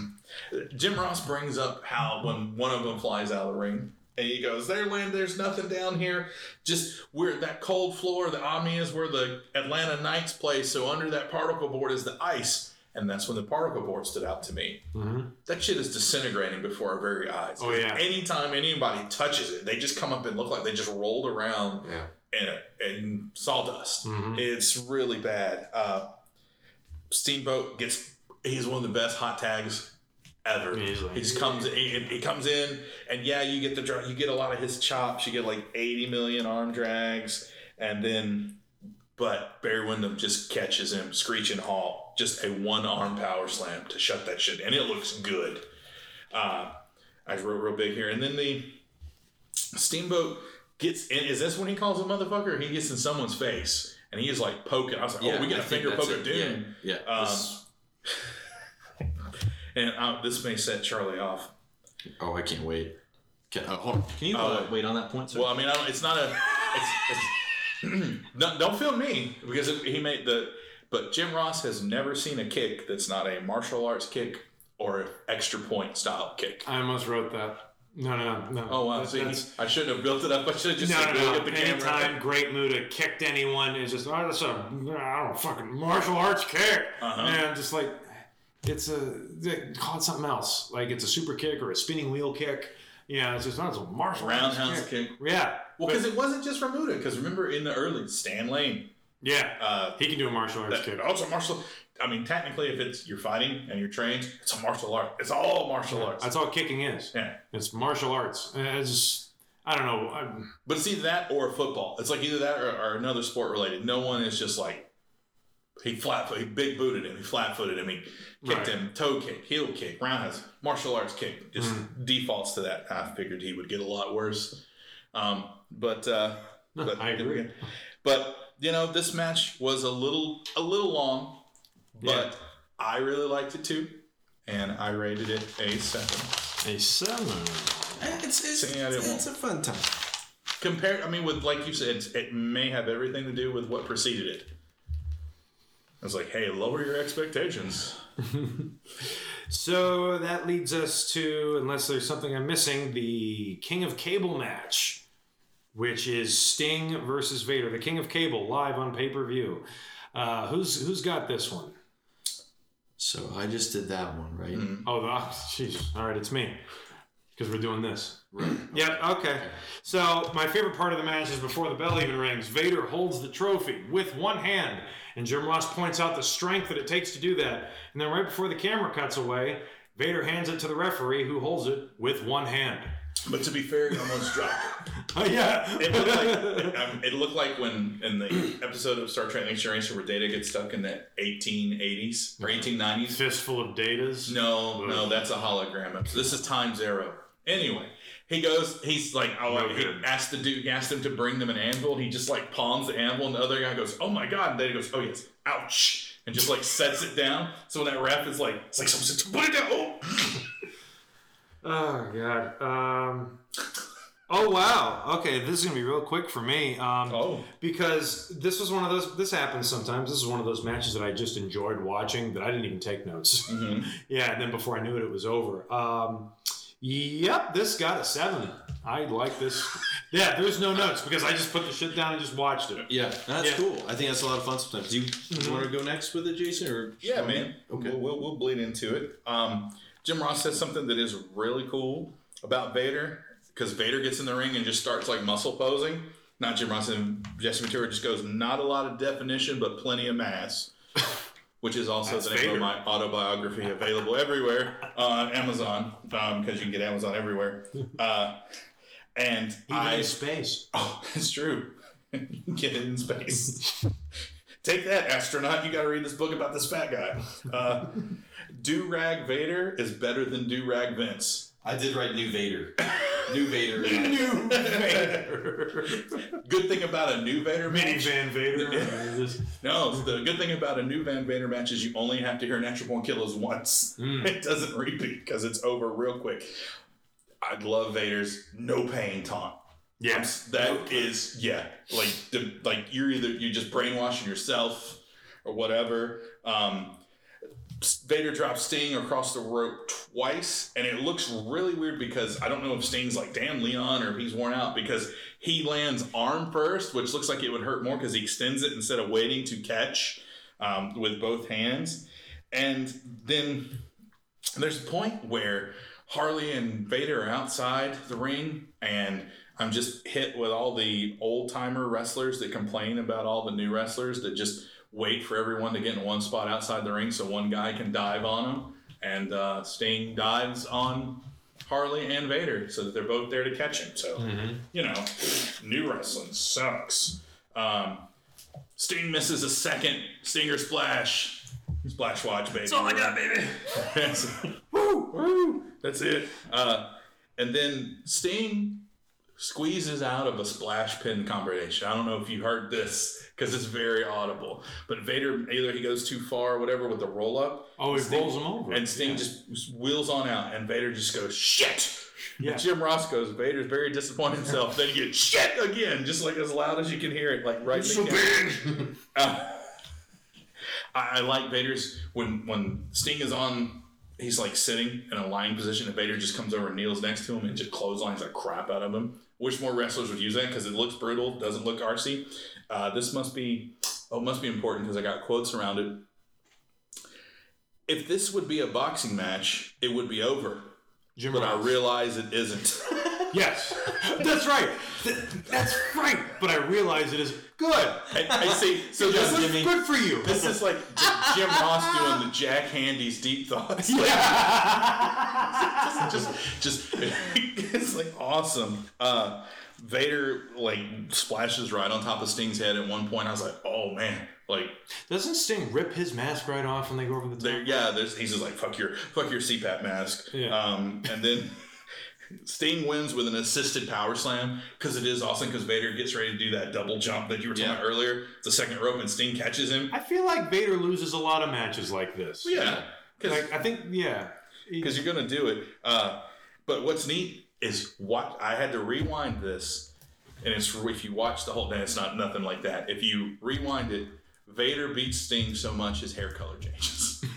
Jim Ross brings up how when one of them flies out of the ring, and he goes, "There, land. There's nothing down here. Just where that cold floor, the Omni is where the Atlanta Knights play. So under that particle board is the ice." And that's when the particle board stood out to me. That shit is disintegrating before our very eyes. Oh, yeah. Anytime anybody touches it, they just come up and look like they just rolled around Yeah. in, in sawdust. Mhm. It's really bad. Uh, Steamboat gets he's one of the best hot tags ever. Easily. He just comes he, he comes in and yeah, you get the you get a lot of his chops. You get like 80 million arm drags and then but Barry Windham just catches him screeching halt. Just a one arm power slam to shut that shit and it looks good. Uh, I wrote real big here and then the Steamboat gets in. Is this when he calls a motherfucker? He gets in someone's face and he is like poking. I was like, oh, we get I a finger poke of doom. Yeah. yeah. Um, And uh, this may set Charlie off. oh, I can't wait. Can, uh, hold on. Can you uh, wait on that point, sir? Well, I mean, I don't, it's not a. It's, it's, no, don't feel me because it, he made the. But Jim Ross has never seen a kick that's not a martial arts kick or extra point style kick. I almost wrote that. No, no, no. Oh wow! That- See, that's- I shouldn't have built it up. I should have just no, said, no, no. at the camera. Anytime Great Muta kicked anyone is just, oh, that's a, I don't know, fucking martial arts kick. Uh-huh. And just like, it's a, they call it something else. Like it's a super kick or a spinning wheel kick. Yeah, it's just, not it's a martial arts Roundhouse kick. kick. Yeah. Well, because it wasn't just Remuda. Because remember in the early Stan Lane, yeah. uh, he can do a martial arts that, kick. oh, it's a martial. I mean, technically, if it's you're fighting and you're trained, it's a martial art. It's all martial arts. That's all kicking is. Yeah. It's martial arts. And It's just, I don't know. I'm, But it's either that or football. It's like either that or, or another sport related. No one is just like he flat he big booted him, he flat footed him, he kicked Right. him, toe kick, heel kick, roundhouse, martial arts kick. Just defaults to that. I figured he would get a lot worse. Um, but uh, but I agree. But you know, this match was a little a little long, but Yeah. I really liked it too, and I rated it a seven. A seven. It's, it's, Saying it's a fun time. Compare, I mean, with like you said, it may have everything to do with what preceded it. It's like, hey, lower your expectations. So that leads us to, unless there's something I'm missing, the King of Cable match, which is Sting versus Vader. The King of Cable live on pay per view. Uh, who's who's got this one? So I just did that one, right? Oh, the- oh, jeez. All right, it's me. Because we're doing this. Right. Yep, okay. So, my favorite part of the match is before the bell even rings. Vader holds the trophy with one hand, and Jim Ross points out the strength that it takes to do that. And then, right before the camera cuts away, Vader hands it to the referee, who holds it with one hand. But to be fair, he almost dropped it. Oh, yeah. It looked like um, it looked like when in the episode of Star Trek Next Generation where Data gets stuck in the 1880s or 1890s. Fistful of datas. No, no, that's a hologram. This is Time's Arrow. Anyway, he goes. He's like, oh, No he good. asked the dude. He asked him to bring them an anvil. He just like palms the anvil, and the other guy goes, oh my god. And then he goes, oh yes, ouch, and just like sets it down. So when that ref is like, it's like someone said, put it down. Oh. God. Um, oh wow. Okay, this is gonna be real quick for me. Um, Oh. because this was one of those. This happens sometimes. This is one of those matches that I just enjoyed watching that I didn't even take notes. yeah, and then before I knew it, it was over. Um, yep, this got a seven. I like this. Yeah, there's no notes because I just put the shit down and just watched it. Yeah, that's Yeah. cool. I think that's a lot of fun sometimes. Do you, you want to go next with it, Jason? Or Yeah, man. Okay. We'll, we'll, we'll bleed into it. Um, Jim Ross says something that is really cool about Vader because Vader gets in the ring and just starts like muscle posing. Not Jim Ross and Jesse Ventura just goes, not a lot of definition, but plenty of mass. Which is also That's the name Vader. of my autobiography, available everywhere on Amazon because you can get Amazon everywhere. Uh, and Even I, in space. Oh, it's true. get it in space. Take that, astronaut. You got to read this book about this fat guy. Uh, Do Rag Vader is better than Do Rag Vince. I did write New Vader. New Vader. New Vader. good thing about a new Vader Mini match. Van Vader. No, the good thing about a new Van Vader match is you only have to hear Natural Born Killers once. It doesn't repeat because it's over real quick. I love Vader's no pain taunt. yes. That is yeah, like the, like you're either you're just brainwashing yourself or whatever. Um, Vader drops Sting across the rope twice, and it looks really weird because I don't know if Sting's like damn Leon or if he's worn out because he lands arm first, which looks like it would hurt more because he extends it instead of waiting to catch um, with both hands, and then there's a point where Harley and Vader are outside the ring, and I'm just hit with all the old timer wrestlers that complain about all the new wrestlers that just wait for everyone to get in one spot outside the ring so one guy can dive on him. And uh, Sting dives on Harley and Vader so that they're both there to catch him. So, you know, new wrestling sucks. Um, Sting misses a second Stinger splash. Splash watch, baby. That's all I got, baby. woo, woo. That's it. Uh, and then Sting squeezes out of a splash pin combination. I don't know if you heard this because it's very audible. But Vader either he goes too far or whatever with the roll up. Oh, he Sting- rolls him over. And Sting Yeah. just wheels on out, and Vader just goes shit. Yeah. And Jim Ross goes, Vader's very disappointed himself. then he gets shit again, just like as loud as you can hear it, like right in the camera. Uh, I, I like Vader's when when Sting is on. He's like sitting in a lying position, and Vader just comes over and kneels next to him and just clotheslines the crap out of him. Wish more wrestlers would use that because it looks brutal, doesn't look artsy. Uh, this must be oh, must be important because I got quotes around it. If this would be a boxing match, it would be over. Jim But I realize it isn't. Yes, that's right. That's right. But I realize it is good. I, I see. So this Good, is, good for you. this is like Jim Ross doing the Jack Handey's deep thoughts. Like, just, just, it's like awesome. Uh, Vader like splashes right on top of Sting's head at one point. I was like, oh man, like Doesn't Sting rip his mask right off when they go over the top? there, yeah. There's he's just like fuck your fuck your CPAP mask. Yeah. Um, and then. Sting wins with an assisted power slam because it is awesome because Vader gets ready to do that double jump that you were talking Yeah. about earlier. The second rope and Sting catches him. I feel like Vader loses a lot of matches like this. Yeah, because Like I think, yeah. Because you're gonna do it. Uh, but what's neat is what I had to rewind this, and it's if you watch the whole thing, it's not nothing like that. If you rewind it, Vader beats Sting so much his hair color changes.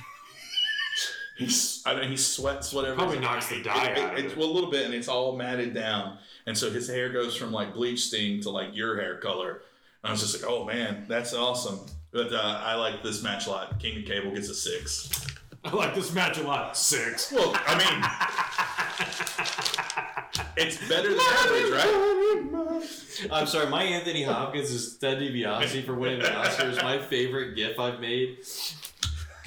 He's, I don't he sweats whatever. Probably knocks the dye It- it- out of it's- it. well, a little bit, and it's all matted down, and so his hair goes from like bleach Sting to like your hair color. And I was just like, oh man, that's awesome. But uh, I like this match a lot. King of Cable gets a six. I like this match a lot. Six. Well, I mean, it's better than average, right? I'm sorry, my Anthony Hopkins is Ted DiBiase for winning the Oscar is my favorite gif I've made.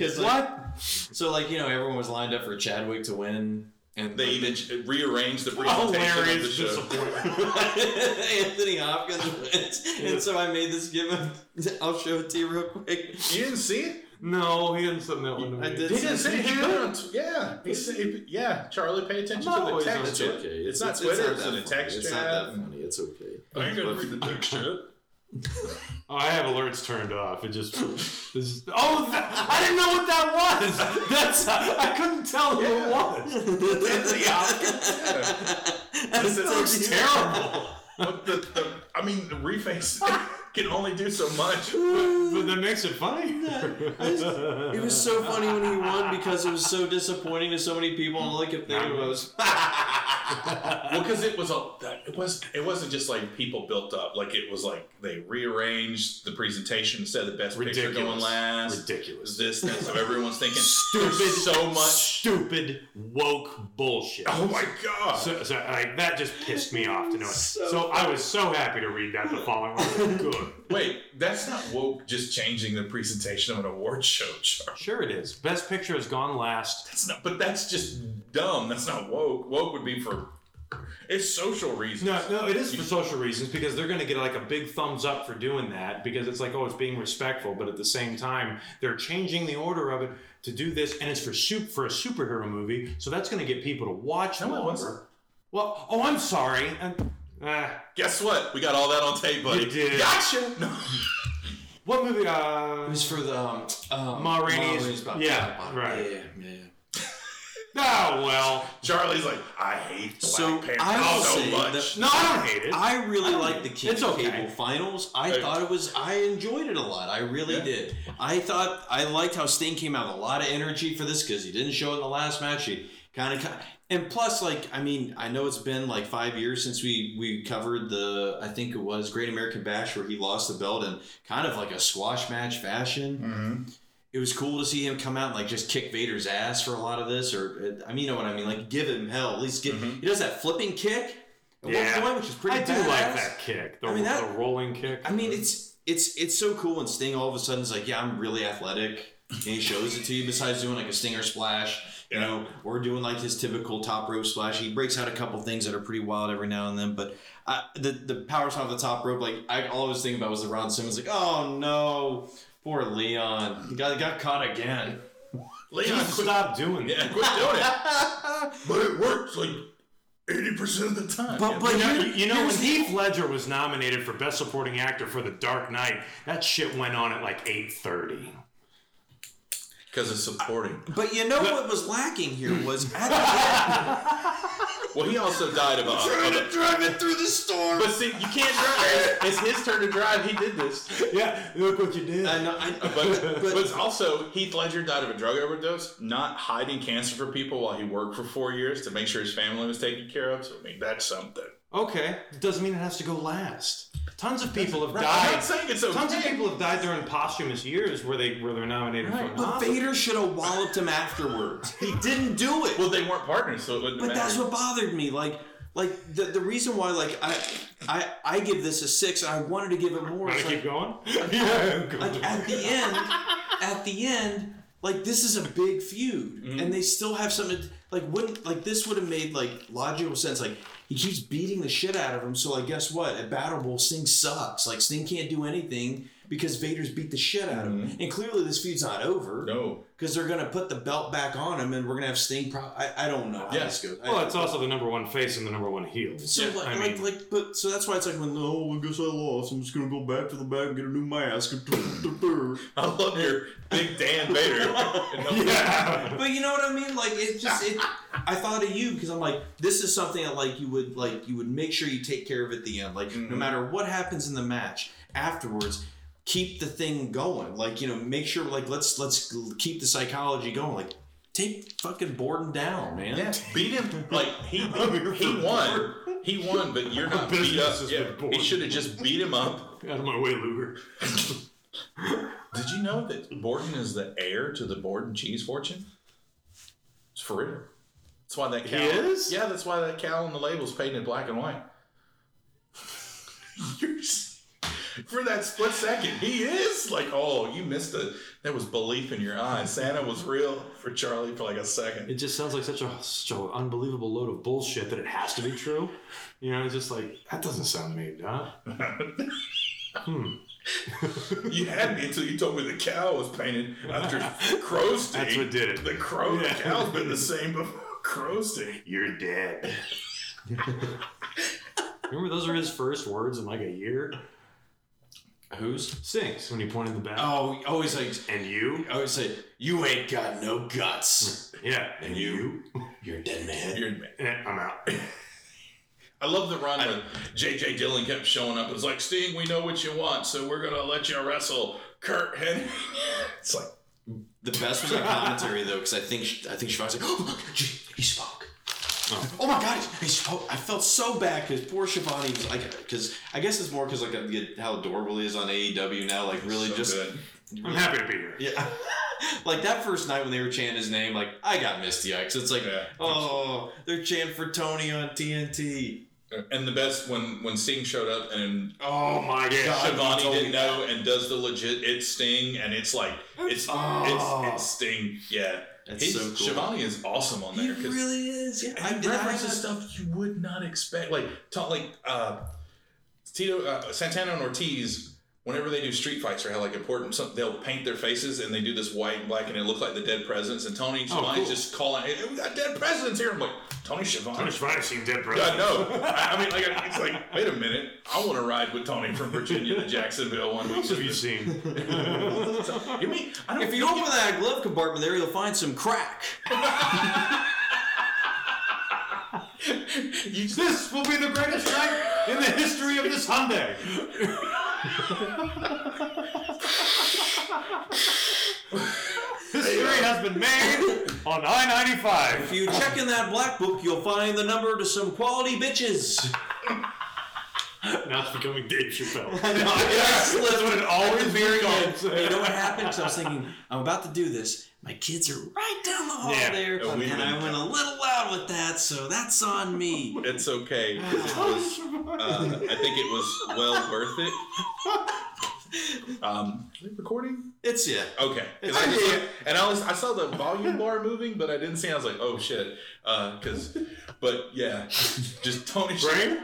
Cause like, What? So like you know everyone was lined up for Chadwick to win, and They even rearranged the presentation of the show. Anthony Hopkins wins, and so I made this gif. I'll show it to you real quick. You didn't see it? No, he didn't send that one to me. I did He didn't see see it. He it. put it on. T- yeah, he said, he- yeah. Charlie, pay attention to the text. It's chat. okay. It's, not Twitter. It's, in a text funny. It's chat. not that funny. It's okay. I ain't gonna read the text chat. Oh, I have alerts turned off. It just, this is, oh, that, I didn't know what that was. That's I couldn't tell who it was. Anthony Hopkins. That's It so looks terrible. The, the, I mean, the reface can only do so much. But that makes it funny. It was so funny when he won because it was so disappointing to so many people, and all I kept thinking was, Well, because it was a, that- it was it wasn't just like people built up. Like it was like they rearranged the presentation instead of the best picture going last. Ridiculous. This, that. So everyone's thinking Stupid. so much. Stupid woke bullshit. Oh my god. So, so like that just pissed me off to know it. So So, I was so happy to read that the following one. Good. Wait, that's not woke. Just changing the presentation of an award show. Sure it is. Best picture has gone last. That's not. But that's just dumb. That's not woke. Woke would be for. It's social reasons. No, no, it is for social reasons because they're going to get like a big thumbs up for doing that because it's like, oh, it's being respectful, but at the same time, they're changing the order of it to do this, and it's for soup for a superhero movie, so that's going to get people to watch No, longer. Well, oh, I'm sorry. And, ah, Guess what? We got all that on tape, buddy. You did. Gotcha. No. what movie? Uh, it was for the um, um, Ma Rainey's- Rainey's Bob- yeah, Bob- right. Yeah, yeah. oh well. Charlie's like, I hate Black So, Panther I will so say much. that- No, I don't hate it. I really I like the King it's okay. Cable finals. I Hey. thought it was. I enjoyed it a lot. I really Yeah. did. I thought I liked how Sting came out with a lot of energy for this because he didn't show it in the last match. He kind of. And plus, like, I mean, I know it's been like five years since we we covered the. I think it was Great American Bash where he lost the belt in kind of like a squash match fashion. Mm-hmm. It was cool to see him come out and like just kick Vader's ass for a lot of this, or I mean, you know what I mean? Like, give him hell. At least get. He does that flipping kick. At Yeah. one point, which is pretty I do like that kick. The, I mean, that- the rolling kick. I mean, it's it's it's so cool when Sting all of a sudden is like, yeah, I'm really athletic, and he shows it to you. Besides doing like a stinger splash, you know, or doing like his typical top rope splash, he breaks out a couple things that are pretty wild every now and then. But uh, the the power slam off the top rope, like I all I was thinking about was the Ron Simmons, like, oh no, poor Leon, he got got caught again. Leon, Just quit, stop doing yeah, that. quit doing it. But it works like eighty percent of the time. But- Yeah. but You know, you, you know when Heath Ledger was nominated for Best Supporting Actor for The Dark Knight, that shit went on at like 8:30. Because it's supporting. But you know what was lacking here hmm. was at the Well, he also died of a. end, Of a drive it through the storm. but see, you can't drive. It's his turn to drive. He did this. Yeah, look what you did. I know, I, But, but it's also Heath Ledger died of a drug overdose, not hiding cancer for people while he worked for four years to make sure his family was taken care of. So I mean, that's something. Okay, doesn't mean it has to go last. Tons of people have Right, I'm died. not saying it's okay. Tons of people have died during posthumous years where they where they're nominated for an But Oscar. Vader should have walloped him afterwards. He didn't do it. Well, they weren't partners, so it wouldn't but matter. that's what bothered me. Like, like the, the reason why, like I, I, I give this a six. And I wanted to give it more. Want It's to like, keep going? yeah. go like at the end, at the end, like this is a big feud, Mm-hmm. and they still have something. Like wouldn't like this would have made like logical sense. Like he keeps beating the shit out of him. So like, guess what? At Battle Bowl, Sting sucks. Like Sting can't do anything because Vader's beat the shit out of him. And clearly this feud's not over. No. Because they're gonna put the belt back on him, and we're gonna have Sting. Pro- I, I don't know how Yeah. this goes. I- Well, it's also the number one face and the number one heel. so Yeah, like, I like, mean- like, but so that's why it's like when oh, I guess I lost. I'm just gonna go back to the back and get a new mask. I love your big Dan Vader. Yeah. but you know what I mean? Like it just it. I thought of you because I'm like, this is something that like you would like you would make sure you take care of at the end. Like no Mhm. matter what happens in the match afterwards, keep the thing going. Like you know, make sure like let's let's keep the psychology going. Like take fucking Borden down, man. Yeah, beat him. Like he he won. He won, but you're not beat up. Yeah, he should have just beat him up. Out of my way, Luger. Did you know that Borden is the heir to the Borden cheese fortune? It's for real. That's why that cow. He is? Yeah, that's why that cow on the label is painted black and white. You're s- for that split second, he is like, oh, you missed it. There was belief in your eyes. Santa was real for Charlie for like a second. It just sounds like such a such an unbelievable load of bullshit that it has to be true. You know, it's just like that doesn't sound made up. Hmm. You had me until you told me the cow was painted after crow sting. That's what did it. The crow, Yeah. the cow's been the same before crow sting. You're dead. Remember, those are his first words in like a year. Who's? Sings when he pointed the bat. Oh, always like And you? I always say, you ain't got no guts. Yeah. And you? You're a dead man. You're- Eh, I'm out. I love the run when J.J. Dillon kept showing up. It was like, Sting, we know what you want, so we're going to let you wrestle Curt Hennig. It's like, The best was that commentary though, because I think I think Schiavone's like, oh, gee, he spoke. Oh. my God, he spoke. I felt so bad because poor Schiavone was like, because I guess it's more because like I how adorable he is on AEW now. Like really so just good. I'm happy to be here. yeah. like that first night when they were chanting his name, like I got misty eyes. It's like, Yeah. oh, they're chanting for Tony on TNT. Uh, and the best when when Sting showed up and Oh my god. Schiavone didn't know and does the legit it's Sting and it's like it's Oh. it's, it's Sting. Yeah, That's He's- so cool. Schiavone is awesome on He there because really is. Yeah, he I- I references stuff you would not expect. Like talk like uh, Tito uh, Santana and Ortiz. Whenever they do street fights or have like important, some, they'll paint their faces and they do this white and black and it looks like the dead presidents. And Tony Oh, cool. just calling, hey, "We got dead presidents here." I'm like, Tony Schiavone. Tony Schiavone's seen dead Yeah, presidents. no. I, I mean, like, it's like, wait a minute. I want to ride with Tony from Virginia to Jacksonville one What week. have you seen? You mean? I don't If you open that glove compartment there, you'll find some crack. you this will be the greatest night in the history of this Hyundai. History has been made on I-95. If you check in that black book, you'll find the number to some quality bitches. Now it's becoming Dave Chappelle. Yes, That's what it always very becomes. You know what happened? Because I was thinking, I'm about to do this. My kids are right down the hall Yeah. there, we've and I went a little loud with that, so that's on me. it's okay. It was, uh, I think it was well worth it. Um, are they recording? It's yeah. Okay. 'Cause I just and I was I saw the volume bar moving, but I didn't see. it. I was like, oh shit. Because, but yeah, just Tony. Right?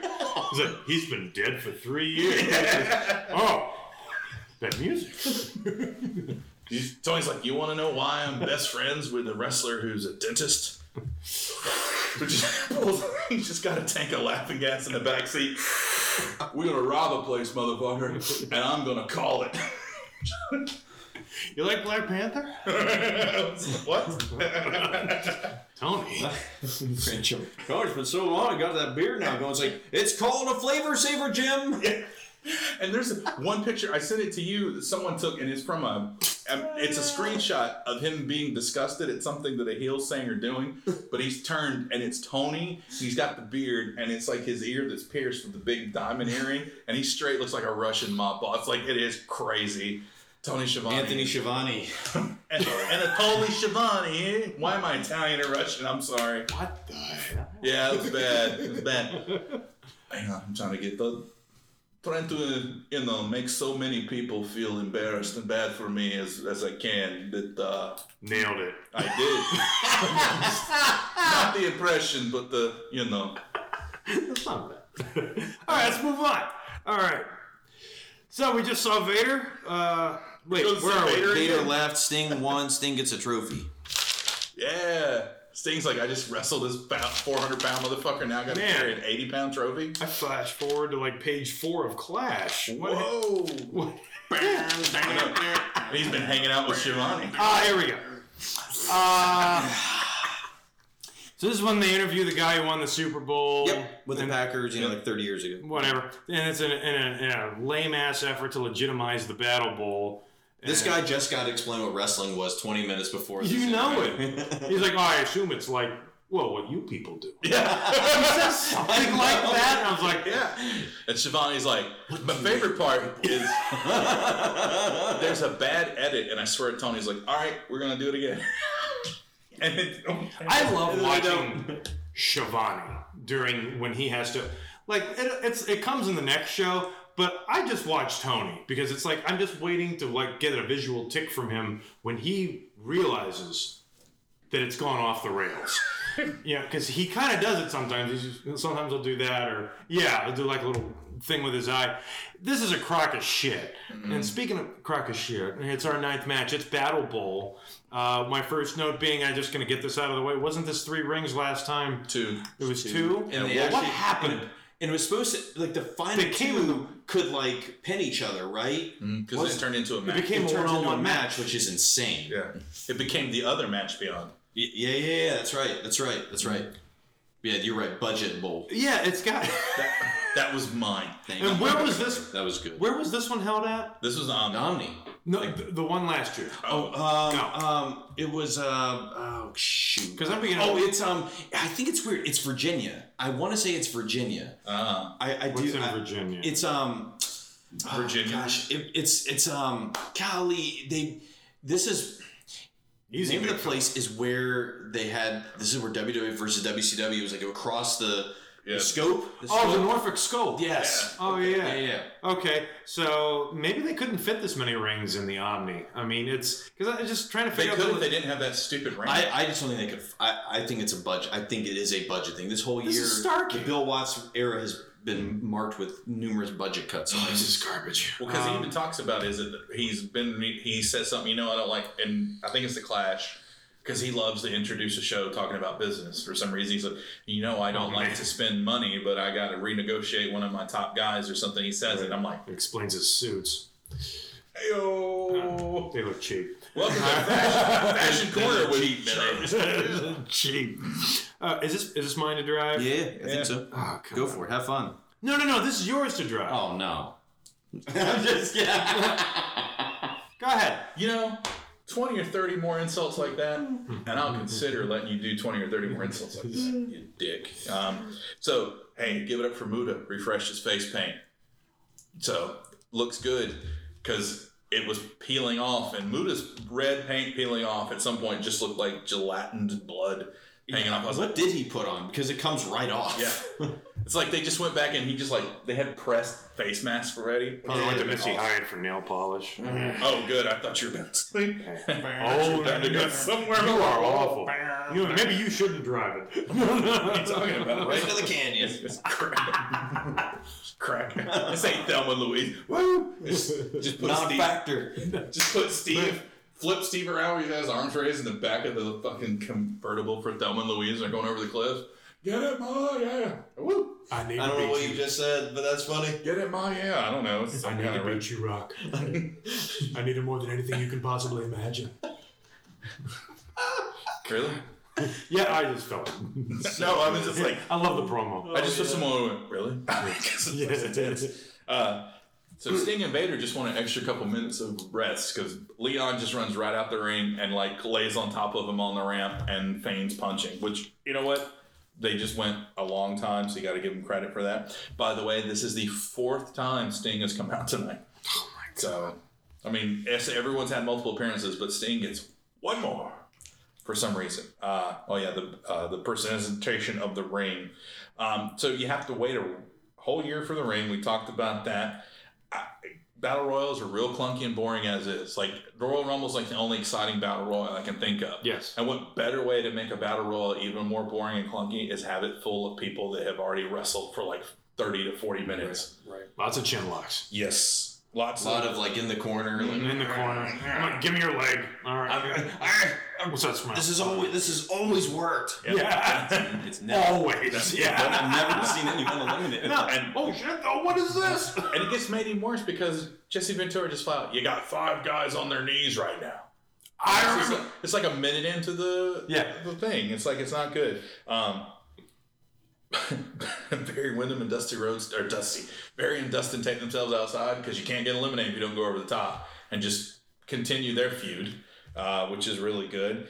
He's like, he's been dead for three years. oh, that music. He's, Tony's like, you want to know why I'm best friends with a wrestler who's a dentist? But just pulls, he's just got a tank of laughing gas in the back seat. We're gonna rob a place, motherfucker, and I'm gonna call it. You like Black Panther? what? Tony. Oh, it's been so long. I got that beard now going. It's like it's called a flavor saver, Jim. And there's one picture I sent it to you. that Someone took, and it's from a. um, It's a screenshot of him being disgusted at something that a heel saying or doing, but he's turned and it's Tony. He's got the beard and it's like his ear that's pierced with the big diamond earring, and he straight looks like a Russian mob boss. Like it is crazy. Tony Schiavone. Anthony Schiavone. and, and a Tony Schiavone. eh? Why am I Italian or Russian? I'm sorry. What the hell? Yeah, it was bad. It was bad. Hang on, I'm trying to get the trying to you know make so many people feel embarrassed and bad for me as as I can. That uh, Nailed it. I did. Not the impression, but the you know. That's not bad. All right, let's move on. All right. So we just saw Vader. Uh, wait, where are we? Vader. Vader left. Sting won. Sting gets a trophy. Yeah. Sting's like, I just wrestled this 400 pound motherfucker. Now I got to carry an 80 pound trophy. I flash forward to like page four of Clash. What- Whoa. what- And he's been hanging out with Schiavone. Ah, here we go. Uh, so this is when they interview the guy who won the Super Bowl. Yep, with the Packers, you know, like 30 years ago. Whatever. And it's in a, in a, in a lame ass effort to legitimize the Battle Bowl. This And- guy just got to explain what wrestling was 20 minutes before. You know interview. He's like, oh, I assume it's like, well, what you people do. Yeah. he says Something like that. And I was like, yeah. And Schiavone's like, my favorite part is there's a bad edit, and I swear Tony's like, all right, we're gonna do it again. and it, I love watching Shivani during when he has to like it, it's it comes in the next show, but I just watch Tony because it's like I'm just waiting to like get a visual tick from him when he realizes that it's gone off the rails. yeah, because he kind of does it sometimes. He's just, sometimes he'll do that, or yeah, he'll do like a little thing with his eye. This is a crock of shit. And speaking of crock of shit, it's our ninth match. It's Battle Bowl. Uh, my first note being, I'm just going to get this out of the way. Wasn't this three rings last time? two. It was two. And they what actually- happened? And it was supposed to, like, the final They came two could, like, pin each other, right? Mm, because it turned into a match. became It a turns into one-on-one match, which is insane. yeah. It became the other match beyond. Y- Yeah, yeah, yeah. That's right. That's right. That's right. Yeah, you're right. Budget bowl. Yeah, it's got. That was mine. Thank and you. where was this? That was good. Where was this one held at? This was on. Omni. No, the, the one last year. Oh, um, um, it was, uh, oh, shoot. Because I'm beginning. Oh, it's, um, I think it's weird. It's Virginia. I want to say it's Virginia. Uh, I, I What's do. in I- Virginia? It's, um, oh, Virginia. gosh, it, it's, it's, um, golly, they, this is, Easy. name of the place is where they had, this is where WWE versus WCW was like across the, Yeah. the scope. The Oh, the. Norfolk Scope. Yes. Oh yeah. Yeah, yeah. Okay, so maybe they couldn't fit this many rings in the Omni. I mean, it's because I'm just trying to figure out. they figure could out. if they didn't have that stupid ring. I, I just don't think they could. I, I think it's a budget. I think it is a budget thing. This whole This year, is Starrcade. the Bill Watts era has been marked with numerous budget cuts. Oh, this is garbage. Well, because he Um, even talks about is it that he's been he says something you know I don't like, and I think it's the Clash because he loves to introduce a show talking about business for some reason. He's like, you know, I don't Oh, like man. to spend money, but I got to renegotiate one of my top guys or something. He says it. I'm like, It explains his suits. yo, They look cheap. welcome to Fashion, fashion Corner with cheap. Uh, is this is this mine to drive? yeah, I think so. Oh, Go on. for it. Have fun. No, no, no. This is yours to drive. Oh no. I'm just kidding. Go ahead. You know, 20 or 30 more insults like that, and I'll consider letting you do 20 or 30 more insults like that, you dick. Um, so, hey, give it up for Muta. Refreshed his face paint. So, looks good because it was peeling off, and Muta's red paint peeling off at some point just looked like gelatined blood hanging off. I was what like, did he put on? Because it comes right off. yeah. It's like they just went back and he just like, they had pressed face masks already. Probably went to Missy Hyatt for nail polish. Mm. Oh, good. I thought you were about to sleep. Oh, time to go somewhere. You are oh, awful. You know, maybe you shouldn't drive it. What are you talking about? Right into the canyon. It's crack. crack. This ain't Thelma and Louise. Woo! Just, just put Steve. Non-factor. Just put Steve. Flip Steve around. He has arms raised in the back of the fucking convertible for Thelma and Louise. They're going over the cliff. Get it, ma, yeah. Woo! I need I don't know what you. you just said, but that's funny. Get it, ma, yeah. I don't know. It's I need to beat rich. you, Rock. I need it more than anything you can possibly imagine. Really? Yeah, I just felt. It. No, I was just like, I love the promo. I just put someone who went, really? Yeah. Uh, so Sting and Vader just want an extra couple minutes of rest because Leon just runs right out the ring and like lays on top of him on the ramp and feigns punching. Which you know what? They just went a long time, so you got to give them credit for that. By the way, this is the fourth time Sting has come out tonight. Oh my god! So, I mean, everyone's had multiple appearances, but Sting gets one more for some reason. Uh, oh yeah, the uh, the presentation of the ring. Um, so you have to wait a whole year for the ring. We talked about that. I, battle royals are real clunky and boring as is. Like the Royal Rumble's like the only exciting battle royal I can think of. Yes. And what better way to make a battle royal even more boring and clunky is have it full of people that have already wrestled for like thirty to forty minutes. Right. Lots of chin locks. Yes. Lots A lot of like in the corner. Like, in the corner. I'm like, give me your leg. All right. What's that smell? this is always this has always worked. yeah. It's never. Always. Yeah. I've never seen anyone eliminate. and, Oh shit! Oh, what is this? and it gets made even worse because Jesse Ventura just flat out, you got five guys on their knees right now. I It's, remember. like, it's like a minute into the Yeah. the thing. It's like it's not good. Um, Barry Windham and Dusty Rhodes or Dusty Barry and Dustin take themselves outside because you can't get eliminated if you don't go over the top and just continue their feud, uh, which is really good.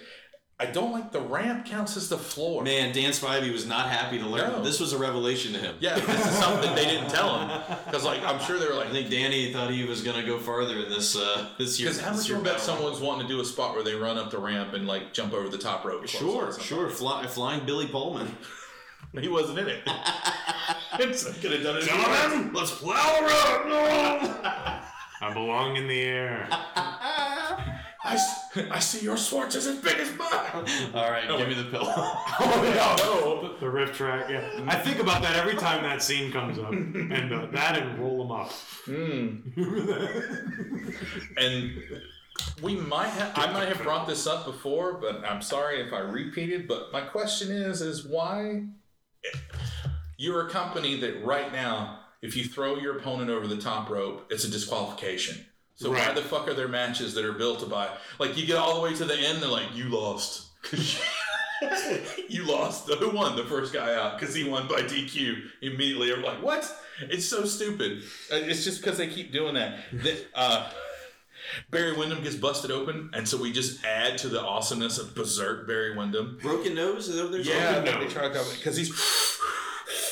I don't like the ramp counts as the floor. Man, Dan Spivey was not happy to learn. No. This was a revelation to him. Yeah, this is something they didn't tell him because like I'm sure they were like. I think Danny thought he was gonna go farther in this uh, this year. Because how much you bet someone's wanting to do a spot where they run up the ramp and like jump over the top rope? Sure, sure. Fly, flying Billy Pullman. He wasn't in it. it's could have done it. Gentlemen, Let's plow the road. No. I belong in the air. I, I see your Schwartz is as big as mine. All right, give me the pillow. Oh no! The riff track. Yeah. I think about that every time that scene comes up, and uh, that and roll them up. And we might have, I might have brought this up before, but I'm sorry if I repeated. But my question is, is why you're a company that right now, if you throw your opponent over the top rope, it's a disqualification. So why the fuck are there matches that are built to buy? Like you get all the way to the end, they're like, you lost. you lost. Who won? The first guy out because he won by DQ. Immediately, I'm like, what? It's so stupid. Uh, It's just because they keep doing that. That, uh, Barry Windham gets busted open, and so we just add to the awesomeness of Berserk Barry Windham. Broken nose? Is that what they're Yeah, talking they try to because he's.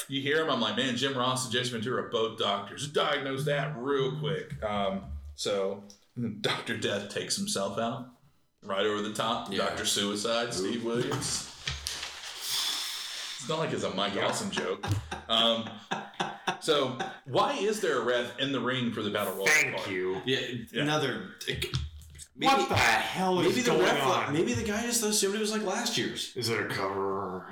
You hear him, I'm like, man, Jim Ross and Jason Ventura are both doctors. Diagnose that real quick. Um, so Doctor Death takes himself out right over the top. Yeah. Doctor Suicide, Steve Williams. It's not like it's a Mike Awesome joke. Um, so why is there a ref in the ring for the battle royal? Thank part? you. Yeah, another. Maybe, what the hell is maybe the going ref, on? maybe the guy just assumed it was like last year's. Is it a cover?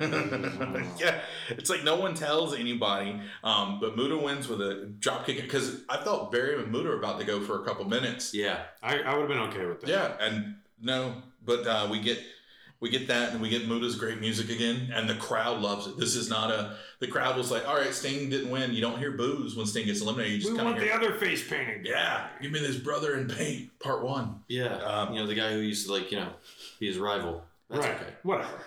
yeah, it's like no one tells anybody. Um, but Muta wins with a drop kick because I thought Barry and Muta were about to go for a couple minutes. Yeah, I, I would have been okay with that. Yeah, and no, but uh, we get we get that, and we get Muta's great music again, and the crowd loves it. This is not a. The crowd was like, "All right, Sting didn't win. You don't hear boos when Sting gets eliminated. You just We kind want of the other face painting. yeah, give me this brother in paint, part one." yeah. Um, you know the guy who used to like you know be his rival. That's right. okay. Whatever.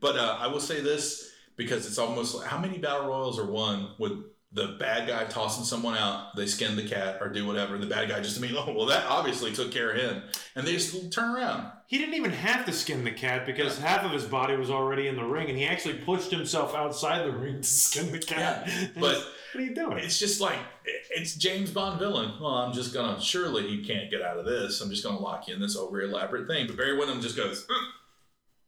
But uh, I will say this because it's almost like how many battle royals are won with the bad guy tossing someone out, they skin the cat or do whatever, and the bad guy just immediately, oh, well, that obviously took care of him. And they just turn around. He didn't even have to skin the cat because half of his body was already in the ring, and he actually pushed himself outside the ring to skin the cat. Yeah, but- what are you doing? It's just like, it's James Bond villain. Well, I'm just going to, surely you can't get out of this. I'm just going to lock you in this over elaborate thing. But Barry Windham just goes, mm.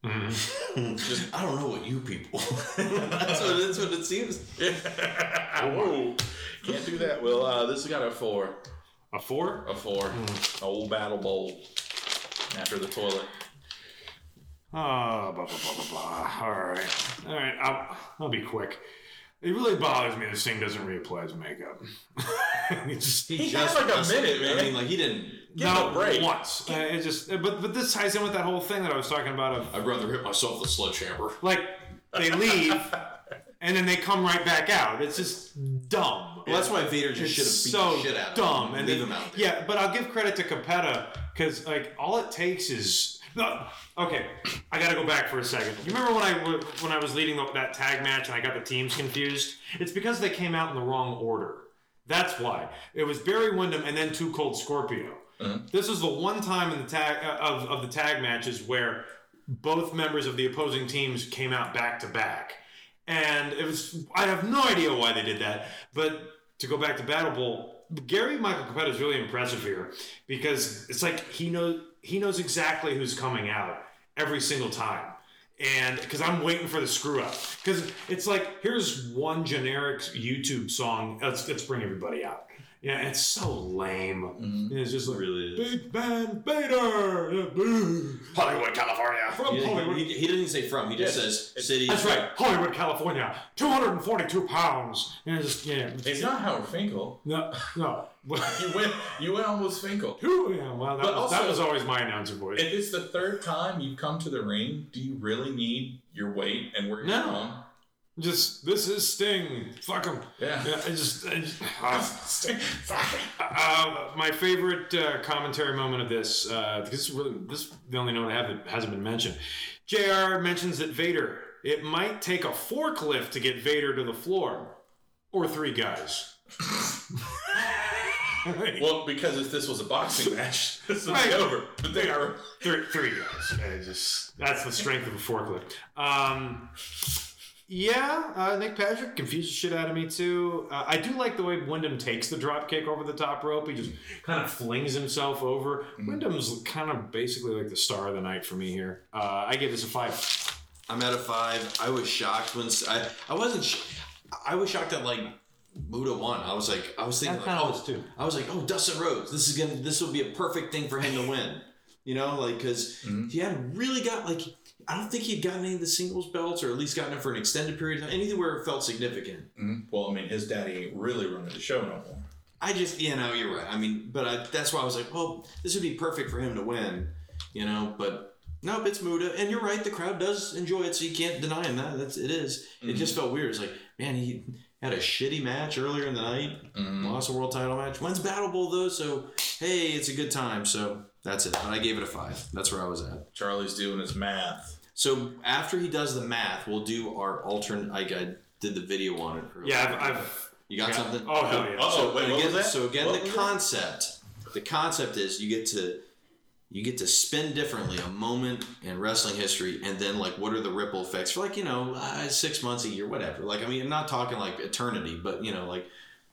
Mhm. I don't know what you people. that's what that's what it seems. whoa, can't do that. Well, uh, this has got a four. A four? A four. Old battle bowl after the toilet. Ah, blah, blah, blah, blah, blah. All right. All right. I'll, I'll be quick. It really bothers me this thing doesn't reapply his makeup. he just, He had like a minute, man. I mean, like he didn't. Give him a break. once. Uh, it just, but but this ties in with that whole thing that I was talking about of I'd rather hit myself with a sledgehammer. like they leave and then they come right back out. It's just dumb. Well, that's why Vader just should have beat so the shit out of dumb. him And leave then, him out there. Yeah, but I'll give credit to Cappetta because like all it takes is. No, okay, I gotta go back for a second. You remember when I when I was leading the, that tag match and I got the teams confused? It's because they came out in the wrong order. That's why it was Barry Windham and then Two Cold Scorpio. This is the one time in the tag uh, of, of the tag matches where both members of the opposing teams came out back to back. And it was, I have no idea why they did that. But to go back to Battle Bowl, Gary Michael Cappetta is really impressive here because it's like he knows, he knows exactly who's coming out every single time. And because I'm waiting for the screw up. Because it's like, here's one generic YouTube song, let's, let's bring everybody out. Yeah, it's so lame. Mm-hmm. It's just like really is. Big Van Vader, yeah. Hollywood, California. From He, Hollywood. he, he doesn't say from. He just Yes. says city. That's right, Hollywood, California. 242 pounds. Yeah, just yeah. It's not Howard Finkel. No, no. You went. You went almost Finkel. Two, yeah, well, that, But was, that was always my announcer voice. If it's the third time you've come to the ring, do you really need your weight and where you're No. from? Just this is Sting. Fuck him. Yeah. Yeah, I just, I just uh, my favorite uh, commentary moment of this, uh, because this is really this is the only note I have that hasn't been mentioned. Jr. mentions that Vader. It might take a forklift to get Vader to the floor, or three guys. Well, because if this was a boxing match, this would Right. be over. But they are. three, three guys. I just that's the strength of a forklift. Um, yeah, uh, Nick Patrick confused the shit out of me too. Uh, I do like the way Windham takes the drop kick over the top rope. He just kind of flings himself over. Windham's kind of basically like the star of the night for me here. Uh, I give this a five. I'm at a five. I was shocked when I I wasn't. Sh- I was shocked at like Muta won. I was like, I was thinking, like, oh, was too. I was like, oh, Dustin Rhodes. This is gonna. This will be a perfect thing for him to win. You know, like because he hadn't really got like. I don't think he'd gotten any of the singles belts, or at least gotten it for an extended period of time. Anything where it felt significant. Mhm. Well, I mean, his daddy ain't really running the show no more. I just, you know, you're right. I mean, but I, that's why I was like, well, this would be perfect for him to win, you know. But nope, it's Muta, and you're right. The crowd does enjoy it, so you can't deny him that. That's it is. It just felt weird. It's like, man, he had a shitty match earlier in the night, mm-hmm. lost a world title match. When's Battle Bowl though? So hey, it's a good time. So that's it. But I gave it a five. That's where I was at. Charlie's doing his math. So after he does the math, we'll do our alternate. I, I did the video on it. earlier. Yeah, I've. I've you got yeah. something? Oh hell yeah! Uh-oh, wait, And what again, was that? So again, What the was that? concept, the concept is you get to you get to spin differently a moment in wrestling history, and then like what are the ripple effects for like you know uh, six months, a year, whatever. Like I mean, I'm not talking like eternity, but you know like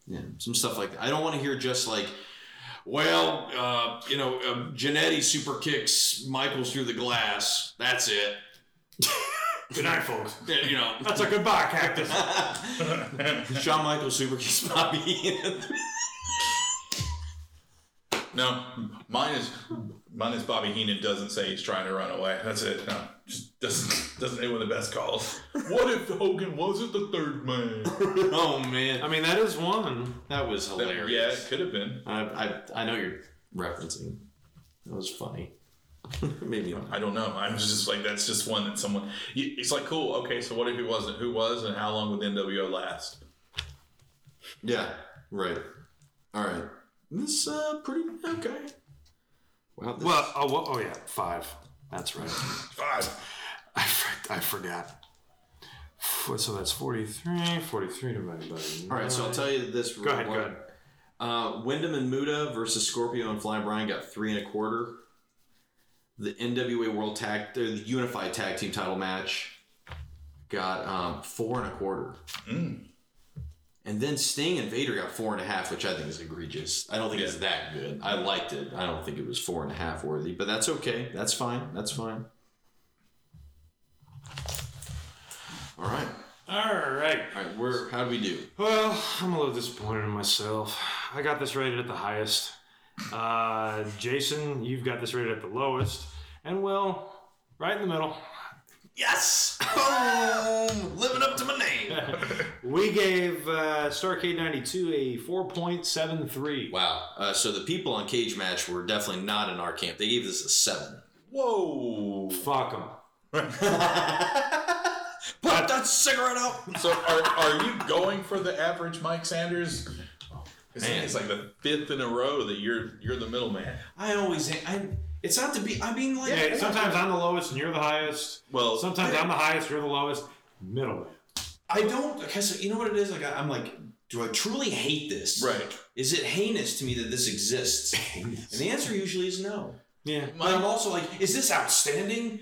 you know, some stuff like that. I don't want to hear just like. Well, uh, you know, um, Jannetty super kicks Michaels through the glass. That's it. Good night, folks. You know, That's a goodbye, cactus. Shawn Michaels super kicks Bobby. No, mine is mine is Bobby Heenan doesn't say he's trying to run away. That's it. No, just doesn't doesn't make one of the best calls. What if Hogan wasn't the third man? oh man, I mean, that is one. that was hilarious. yeah, it could have been. I, I, I know you're referencing. That was funny. Maybe. I don't know. I'm just like that's just one that someone. It's like cool. Okay, so what if he wasn't? Who was? And how long would the NWO last? Yeah, right. All right. This uh pretty okay. Wow. This, Well, oh, well, oh yeah, five. That's right. Five. I, for- I forgot. So that's 43, 43 divided by all right. So I'll tell you this. Go ahead, go ahead. Uh, Windham and Muta versus Scorpio and Fly Brian got three and a quarter. The NWA World Tag, the Unified Tag Team Title match, got um, four and a quarter. And then Sting and Vader got four and a half, which I think is egregious. I don't think it's that good. I liked it. I don't think it was four and a half worthy, but that's okay. That's fine. That's fine. All right. All right. All right. We're How do we do? Well, I'm a little disappointed in myself. I got this rated at the highest. Uh, Jason, you've got this rated at the lowest. And Will, right in the middle. Yes. Boom! Living up to my name. We gave uh, Starrcade 92 a 4.73. Wow. Uh, so the people on Cage Match were definitely not in our camp. They gave this a seven. Whoa. Fuck them. Put that cigarette out. So are, are you going for the average Mike Sanders? It's, Man. it's like the fifth in a row that you're you're the middleman. I always. I. It's not to be. I mean, like. Yeah, sometimes I'm the lowest and you're the highest. Well, Sometimes I'm the highest, you're the lowest. Middle. I don't. Okay, so you know what it is. Like I, I'm like. Do I truly hate this? right. Is it heinous to me that this exists? And the answer usually is no. Yeah. But I'm also like, is this outstanding?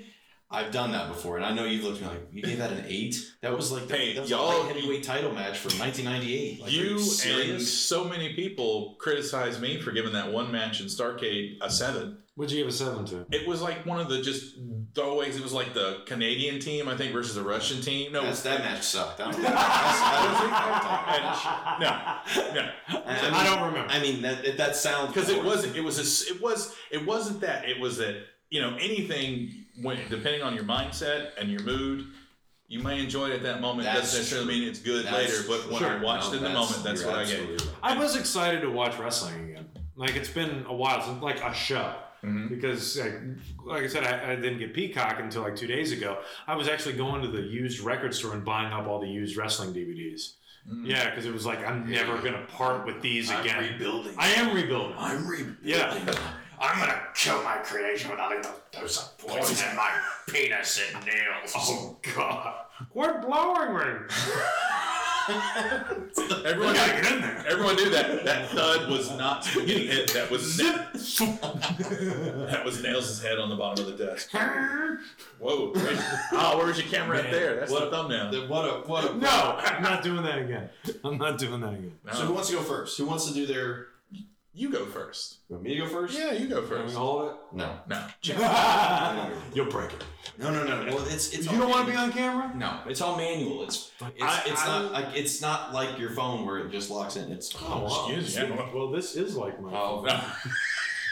I've done that before, and I know you've looked at me like, you gave that an eight. That was like, that, Hey, that was y'all- a heavyweight title match from 1998. Like, are you and so many people criticize me for giving that one match in Starrcade a seven. What'd you give a seven to? It was like one of the just throwaways. It was like the Canadian team, I think, versus the Russian team. No, That's, that match sucked. I don't, and, no, no. I, I don't remember. I mean, that that sounds because it wasn't it was a, it was it wasn't that it was that you know anything when depending on your mindset and your mood you may enjoy it at that moment That's doesn't necessarily true. mean it's good That's- later but when Sure. I watched No, it in the moment that's what I absolutely get right. I was excited to watch wrestling again. Like it's been a while since like a show. Mhm. Because like, like I said, I, I didn't get Peacock until like two days ago. I was actually going to the used record store and buying up all the used wrestling DVDs. Yeah, because it was like I'm never gonna part with these I'm again. rebuilding. I am rebuilding. I'm rebuilding. Yeah. I'm gonna kill my creation without even those poison in my penis and nails. Oh God! Quit blowing me! everyone, gotta get in there. everyone knew that that thud was not getting hit that was that was Nails' head on the bottom of the desk whoa wait. oh ah, where's your camera right there that's the What- thumbnail The- what a what a No, I'm not doing that again. I'm not doing that again. No. So who wants to go first? Who wants to do their? You go first You want me to go first? yeah you go Can we first hold No. no it? You'll break it. No, no, no. Well, it's it's. You all don't want to be manual. on camera? No, it's all manual. It's it's, I- it's I- not like it's not like your phone where it just locks in. It's Oh, wow. Excuse me. Well, this is like my. oh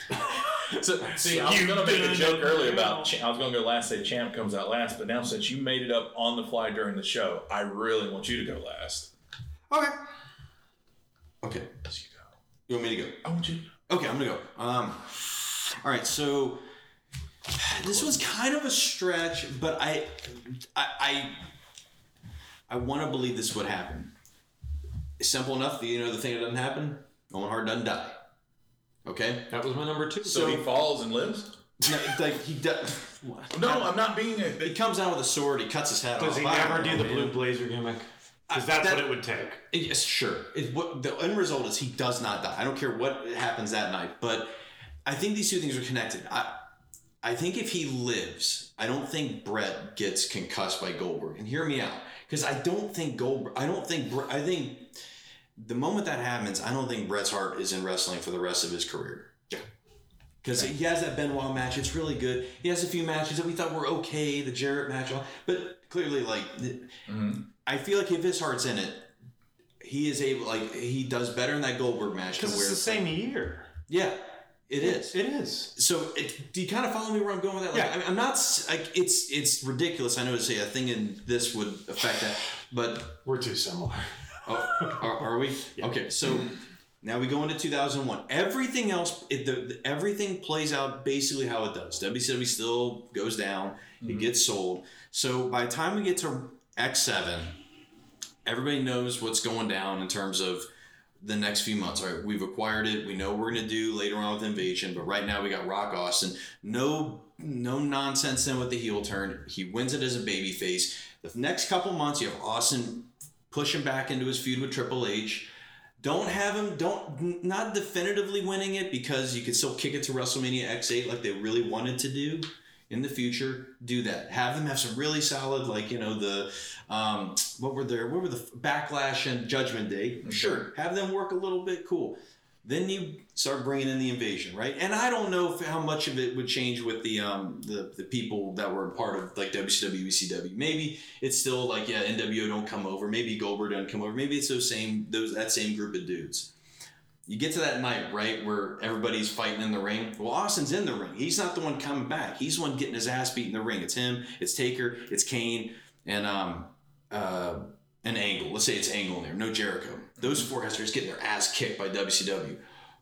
So, see, I was You gonna make a done joke it earlier now. about Cha- I was gonna go last, say Champ comes out last, but now since you made it up on the fly during the show, I really want you to go last. Okay. okay. Yes, you want me to go? I want you. Okay, I'm gonna go. Um, all right, so this was kind of a stretch, but I, I, I, I want to believe this would happen. It's simple enough. You know, the thing that doesn't happen, Owen Hart doesn't die. Okay. That was my number two. So, he falls and lives? No, like he does. No, I'm not being a. He comes out with a sword. He cuts his head Does off. Does he I never don't do know, the blue blazer gimmick? Because that's that- what it would take. Yes, sure. It, what, the end result is he does not die. I don't care what happens that night, but I think these two things are connected. I, I think if he lives, I don't think Bret gets concussed by Goldberg. And hear me out, because I don't think Goldberg. I don't think. I think the moment that happens, I don't think Bret's heart is in wrestling for the rest of his career. Yeah. Because he has that Benoit match, it's really good. He has a few matches that we thought were okay, the Jarrett match, but clearly, like, the- mm-hmm. I feel like if his heart's in it, he is able like he does better in that Goldberg match. Because it's the same year. Yeah, it is. It is. So it, do you kind of follow me where I'm going with that? Like, Yeah. I mean, I'm not like it's it's ridiculous. I know to say a thing in this would affect that, but We're too similar. oh, are, are we? Okay, so now we go into 2001. Everything else, it, the, the- everything plays out basically how it does. WCW still goes down. It mm-hmm. gets sold. So by the time we get to X7, everybody knows what's going down in terms of the next few months. All right, we've acquired it. We know we're gonna do later on with Invasion, but right now we got Rock Austin. No, no nonsense then with the heel turn. He wins it as a baby face. The next couple months, you have Austin pushing back into his feud with Triple H. Don't have him, don't not definitively winning it because you could still kick it to WrestleMania X8 like they really wanted to do in the future. Do that. Have them have some really solid, like you know the um, what were there? What were the backlash and Judgment Day? Sure, have them work a little bit. Cool. Then you start bringing in the invasion, right? And I don't know if, how much of it would change with the um the, the people that were part of like WCW, ECW. Maybe it's still like yeah, NWO don't come over. Maybe Goldberg doesn't come over. Maybe it's those same those that same group of dudes. You get to that night, right, where everybody's fighting in the ring. Well, Austin's in the ring. He's not the one coming back. He's the one getting his ass beat in the ring. It's him. It's Taker. It's Kane, and um uh an Angle. Let's say it's Angle in there. No Jericho. Those four guys are just getting their ass kicked by WCW.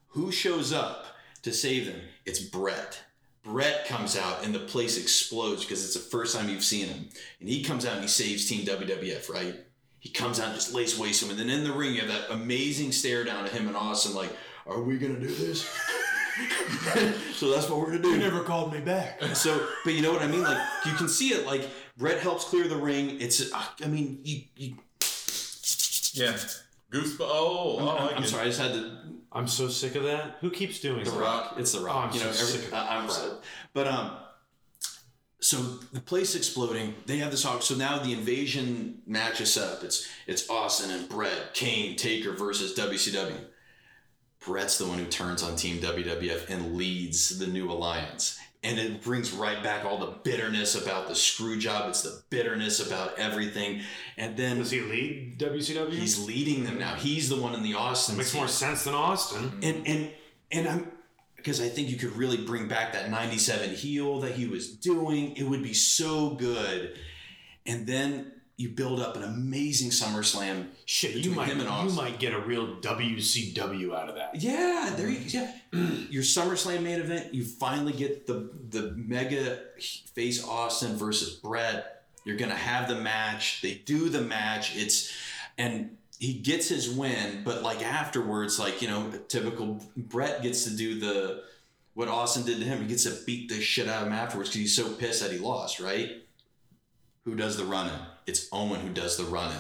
Who shows up to save them? It's Bret. Bret comes out and the place explodes because it's the first time you've seen him. And he comes out and he saves Team WWF, right? He comes out and just lays waste to him. And then in the ring, you have that amazing stare down at him and Austin, like, are we going to do this? so that's what we're going to do. You never called me back. So, but you know what I mean? Like, you can see it. Like, Bret helps clear the ring. It's, uh, I mean, you, you Yeah. Goosebumps. Oh, oh, I I'm, I'm get- sorry, I just had to. I'm so sick of that. Who keeps doing The that? Rock. It's The Rock. Oh, I'm you know, so every, sick of I- I'm so, but um, so the place exploding. They have this. So now the invasion matches up. It's it's Austin and Bret, Kane, Taker versus WCW. Bret's the one who turns on Team WWF and leads the new alliance. And it brings right back all the bitterness about the screw job. It's the bitterness about everything. And then Does he lead WCW? he's leading them now. He's the one in the Austin. makes team. more sense than Austin. And and and I'm because I think you could really bring back that 97 heel that he was doing. It would be so good. And then you build up an amazing SummerSlam. Shit, you might him and you might get a real WCW out of that. Yeah, there you yeah. Mm-hmm. Your SummerSlam main event, you finally get the the mega face Austin versus Bret. You're gonna have the match. They do the match. It's and he gets his win, but like afterwards, like you know, typical Bret gets to do the what Austin did to him. He gets to beat the shit out of him afterwards because he's so pissed that he lost. Right? Who does the running? It's Owen who does the running.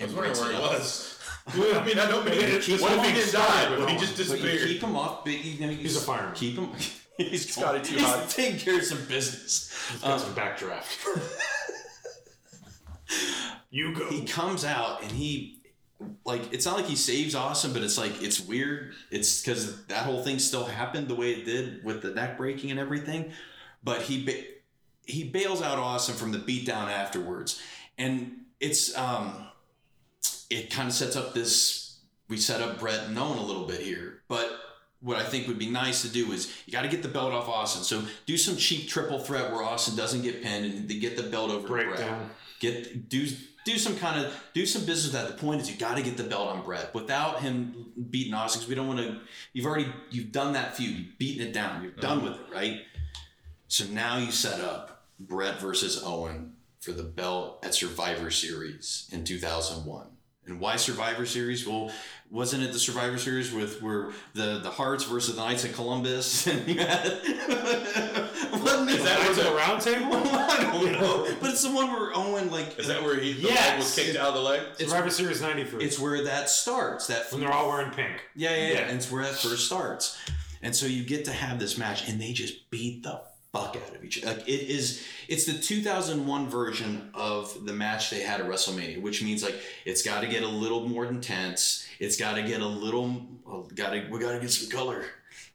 I was wondering where he was. I mean, I don't mean it. Keep What if he didn't die, but he just disappeared? keep him off. But you know, you He's a fireman. Keep him. He's Scotty too he's hot. taking care of some business. Got Um, some backdraft. you go. he comes out and he, like, it's not like he saves Austin, but it's like it's weird. It's because that whole thing still happened the way it did with the neck breaking and everything. But he ba- he bails out Austin from the beatdown afterwards, and it's um, it kind of sets up this. We set up Bret and Owen a little bit here, but what I think would be nice to do is you got to get the belt off Austin. So do some cheap triple threat where Austin doesn't get pinned and they get the belt over to Bret. Breakdown. Get do do some kind of do some business. With that the point is you got to get the belt on Bret without him beating Austin. 'cause we don't want to. You've already you've done that feud. You've beaten it down. You're done uh-huh. with it, right? So now you set up Bret versus Owen for the belt at Survivor Series in 2001. And why Survivor Series? Well, wasn't it the Survivor Series with where the the Hearts versus the Knights of Columbus? And you had, wasn't it? Is that Knights where the the- round table? I don't know, but it's the one where Owen like Is that where he the Yes. leg was kicked out of the leg? Survivor Series 93. it's where that starts. That when they're all wearing pink. yeah, yeah, yeah, Yeah. and it's where that first starts. And so you get to have this match, and they just beat the fuck out of each other. Like it is, it's the 2001 version of the match they had at WrestleMania, which means like it's got to get a little more intense. It's got to get a little, got to we got to get some color.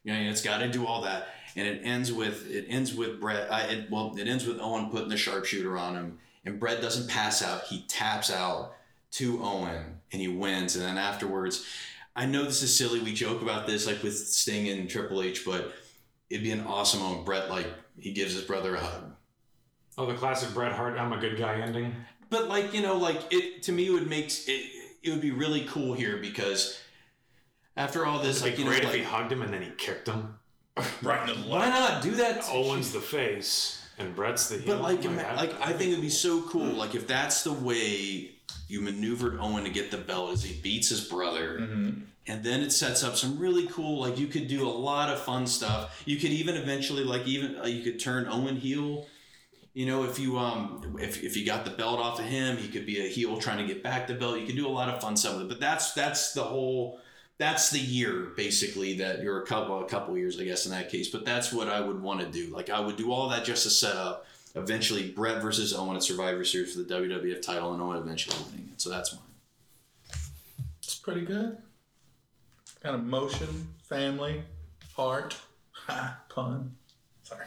You know, it's got to do all that, and it ends with it ends with Bret. I, it, well, it ends with Owen putting the sharpshooter on him, and Bret doesn't pass out. He taps out to Owen, and he wins. And then afterwards, I know this is silly. We joke about this like with Sting and Triple H, but it'd be an awesome moment. Bret like he gives his brother a hug. Oh, the classic Bret Hart, I'm a good guy ending. But like you know, like it to me it would make it. It would be really cool here because after all this, It'd like be you know, great like, if he hugged him and then he kicked him. Right in the why not do that? Owen's the face and Bret's the heel. But like, Oh my God. like I think it'd be so cool. Mm-hmm. Like if that's the way you maneuvered Owen to get the belt, is he beats his brother, mm-hmm. And then it sets up some really cool. Like you could do a lot of fun stuff. You could even eventually, like even uh, you could turn Owen heel. You know, if you um if, if you got the belt off of him, he could be a heel trying to get back the belt. You could do a lot of fun stuff with it. But that's that's the whole that's the year basically that you're a couple a couple years I guess in that case. But that's what I would want to do. Like I would do all that just to set up eventually Bret versus Owen at Survivor Series for the WWF title and Owen eventually winning it. So that's mine. It's pretty good. Kind of motion, family, heart, ha, pun. Sorry.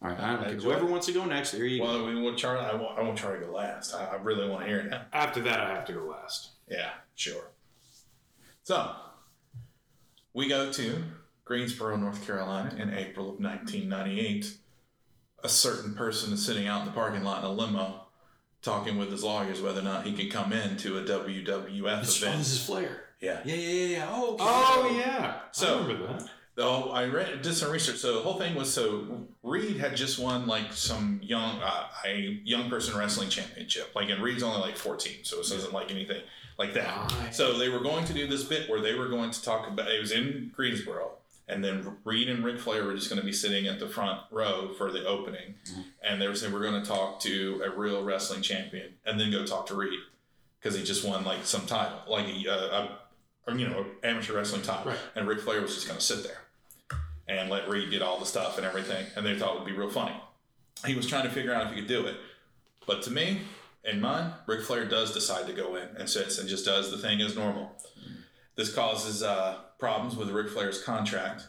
All right, I don't care. Enjoy. whoever wants to go next, there you go. Well, we want Charlie. I want, I want Charlie to go last. I, I really want to hear it now. After that, I have to go last. Yeah, sure. So, we go to Greensboro, North Carolina in April of 1998. A certain person is sitting out in the parking lot in a limo talking with his lawyers whether or not he could come in to a WWF This, oh, event. this is Flair. Yeah. Yeah, yeah, yeah, yeah. Oh, okay. Oh yeah, So- I remember that. Oh, I read did some research. So the whole thing was so Reid had just won like some young uh, a young person wrestling championship. Like and Reid's only like fourteen, so it isn't like anything like that. Right. So they were going to do this bit where they were going to talk about it was in Greensboro, and then Reid and Ric Flair were just going to be sitting at the front row for the opening, and they were saying we're going to talk to a real wrestling champion, and then go talk to Reid. Because he just won like some title, like a, a, a you know amateur wrestling title, Right. and Ric Flair was just going to sit there and let Reid get all the stuff and everything, and they thought it would be real funny. He was trying to figure out if he could do it, but to me, in mine, Ric Flair does decide to go in and sits and just does the thing as normal. This causes uh, problems with Ric Flair's contract.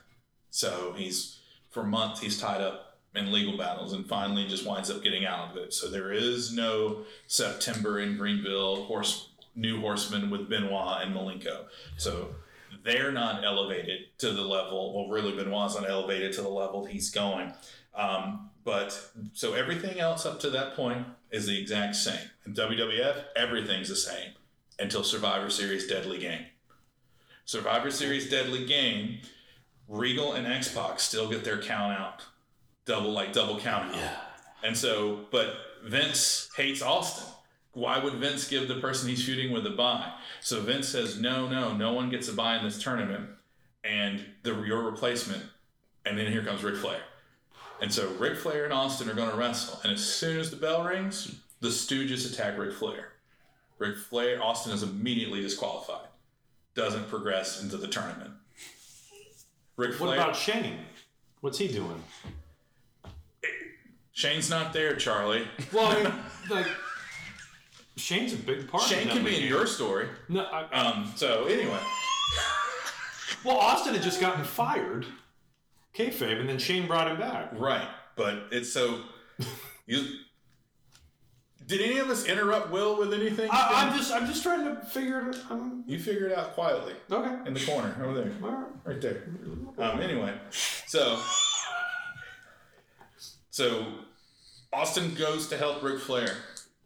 So he's, for months, he's tied up in legal battles and finally just winds up getting out of it. So there is no September in Greenville horse, new horseman with Benoit and Malenko. So they're not elevated to the level. Well, really, Benoit's not elevated to the level he's going. Um, but so everything else up to that point is the exact same. In WWF, everything's the same until Survivor Series Deadly Game. Survivor Series Deadly Game, Regal and X Pac still get their count out, double like double count out. And so, but Vince hates Austin. Why would Vince give the person he's shooting with a buy? So Vince says, no, no, no one gets a buy in this tournament, and the your replacement. And then here comes Ric Flair. And so Ric Flair and Austin are going to wrestle. And as soon as the bell rings, the Stooges attack Ric Flair. Ric Flair, Austin is immediately disqualified. Doesn't progress into the tournament. Ric What Flair. about Shane? What's he doing? Shane's not there, Charlie. Well, I mean, like Shane's a big part. Shane of can be in your story. No, I, Um. So anyway, well, Austin had just gotten fired, kayfabe, and then Shane brought him back. right, but it's so you. Did any of us interrupt Will with anything? I, I'm just, I'm just trying to figure it. Um, you figure it out quietly okay. in the corner over there. Right. there. Um, anyway, so so Austin goes to help Ric Flair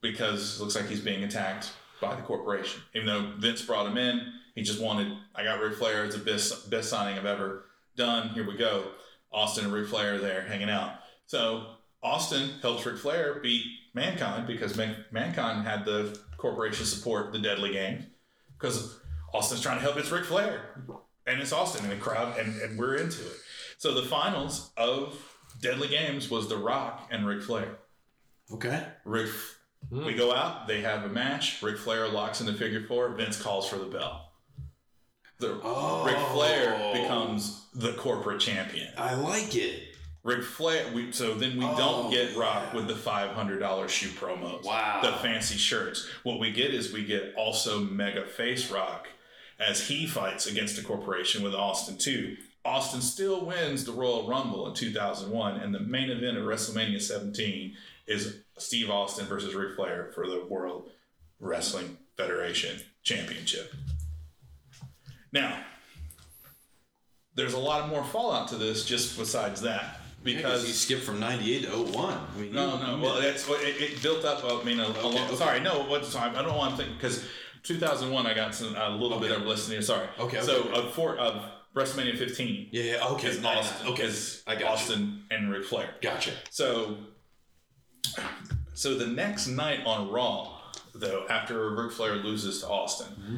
because it looks like he's being attacked by the corporation. Even though Vince brought him in, he just wanted. I got Ric Flair. It's the best best signing I've ever done. Here we go. Austin and Ric Flair are there hanging out. So Austin helps Ric Flair beat Mankind because Man- Mankind had the corporation support the Deadly Games because Austin's trying to help. It's Ric Flair and it's Austin in the crowd, and, and we're into it. So the finals of Deadly Games was The Rock and Ric Flair. Okay. Ric, hmm. we go out, they have a match. Ric Flair locks in the figure four. Vince calls for the bell. The Ric Flair oh. becomes the corporate champion. I like it. Ric Flair. We, so then we Oh, don't get Rock with the five hundred dollar shoe promos. Wow. The fancy shirts. What we get is we get also mega face Rock as he fights against the corporation with Austin too. Austin still wins the Royal Rumble in 2001, and the main event of WrestleMania 17 is Steve Austin versus Ric Flair for the World Wrestling Federation Championship. Now, there's a lot more fallout to this just besides that Because because he skipped from 98 to 01. I mean, no, no. Well, that's what it, it built up. I mean, a, a long. okay. Sorry, no. What time? I don't want to think because 2001. I got some, a little bit Okay. of listening. Sorry. Okay, okay, So okay. of for of WrestleMania 15 yeah, yeah, okay. is nice. Austin. Okay, is I got you. Austin and Ric Flair. Gotcha. So, so the next night on Raw, though, after Ric Flair loses to Austin, Mm-hmm.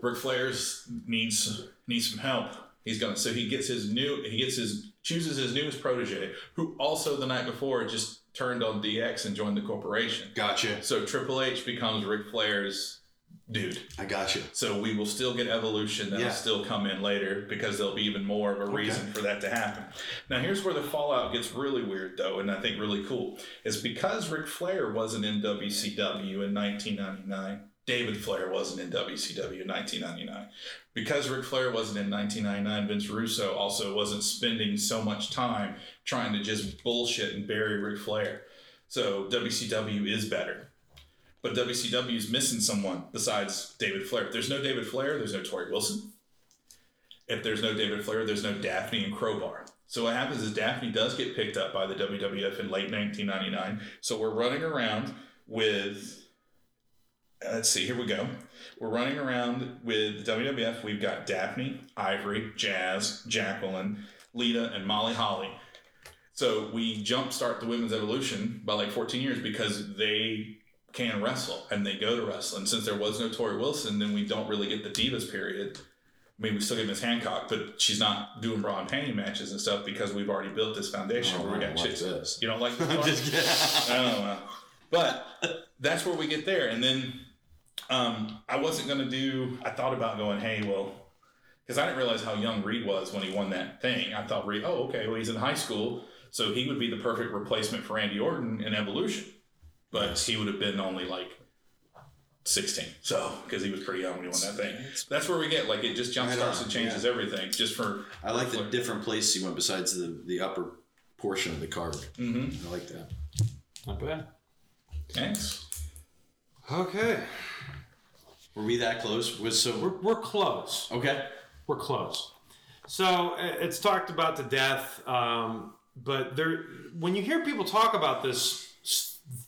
Ric Flair's needs needs some help. He's gonna so he gets his new he gets his chooses his newest protege, who also the night before just turned on DX and joined the corporation. Gotcha. So Triple H becomes Ric Flair's dude. I gotcha. So we will still get evolution that'll Yeah. still come in later because there'll be even more of a reason for that to happen. Now here's where the fallout gets really weird though, and I think really cool, is because Ric Flair wasn't in WCW in 1999. David Flair wasn't in WCW in 1999. Because Ric Flair wasn't in 1999, Vince Russo also wasn't spending so much time trying to just bullshit and bury Ric Flair. So WCW is better. But WCW is missing someone besides David Flair. If there's no David Flair, there's no Torrie Wilson. If there's no David Flair, there's no Daphne and Crowbar. So what happens is Daphne does get picked up by the WWF in late 1999. So we're running around with, let's see, here we go. We're running around with WWF. We've got Daphne, Ivory, Jazz, Jacqueline, Lita, and Molly Holly. So we jumpstart the women's evolution by like 14 years because they can wrestle and they go to wrestle. And since there was no Torrie Wilson, then we don't really get the Divas period. I mean, we still get Miss Hancock, but she's not doing bra and panty matches and stuff because we've already built this foundation Oh, where we got chicks. this. You don't like this? I'm just kidding. I don't know. But that's where we get there. And then um, I wasn't going to do, I thought about going, hey, well, because I didn't realize how young Reid was when he won that thing. I thought Reid, oh, okay, well, he's in high school, so he would be the perfect replacement for Randy Orton in Evolution. But he would have been only like 16. So, because he was pretty young when he won that thing. That's where we get, like, it just jump Right starts and changes everything just for. I like the different place he went besides the, the upper portion of the card. Mm-hmm. I like that. Not bad. Thanks. Okay. Were we that close? Was so We're, we're close. okay. We're close. So it's talked about to death, um, but there, when you hear people talk about this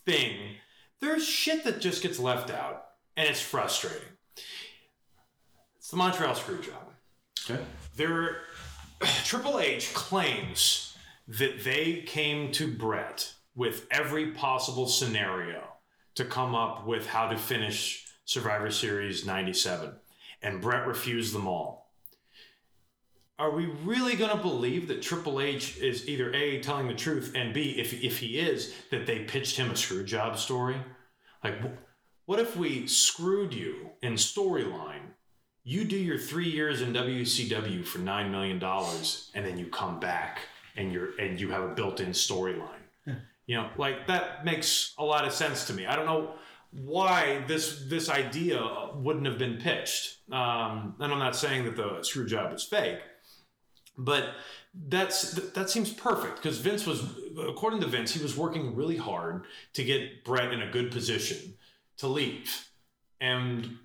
thing, there's shit that just gets left out, and it's frustrating. It's the Montreal Screwjob. Okay. There, Triple H claims that they came to Bret with every possible scenario to come up with how to finish Survivor Series 97, and Bret refused them all. Are we really going to believe that Triple H is either A, telling the truth, and B, if, if he is, that they pitched him a screw job story? Like, what if we screwed you in storyline you do your three years in WCW for nine million dollars, and then you come back and you're and you have a built-in storyline. You know, like that makes a lot of sense to me. I don't know why this this idea wouldn't have been pitched. Um, and I'm not saying that the screw job is fake, but that's that seems perfect because Vince was, according to Vince, he was working really hard to get Bret in a good position to leave, and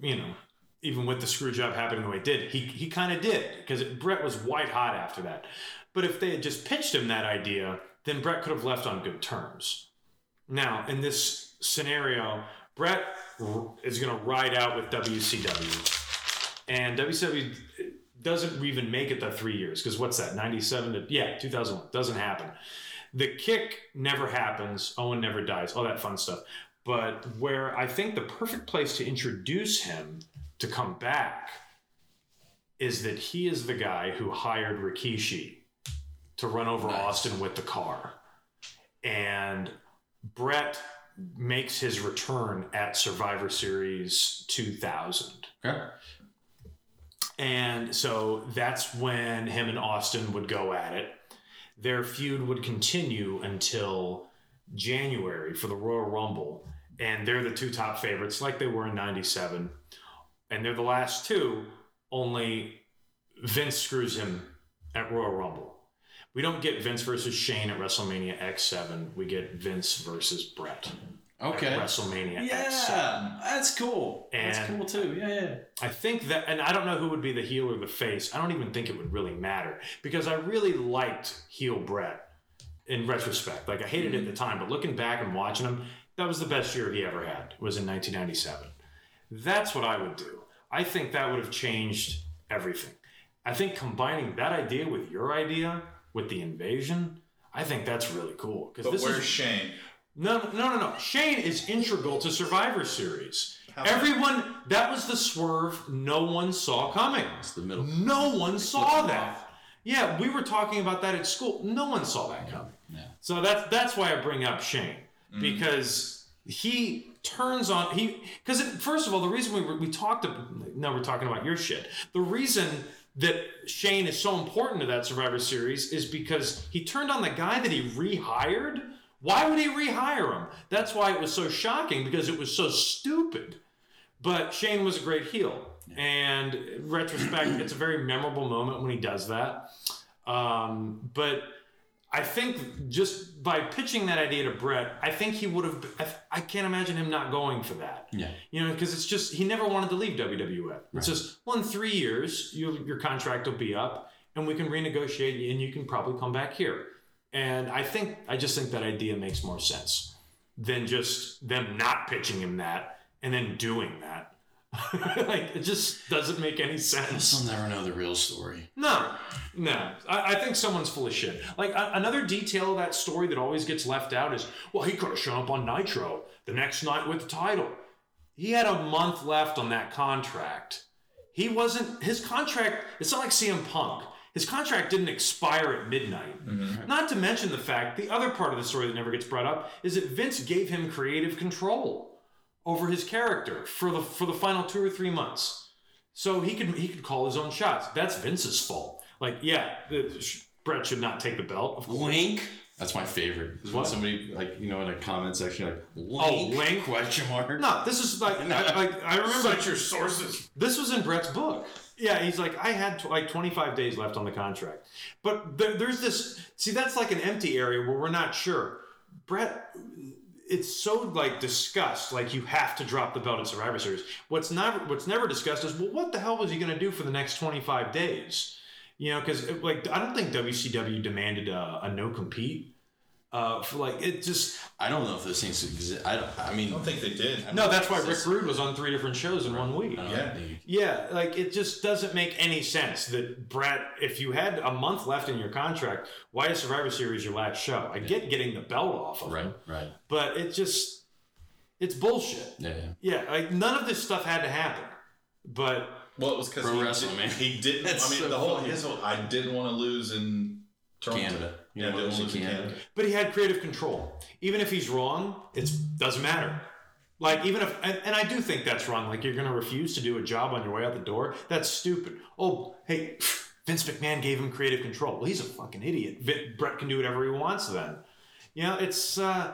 you know even with the screw job happening the way it did, he, he kind of did because Bret was white hot after that. But if they had just pitched him that idea, then Bret could have left on good terms. Now, in this scenario, Bret is going to ride out with WCW, and WCW doesn't even make it the three years because what's that? Ninety-seven to yeah, two thousand one doesn't happen. The kick never happens. Owen never dies. All that fun stuff. But where I think the perfect place to introduce him to come back is that he is the guy who hired Rikishi to run over Austin with the car. And Bret makes his return at Survivor Series 2000. Okay. And so that's when him and Austin would go at it. Their feud would continue until January for the Royal Rumble. And they're the two top favorites, like they were in 97. And they're the last two, only Vince screws him at Royal Rumble. We don't get Vince versus Shane at WrestleMania X7. We get Vince versus Bret Okay. WrestleMania X7. Yeah, that's cool. that's And- cool too. Yeah, yeah. I think that, and I don't know who would be the heel or the face. I don't even think it would really matter because I really liked heel Bret in retrospect. Like I hated it at the time, but looking back and watching him, that was the best year he ever had. Was in 1997. That's what I would do. I think that would have changed everything. I think combining that idea with your idea with the invasion, I think that's really cool because But this where's is Shane? no, no, no, no. Shane is integral to Survivor Series. Everyone, that was the swerve no one saw coming. It's the middle. No one saw that. Yeah, we were talking about that at school. No one saw that coming. Yeah. So that's that's why I bring up Shane mm-hmm. because he turns on he because first of all the reason we were, we talked about now we're talking about your shit. The reason that Shane is so important to that Survivor Series is because he turned on the guy that he rehired. Why would he rehire him? That's why it was so shocking because it was so stupid. But Shane was a great heel. And retrospect, it's a very memorable moment when he does that. Um, but I think just by pitching that idea to Bret, I think he would have. I, I can't imagine him not going for that. Yeah. You know, because it's just he never wanted to leave WWF. It's just well, in three years, you, your contract will be up, and we can renegotiate, and you can probably come back here. And I think I just think that idea makes more sense than just them not pitching him that and then doing that. like it just doesn't make any sense. I'll never know the real story. No, no. I, I think someone's full of shit. Like a, another detail of that story that always gets left out is, well, he could have shown up on Nitro the next night with the title. He had a month left on that contract. He wasn't his contract. It's not like CM Punk. His contract didn't expire at midnight. Mm-hmm. Not to mention the fact the other part of the story that never gets brought up is that Vince gave him creative control over his character for the for the final two or three months. So he could he could call his own shots. That's Vince's fault. Like, yeah, the, Bret should not take the belt. Of course. Link. That's my favorite. Is when somebody like you know in a comment section like Oh, Link? Link? question mark. No, this is like I, like I remember Cite your sources. this was in Bret's book. Yeah, he's like I had t- like 25 days left on the contract, but there, there's this. See, that's like an empty area where we're not sure. Brett, it's so like discussed, like you have to drop the belt in Survivor Series. What's not what's never discussed is well, what the hell was he going to do for the next 25 days? You know, because like I don't think WCW demanded a, a no compete. Uh, for like it just I don't know if those things exist. I don't. I mean, I don't think they did. no. That's why Rick Rude was on three different shows in one week. Yeah. think- Yeah, like it just doesn't make any sense that Bret, if you had a month left in your contract, why is Survivor Series your last show? I get getting the belt off of Right. him, Right. but it just, it's bullshit. Yeah. yeah. Yeah, like none of this stuff had to happen, but Well, it was because Pro he, wrestling, did, man. he didn't. That's I mean, so the whole funny. his whole. I didn't want to lose in Toronto. Canada. You Yeah, don't didn't wanna want to lose lose in in but he had creative control. Even if he's wrong, it doesn't matter. Like even if, and, and I do think that's wrong. Like you're going to refuse to do a job on your way out the door. That's stupid. Oh, hey, Vince McMahon gave him creative control. Well, he's a fucking idiot. Vin, Bret can do whatever he wants then. You know, it's uh,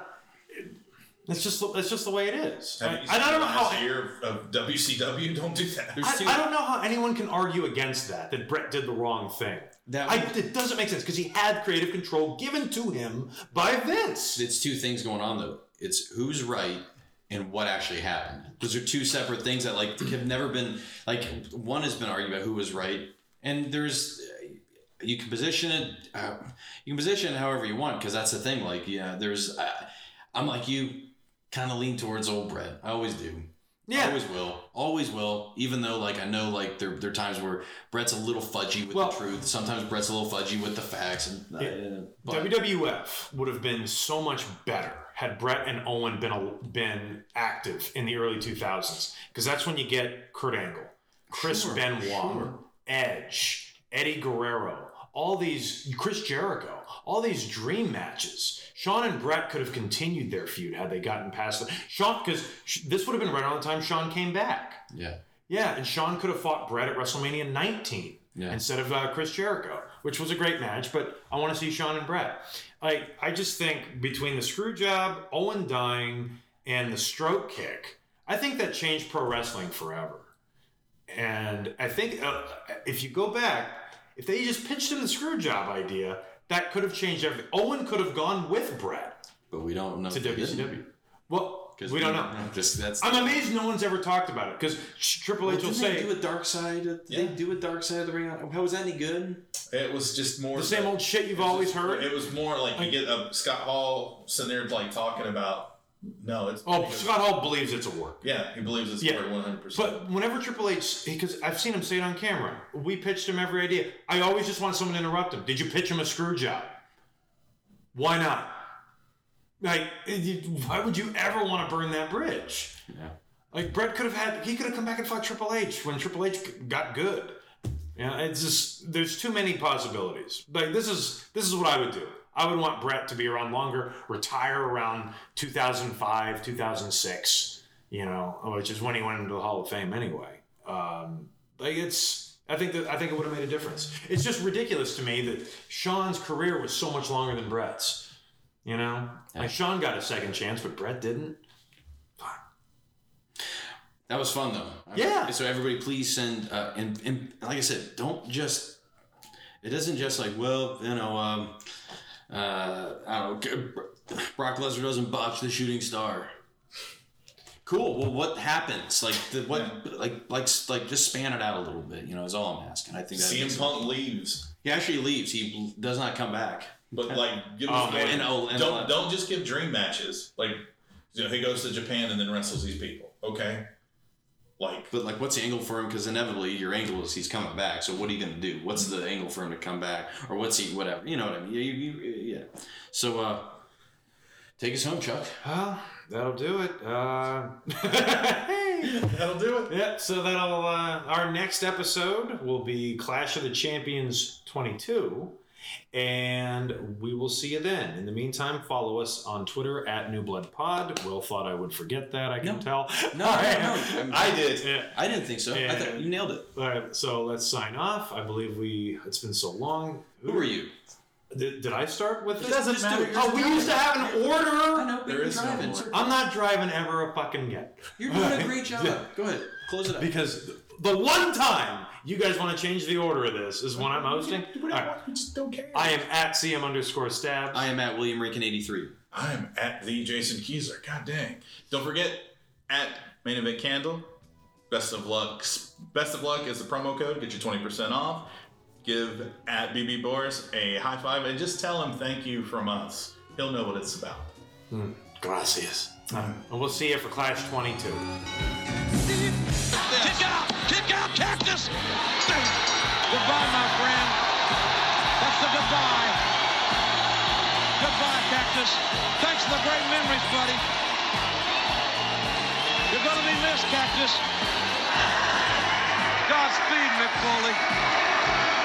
it's just it's just the way it is. I, I don't know how. year of WCW. Don't do that. I. I don't know how anyone can argue against that. That Bret did the wrong thing. That- I, it doesn't make sense because he had creative control given to him by Vince. it's two things going on though. It's who's right and what actually happened. Those are two separate things that like have never been like one has been argued about who was right, and there's you can position it uh, you can position it however you want because that's the thing. Like yeah, there's uh, I'm like you, kind of lean towards old Bret. I always do. Yeah. Always will. Always will. Even though, like, I know, like, there, there are times where Bret's a little fudgy with Well- the truth. Sometimes Bret's a little fudgy with the facts. And, uh, but, WWF would have been so much better had Brett and Owen been a, been active in the early 2000s because that's when you get Kurt Angle, Chris Sure, Benoit, sure. Edge, Eddie Guerrero, all these Chris Jericho, all these dream matches. Shawn and Bret could have continued their feud had they gotten past the Shawn because this would have been right around the time Shawn came back. yeah. Yeah, and Shawn could have fought Bret at WrestleMania 19 Yeah. instead of uh, Chris Jericho, which was a great match. But I want to see Shawn and Bret. Like I just think between the screw job, Owen dying, and the stroke kick, I think that changed pro wrestling forever. And I think uh, if you go back, if they just pitched him the screw job idea, that could have changed everything. Owen could have gone with Bret But we don't know. to if he didn't. WCW. Well, 'Cause we don't know. Just that's. I'm amazed no one's ever talked about it because Triple H will Didn't say they do a dark side? Did Yeah. they do a dark side of the ring? How was that any good? It was just more the same old shit you've always just- heard. It was more like you get a Scott Hall sitting there like talking about. No, it's Oh, because- Scott Hall believes it's a work. Yeah, he believes it's Yeah. for one hundred percent. But whenever Triple H, because I've seen him say it on camera, we pitched him every idea. I always just want someone to interrupt him. Did you pitch him a screw job? Why not? Like, why would you ever want to burn that bridge? Yeah. Like Bret could have had, he could have come back and fought Triple H when Triple H got good. Yeah, it's just there's too many possibilities. Like this is this is what I would do. I would want Bret to be around longer, retire around 2005, 2006. You know, which is when he went into the Hall of Fame anyway. Um, like it's, I think that I think it would have made a difference. It's just ridiculous to me that Shawn's career was so much longer than Bret's. You know, like Shawn got a second chance, but Bret didn't. That was fun though. Yeah. So everybody, please send uh, and and like I said, don't just. It isn't just like well, you know, um, uh, I don't know. Brock Lesnar doesn't botch the shooting star. Cool. Well, what happens? Like the what? Like like like just span it out a little bit. You know, is all I'm asking. I think that CM makes- Punk leaves, he actually leaves. He does not come back. but like give Oh, man. And, oh, and don't don't just give dream matches. Like you know, he goes to Japan and then wrestles these people. Okay, like But like, what's the angle for him? Because inevitably, your angle is he's coming back. So what are you gonna do? What's the angle for him to come back, or what's he? Whatever. You know what I mean? Yeah, you, you, yeah. So uh, take us home, Chuck. Well, that'll do it. Uh, that'll do it. yeah, so that'll uh, our next episode will be Clash of the Champions 22, and we will see you then. In the meantime, follow us on Twitter at New Blood Pod. Will thought I would forget that. I can No. tell. No, no, no. I did. Yeah. I didn't think so. I thought you nailed it. All right, so let's sign off. I believe we. It's been so long. Who are you? Did, did I start with this? doesn't matter, do- Oh, we used to have an order. I know, There you're no order. I'm not driving ever a fucking yet. You're doing a great job. Go ahead, close it up. Because the one time you guys want to change the order of this is when I'm hosting. All right. We just don't care. I am at CM underscore stabs. I am at William Rankin 83. I'm at the Jason Keyser. God dang. Don't forget at Main Event Candle. Best of luck. Best of luck is the promo code. Get you 20% off. Give at BB Boris a high five and just tell him thank you from us. He'll know what it's about. Hmm, gracias. and we'll see you for Clash 22. Kick out! Kick out, Cactus! Goodbye, my friend. That's the goodbye. Goodbye, Cactus. Thanks for the great memories, buddy. You're gonna be missed, Cactus. Godspeed, Mick Foley.